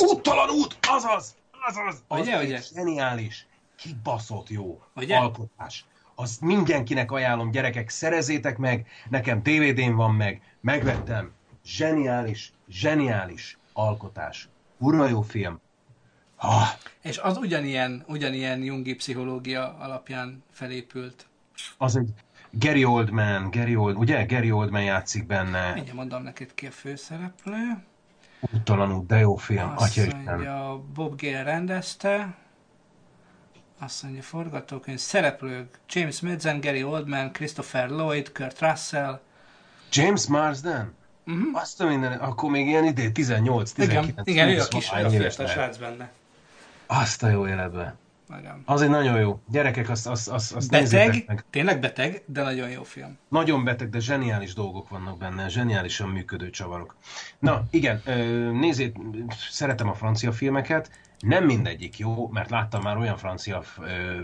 Úttalan út! Azaz! Azaz! Az Ugye, ugye? Zseniális! Kibaszott jó Ugye? alkotás. azt mindenkinek ajánlom, gyerekek, szerezétek meg, nekem DVD-n van meg, megvettem, zseniális, zseniális alkotás. Kurva jó film. Ah, És az ugyanilyen, ugyanilyen jungi pszichológia alapján felépült. az egy Gary Oldman, Gary Old, ugye? Gary Oldman játszik benne. Mindjárt mondom neked ki a főszereplő. Úttalanul, de jó film, Azt mondja, Bob Gale rendezte. Azt mondja, forgatókönyv, szereplők, James Madsden, Gary Oldman, Christopher Lloyd, Kurt Russell. James Marsden? Uh-huh. Azt a minden, akkor még ilyen idő, 18, 19. Igen, igen, ő a 20 kis, a fiatal srác benne. Azt a jó életbe. Igen. Az egy nagyon jó. Gyerekek, azt, azt, azt, azt Beteg, meg. tényleg beteg, de nagyon jó film. Nagyon beteg, de zseniális dolgok vannak benne, zseniálisan működő csavarok. Na, igen, nézzét, szeretem a francia filmeket, nem mindegyik jó, mert láttam már olyan francia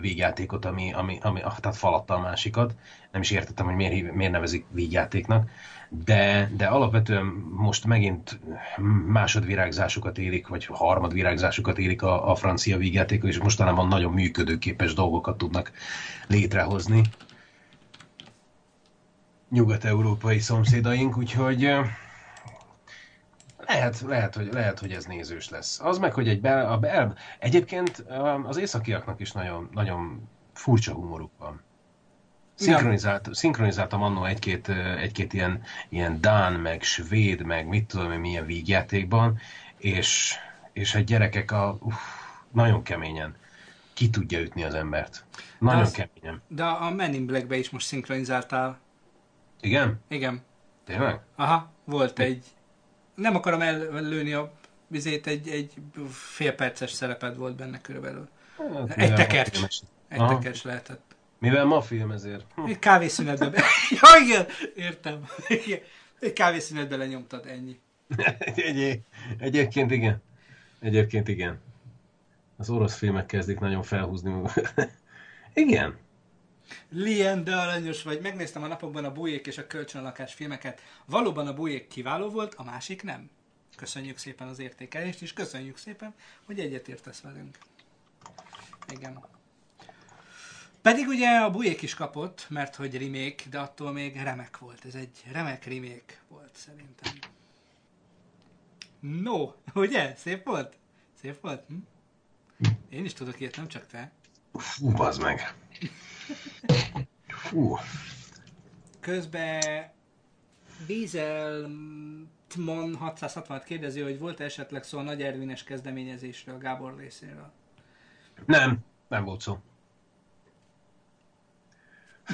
vígjátékot, ami, ami, ami ah, tehát falatta a másikat. Nem is értettem, hogy miért, miért nevezik vígjátéknak. De, de alapvetően most megint másodvirágzásukat élik, vagy harmadvirágzásukat élik a, a francia vígjátékok, és mostanában nagyon működőképes dolgokat tudnak létrehozni nyugat-európai szomszédaink, úgyhogy lehet, lehet, hogy, lehet, hogy ez nézős lesz. Az meg, hogy egy bel, a bel, egyébként az északiaknak is nagyon, nagyon furcsa humoruk van. Szinkronizált, szinkronizáltam annó egy-két, egy-két ilyen, ilyen Dán, meg Svéd, meg mit tudom én milyen vígjátékban, és, és a gyerekek a, uff, nagyon keményen ki tudja ütni az embert. Nagyon az- keményen. De a Men in Black-be is most szinkronizáltál. Igen? Igen. Tényleg? Aha, volt egy... Nem akarom ellőni a vizét, egy, egy fél perces szereped volt benne körülbelül. Hát, egy tekercs. Egy tekercs lehetett. Mivel ma film ezért. Hm. Egy kávészünetbe... Be... (laughs) ja, igen, értem. Igen. Egy kávészünetbe lenyomtad, ennyi. (laughs) Egy, egyébként igen. Egyébként igen. Az orosz filmek kezdik nagyon felhúzni magukat. (laughs) igen. Lien, de aranyos vagy. Megnéztem a napokban a Bújék és a Kölcsönlakás filmeket. Valóban a Bújék kiváló volt, a másik nem. Köszönjük szépen az értékelést, és köszönjük szépen, hogy egyetértesz velünk. Igen. Pedig ugye a Bujék is kapott, mert hogy remake, de attól még remek volt. Ez egy remek remake volt szerintem. No, ugye? Szép volt? Szép volt? Hm? Én is tudok ilyet, nem csak te. Fú, bazd meg. Fú. Közben Diesel Tmon 666 kérdezi, hogy volt esetleg szó a Nagy Ervines kezdeményezésről Gábor részéről. Nem, nem volt szó.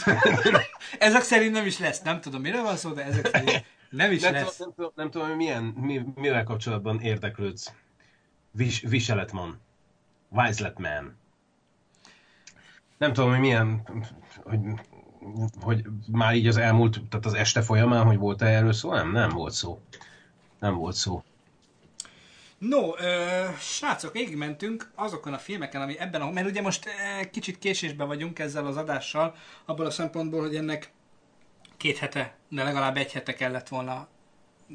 (laughs) Ezek szerint nem is lesz. Nem tudom, miről van szó, de ezek szerint nem is nem lesz. Tudom, nem, tudom, nem tudom, hogy milyen, mi, mivel kapcsolatban érdeklődsz. Vis, viseletman. Weisletman. Nem tudom, hogy milyen, hogy, hogy már így az elmúlt, tehát az este folyamán, hogy volt-e erről szó? Nem, nem volt szó. Nem volt szó. No, ö, srácok, végigmentünk azokon a filmeken, ami ebben a... Mert ugye most ö, kicsit késésben vagyunk ezzel az adással, abból a szempontból, hogy ennek két hete, de legalább egy hete kellett volna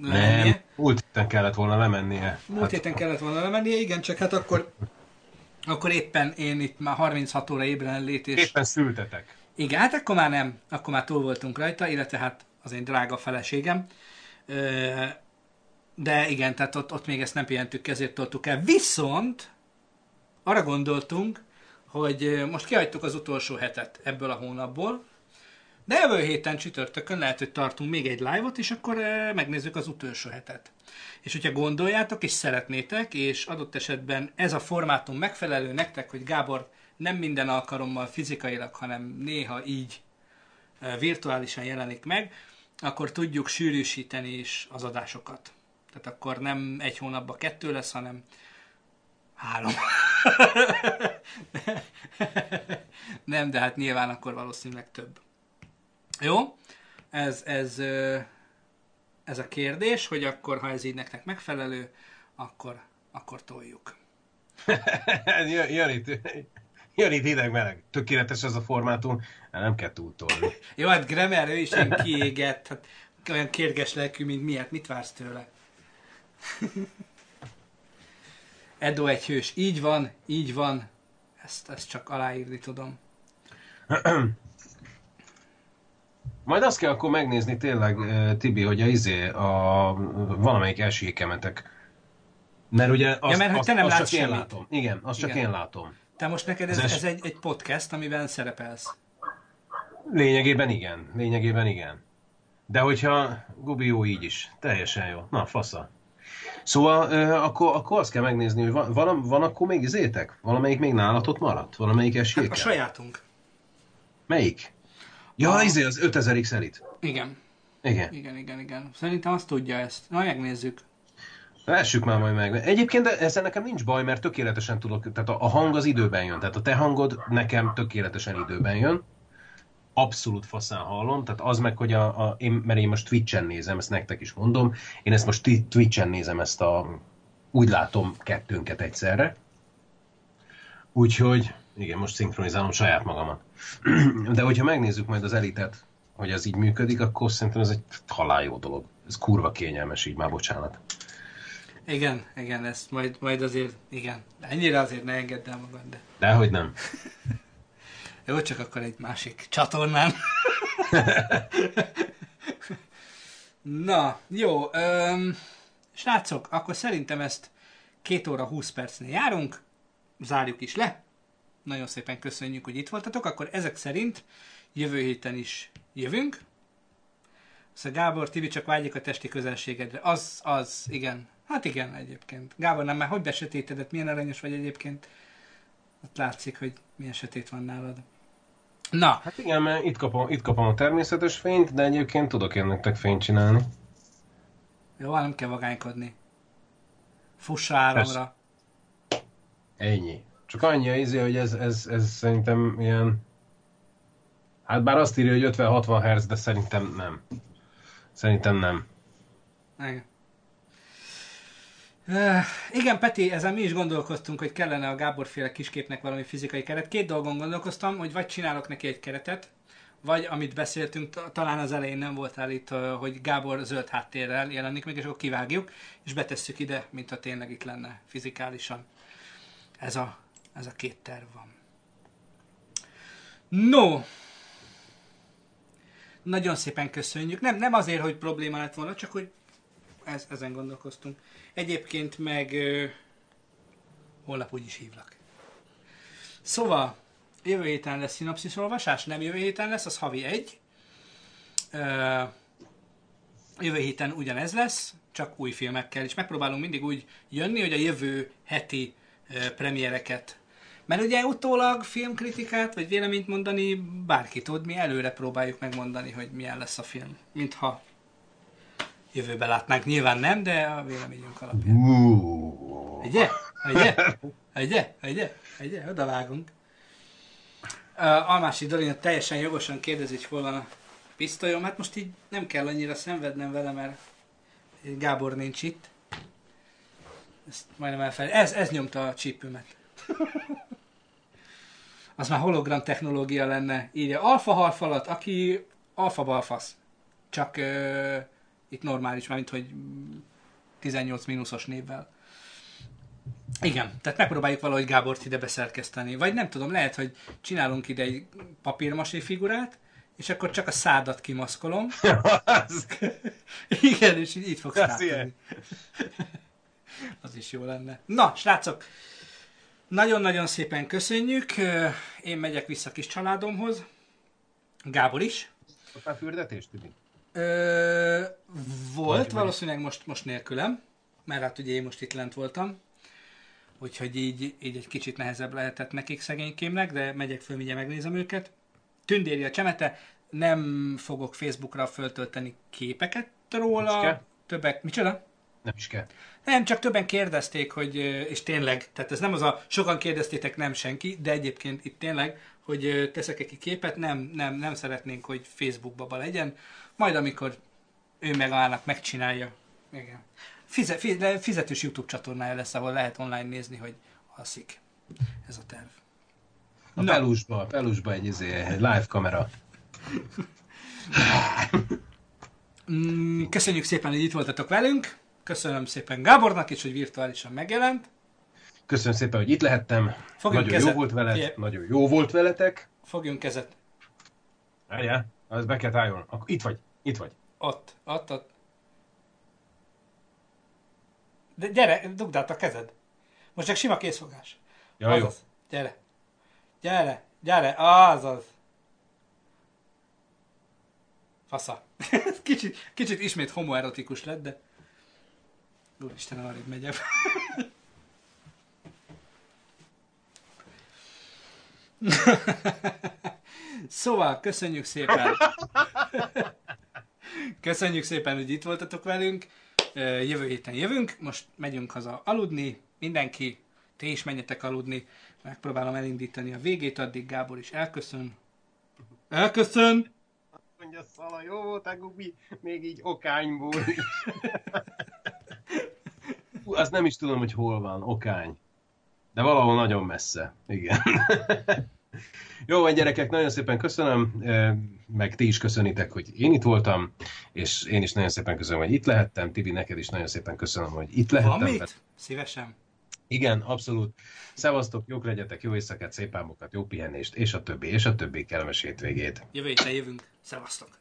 lennie. Nem, múlt héten kellett volna lemennie. Múlt héten kellett volna lemennie, igen, csak hát akkor, akkor éppen én itt már 36 óra ébren lét, és... Éppen szültetek. Igen, hát akkor már nem, akkor már túl voltunk rajta, illetve hát az én drága feleségem. Ö, De igen, tehát ott, ott még ezt nem pihentük, ezért toltuk el. Viszont arra gondoltunk, hogy most kihagytuk az utolsó hetet ebből a hónapból, de jövő héten csütörtökön lehet, hogy tartunk még egy live-ot, és akkor megnézzük az utolsó hetet. És hogyha gondoljátok, és szeretnétek, és adott esetben ez a formátum megfelelő nektek, hogy Gábor nem minden alkalommal fizikailag, hanem néha így virtuálisan jelenik meg, akkor tudjuk sűrűsíteni is az adásokat. Tehát akkor nem egy hónapban kettő lesz, hanem három. (laughs) nem, de hát nyilván akkor valószínűleg több. Jó? Ez, ez, ez a kérdés, hogy akkor, ha ez így nektek megfelelő, akkor, akkor toljuk. (laughs) jön, itt, jön itt hideg-meleg. Tökéletes ez a formátum. Hát Nem kell túltolni. Jó, hát Gremer, ő is ilyen kiégett, hát olyan kérges lelkű, mint miért. Mit vársz tőle? (laughs) Edo egy hős. Így van, így van. Ezt, ezt csak aláírni tudom. (clears throat) Majd azt kell akkor megnézni tényleg, Tibi, hogy a izé, a valamelyik esélykemetek. Mert ugye azt, Ja, mert hogy azt, te nem azt látsz csak én semmit. látom. Igen, azt csak Igen. én látom. Te most neked ez, es- ez egy, egy podcast, amiben szerepelsz. Lényegében igen, lényegében igen. De hogyha Gubi jó így is, teljesen jó. Na, fasza. Szóval ö, akkor, akkor azt kell megnézni, hogy van, van, van akkor még izétek? Valamelyik még nálatot maradt? Valamelyik esélyke? A sajátunk. Melyik? Ja, A- izé, az 5000 x elit. Igen. Igen. Igen, igen, igen. Szerintem azt tudja ezt. Na, megnézzük. Lássuk már majd meg. Egyébként de ezzel nekem nincs baj, mert tökéletesen tudok, tehát a hang az időben jön. Tehát a te hangod nekem tökéletesen időben jön. Abszolút faszán hallom, tehát az meg, hogy a, a én, mert én most Twitch-en nézem, ezt nektek is mondom, én ezt most Twitch-en nézem ezt a, úgy látom kettőnket egyszerre. Úgyhogy, igen, most szinkronizálom saját magamat. (clears throat) De hogyha megnézzük majd az elitet, hogy ez így működik, akkor szerintem ez egy halál jó dolog. Ez kurva kényelmes így már, bocsánat. Igen, igen, ezt majd, majd azért, igen. Ennyire azért ne engedd el magad, de... Dehogy nem. (laughs) Jó, csak akkor egy másik csatornán. (laughs) Na, jó. Öm, srácok, akkor szerintem ezt két óra 20 percnél járunk. Zárjuk is le. Nagyon szépen köszönjük, hogy itt voltatok. Akkor ezek szerint jövő héten is jövünk. Szóval Gábor, Tibi csak vágyik a testi közelségedre. Az, az, igen. Hát igen, egyébként. Gábor, nem már hogy besötétedett, milyen aranyos vagy egyébként. Ott látszik, hogy milyen sötét van nálad. Na. Hát igen, mert itt kapom, itt kapom a természetes fényt, de egyébként tudok én nektek fényt csinálni. Jó, nem kell vagánykodni. Fussa áramra. Ennyi. Csak annyi a izé, hogy ez, ez, ez szerintem ilyen... Hát bár azt írja, hogy 50-60 Hz, de szerintem nem. Szerintem nem. Igen. Igen, Peti, ezen mi is gondolkoztunk, hogy kellene a Gábor féle kisképnek valami fizikai keret. Két dolgon gondolkoztam, hogy vagy csinálok neki egy keretet, vagy amit beszéltünk, ta- talán az elején nem voltál itt, hogy Gábor zöld háttérrel jelenik meg, és akkor kivágjuk, és betesszük ide, mint ha tényleg itt lenne fizikálisan. Ez a, ez a két terv van. No, nagyon szépen köszönjük. Nem, nem azért, hogy probléma lett volna, csak hogy ez, ezen gondolkoztunk. Egyébként meg ö, holnap úgy is hívlak. Szóval, jövő héten lesz szinopszis olvasás, nem jövő héten lesz, az havi egy. Ö, jövő héten ugyanez lesz, csak új filmekkel, és megpróbálunk mindig úgy jönni, hogy a jövő heti ö, premiereket mert ugye utólag filmkritikát, vagy véleményt mondani bárki tud, mi előre próbáljuk megmondani, hogy milyen lesz a film. Mintha jövőbe látnánk. Nyilván nem, de a véleményünk alapján. Ugye? Ugye? Ugye? Ugye? Ugye? Oda vágunk. Uh, Almási Dorina teljesen jogosan kérdezi, hogy hol van a pisztolyom. Hát most így nem kell annyira szenvednem vele, mert Gábor nincs itt. Ezt majdnem elfelejt. Ez, ez nyomta a csípőmet. Az már hologram technológia lenne. Írja alfa halfalat, aki alfa balfasz. Csak uh, itt normális, mint hogy 18 mínuszos névvel. Igen, tehát megpróbáljuk valahogy Gábort ide beszerkeszteni. Vagy nem tudom, lehet, hogy csinálunk ide egy papírmasé figurát, és akkor csak a szádat kimaszkolom. (laughs) Igen, és így, így fogsz látni. (laughs) Az is jó lenne. Na, srácok, nagyon-nagyon szépen köszönjük. Én megyek vissza kis családomhoz. Gábor is. Kaptál fürdetést, Tibi? Ö, volt, Vagy- valószínűleg most, most nélkülem, mert hát ugye én most itt lent voltam, úgyhogy így, így egy kicsit nehezebb lehetett nekik szegénykémnek, de megyek föl, mindjárt megnézem őket. Tündéri a csemete, nem fogok Facebookra föltölteni képeket róla, kell. többek, micsoda? Nem is kell. Nem, csak többen kérdezték, hogy, és tényleg, tehát ez nem az a, sokan kérdeztétek, nem senki, de egyébként itt tényleg, hogy teszek egy képet, nem, nem, nem szeretnénk, hogy Facebook baba legyen, majd amikor ő megállnak, megcsinálja. Igen. Fize, fi- de fizetős YouTube csatornája lesz, ahol lehet online nézni, hogy alszik. Ez a terv. A pelusba, a pelusba egy, izé, egy live kamera. Mm, Köszönjük szépen, hogy itt voltatok velünk. Köszönöm szépen Gábornak is, hogy virtuálisan megjelent. Köszönöm szépen, hogy itt lehettem. Fogjunk nagyon kezet. jó volt veled, Figyelj. nagyon jó volt veletek. Fogjunk kezet. Várjál. Az be kell álljon. Akkor itt vagy, vagy. Ott, ott, ott. De gyere, dugd át a kezed. Most csak sima készfogás. Ja, jó. Azaz. Gyere. Gyere, gyere, azaz. Fasza. (laughs) kicsit, kicsit ismét homoerotikus lett, de... Úristen, arrébb megyek. (laughs) szóval, köszönjük szépen. (laughs) Köszönjük szépen, hogy itt voltatok velünk. Jövő héten jövünk. Most megyünk haza aludni. Mindenki, ti is menjetek aludni. Megpróbálom elindítani a végét, addig Gábor is elköszön. Elköszön! Mondja Szala, jó volt a gubi, még így okányból. (laughs) Fú, azt nem is tudom, hogy hol van, okány. De valahol nagyon messze, igen. Jó van, gyerekek, nagyon szépen köszönöm, meg ti is köszönitek, hogy én itt voltam, és én is nagyon szépen köszönöm, hogy itt lehettem. Tibi, neked is nagyon szépen köszönöm, hogy itt lehettem. Van mit? Szívesen. Igen, abszolút. Szevasztok, jók legyetek, jó éjszakát, szép álmokat, jó pihenést, és a többi, és a többi kellemes hétvégét. Jövő héten jövünk. Szevasztok!